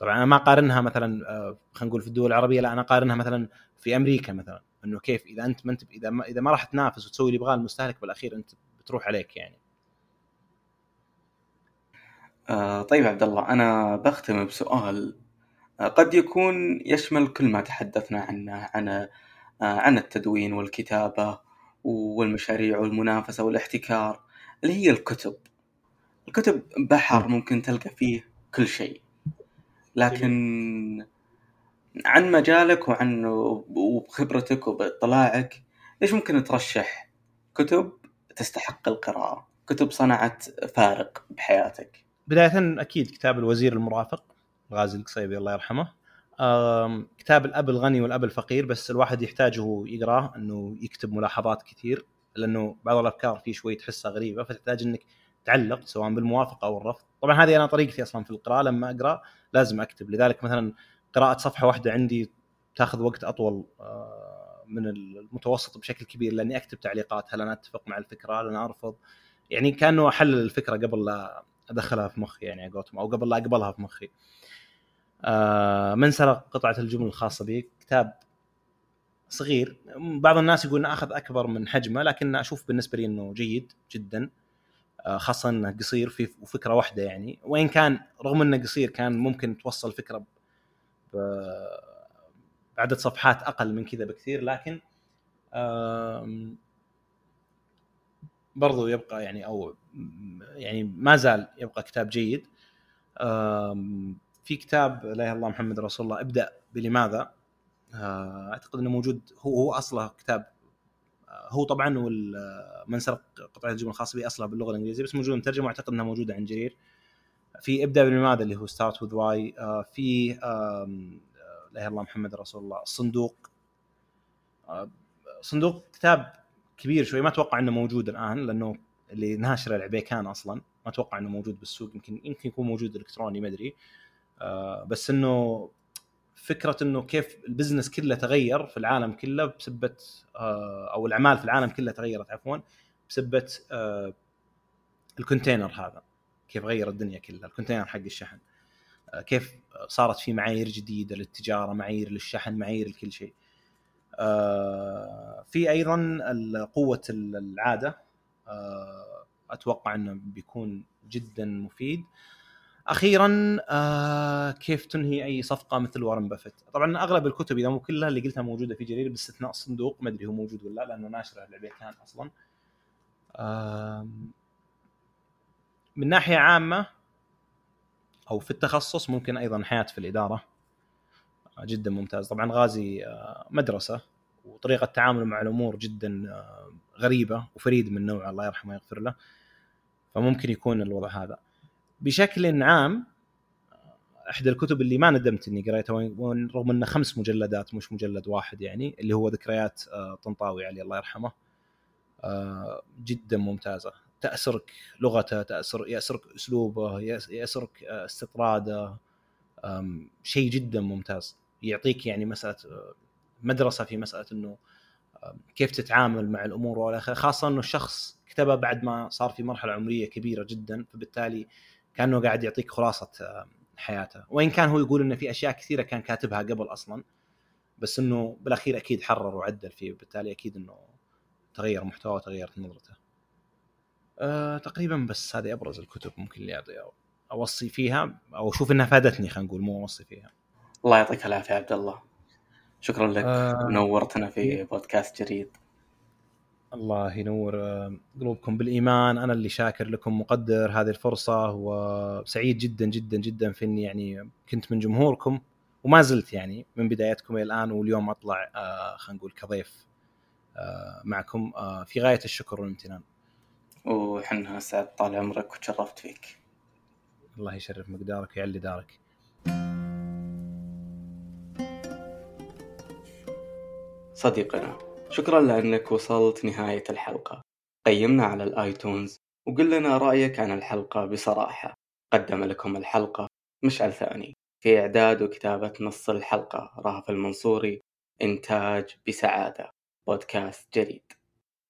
طبعا أنا ما اقارنها مثلا آه، خلينا نقول في الدول العربية لا أنا اقارنها مثلا في أمريكا مثلا إنه كيف إذا أنت ما أنت إذا ما إذا ما راح تنافس وتسوي اللي يبغاه المستهلك بالأخير أنت بتروح عليك يعني. آه طيب عبد الله أنا بختم بسؤال آه قد يكون يشمل كل ما تحدثنا عنه عن آه عن التدوين والكتابة والمشاريع والمنافسة والاحتكار اللي هي الكتب. الكتب بحر ممكن تلقى فيه كل شيء. لكن عن مجالك وعن وبخبرتك وباطلاعك إيش ممكن ترشح؟ كتب تستحق القراءة كتب صنعت فارق بحياتك. بداية أكيد كتاب الوزير المرافق غازي القصيبي الله يرحمه. كتاب الأب الغني والأب الفقير بس الواحد يحتاجه يقرأه أنه يكتب ملاحظات كثير لأنه بعض الأفكار فيه شوي تحسها غريبة فتحتاج أنك تعلق سواء بالموافقة أو الرفض. طبعا هذه أنا طريقتي أصلا في القراءة لما أقرأ لازم أكتب. لذلك مثلا قراءة صفحة واحدة عندي تأخذ وقت أطول آه، من المتوسط بشكل كبير لأني أكتب تعليقات. هل أنا أتفق مع الفكرة؟ هل أنا أرفض؟ يعني كأنه أحلل الفكرة قبل لا أدخلها في مخي يعني أو قبل لا أقبلها في مخي. آه، من سرق قطعة الجمل الخاصة بي؟ كتاب صغير. بعض الناس يقول انه أخذ أكبر من حجمه لكن أشوف بالنسبة لي إنه جيد جدا. خاصة إنه قصير في فكرة واحدة يعني. وين كان رغم إنه قصير كان ممكن توصل فكرة بعدد صفحات أقل من كذا بكثير لكن برضو يبقى يعني أو يعني ما زال يبقى كتاب جيد. في كتاب لا إله إلا الله محمد رسول الله ابدأ بلماذا؟ آه، أعتقد إنه موجود هو هو أصله كتاب آه، هو طبعا من سرق قطعه الجمل الخاصه به أصلها باللغة الإنجليزية بس موجود مترجم وأعتقد إنها موجودة عند جرير. في ابدا بلماذا اللي هو Start With Why في لا إله إلا الله محمد رسول الله الصندوق صندوق كتاب كبير شوي ما أتوقع إنه موجود الآن لأنه اللي ناشر العبيكان أصلا. ما أتوقع إنه موجود بالسوق يمكن يمكن يكون موجود إلكتروني ما أدري. آه بس إنه فكرة إنه كيف ال business كله تغير في العالم كله بسبة آه أو الأعمال في العالم كله تغيرت عفوا بسبة آه ال container هذا. كيف غير الدنيا كلها ال container حق الشحن. آه كيف صارت في معايير جديدة للتجارة معايير للشحن معايير لكل شيء. في أيضا قوة العادة. أتوقع إنه بيكون جدا مفيد. أخيرا آه كيف تنهي أي صفقة مثل وارن بافيت؟ طبعا أغلب الكتب إذا مو كلها اللي قلتها موجودة في جرير باستثناء الصندوق ما أدري هو موجود ولا لا لأنه ناشر العبيكان أصلا. آه من ناحية عامة أو في التخصص ممكن أيضا حياة في الإدارة. جدا ممتاز. طبعا غازي آه، مدرسة وطريقة تعامله مع الأمور جدا آه، غريبة وفريد من نوعه الله يرحمه ويغفر له. فممكن يكون الوضع هذا. بشكل عام آه، إحدى الكتب اللي ما ندمت إني قريتها رغم إنه خمس مجلدات مش مجلد واحد يعني اللي هو ذكريات طنطاوي علي الله يرحمه. جدا ممتازة. تأسرك لغته تاسر يأسرك أسلوبه يأسرك استطراده. شيء جدا ممتاز. يعطيك يعني مسألة مدرسة في مسألة إنه كيف تتعامل مع الأمور والى خاصة إنه الشخص كتبه بعد ما صار في مرحلة عمرية كبيرة جدا فبالتالي كأنه قاعد يعطيك خلاصة حياته وإن كان هو يقول انه في أشياء كثيرة كان كاتبها قبل أصلا بس إنه بالأخير أكيد حرر وعدل فيه بالتالي أكيد إنه تغير محتواه وتغيرت نظرته. أه تقريبا بس هذه أبرز الكتب ممكن اللي أوصي فيها أو أشوف إنها فادتني خلينا نقول مو أوصي فيها. الله يعطيك العافية عبد الله. شكرا لك آه نورتنا في بودكاست جريد الله ينور آه، قلوبكم بالإيمان أنا اللي شاكر لكم مقدر هذه الفرصة وسعيد جدا جدا جدا في إني يعني كنت من جمهوركم وما زلت يعني من بدايتكم إلى الآن واليوم أطلع آه خلينا نقول كضيف آه معكم في غاية الشكر والامتنان. وحنا سعد طال عمرك وتشرفت فيك. الله يشرف مقدارك ويعلي دارك. صديقنا شكرا لأنك وصلت نهاية الحلقة. قيمنا على الآيتونز وقل لنا رأيك عن الحلقة بصراحة. قدم لكم الحلقة مشعل ثاني. في إعداد وكتابة نص الحلقة رهف المنصوري إنتاج بسعادة. بودكاست جديد.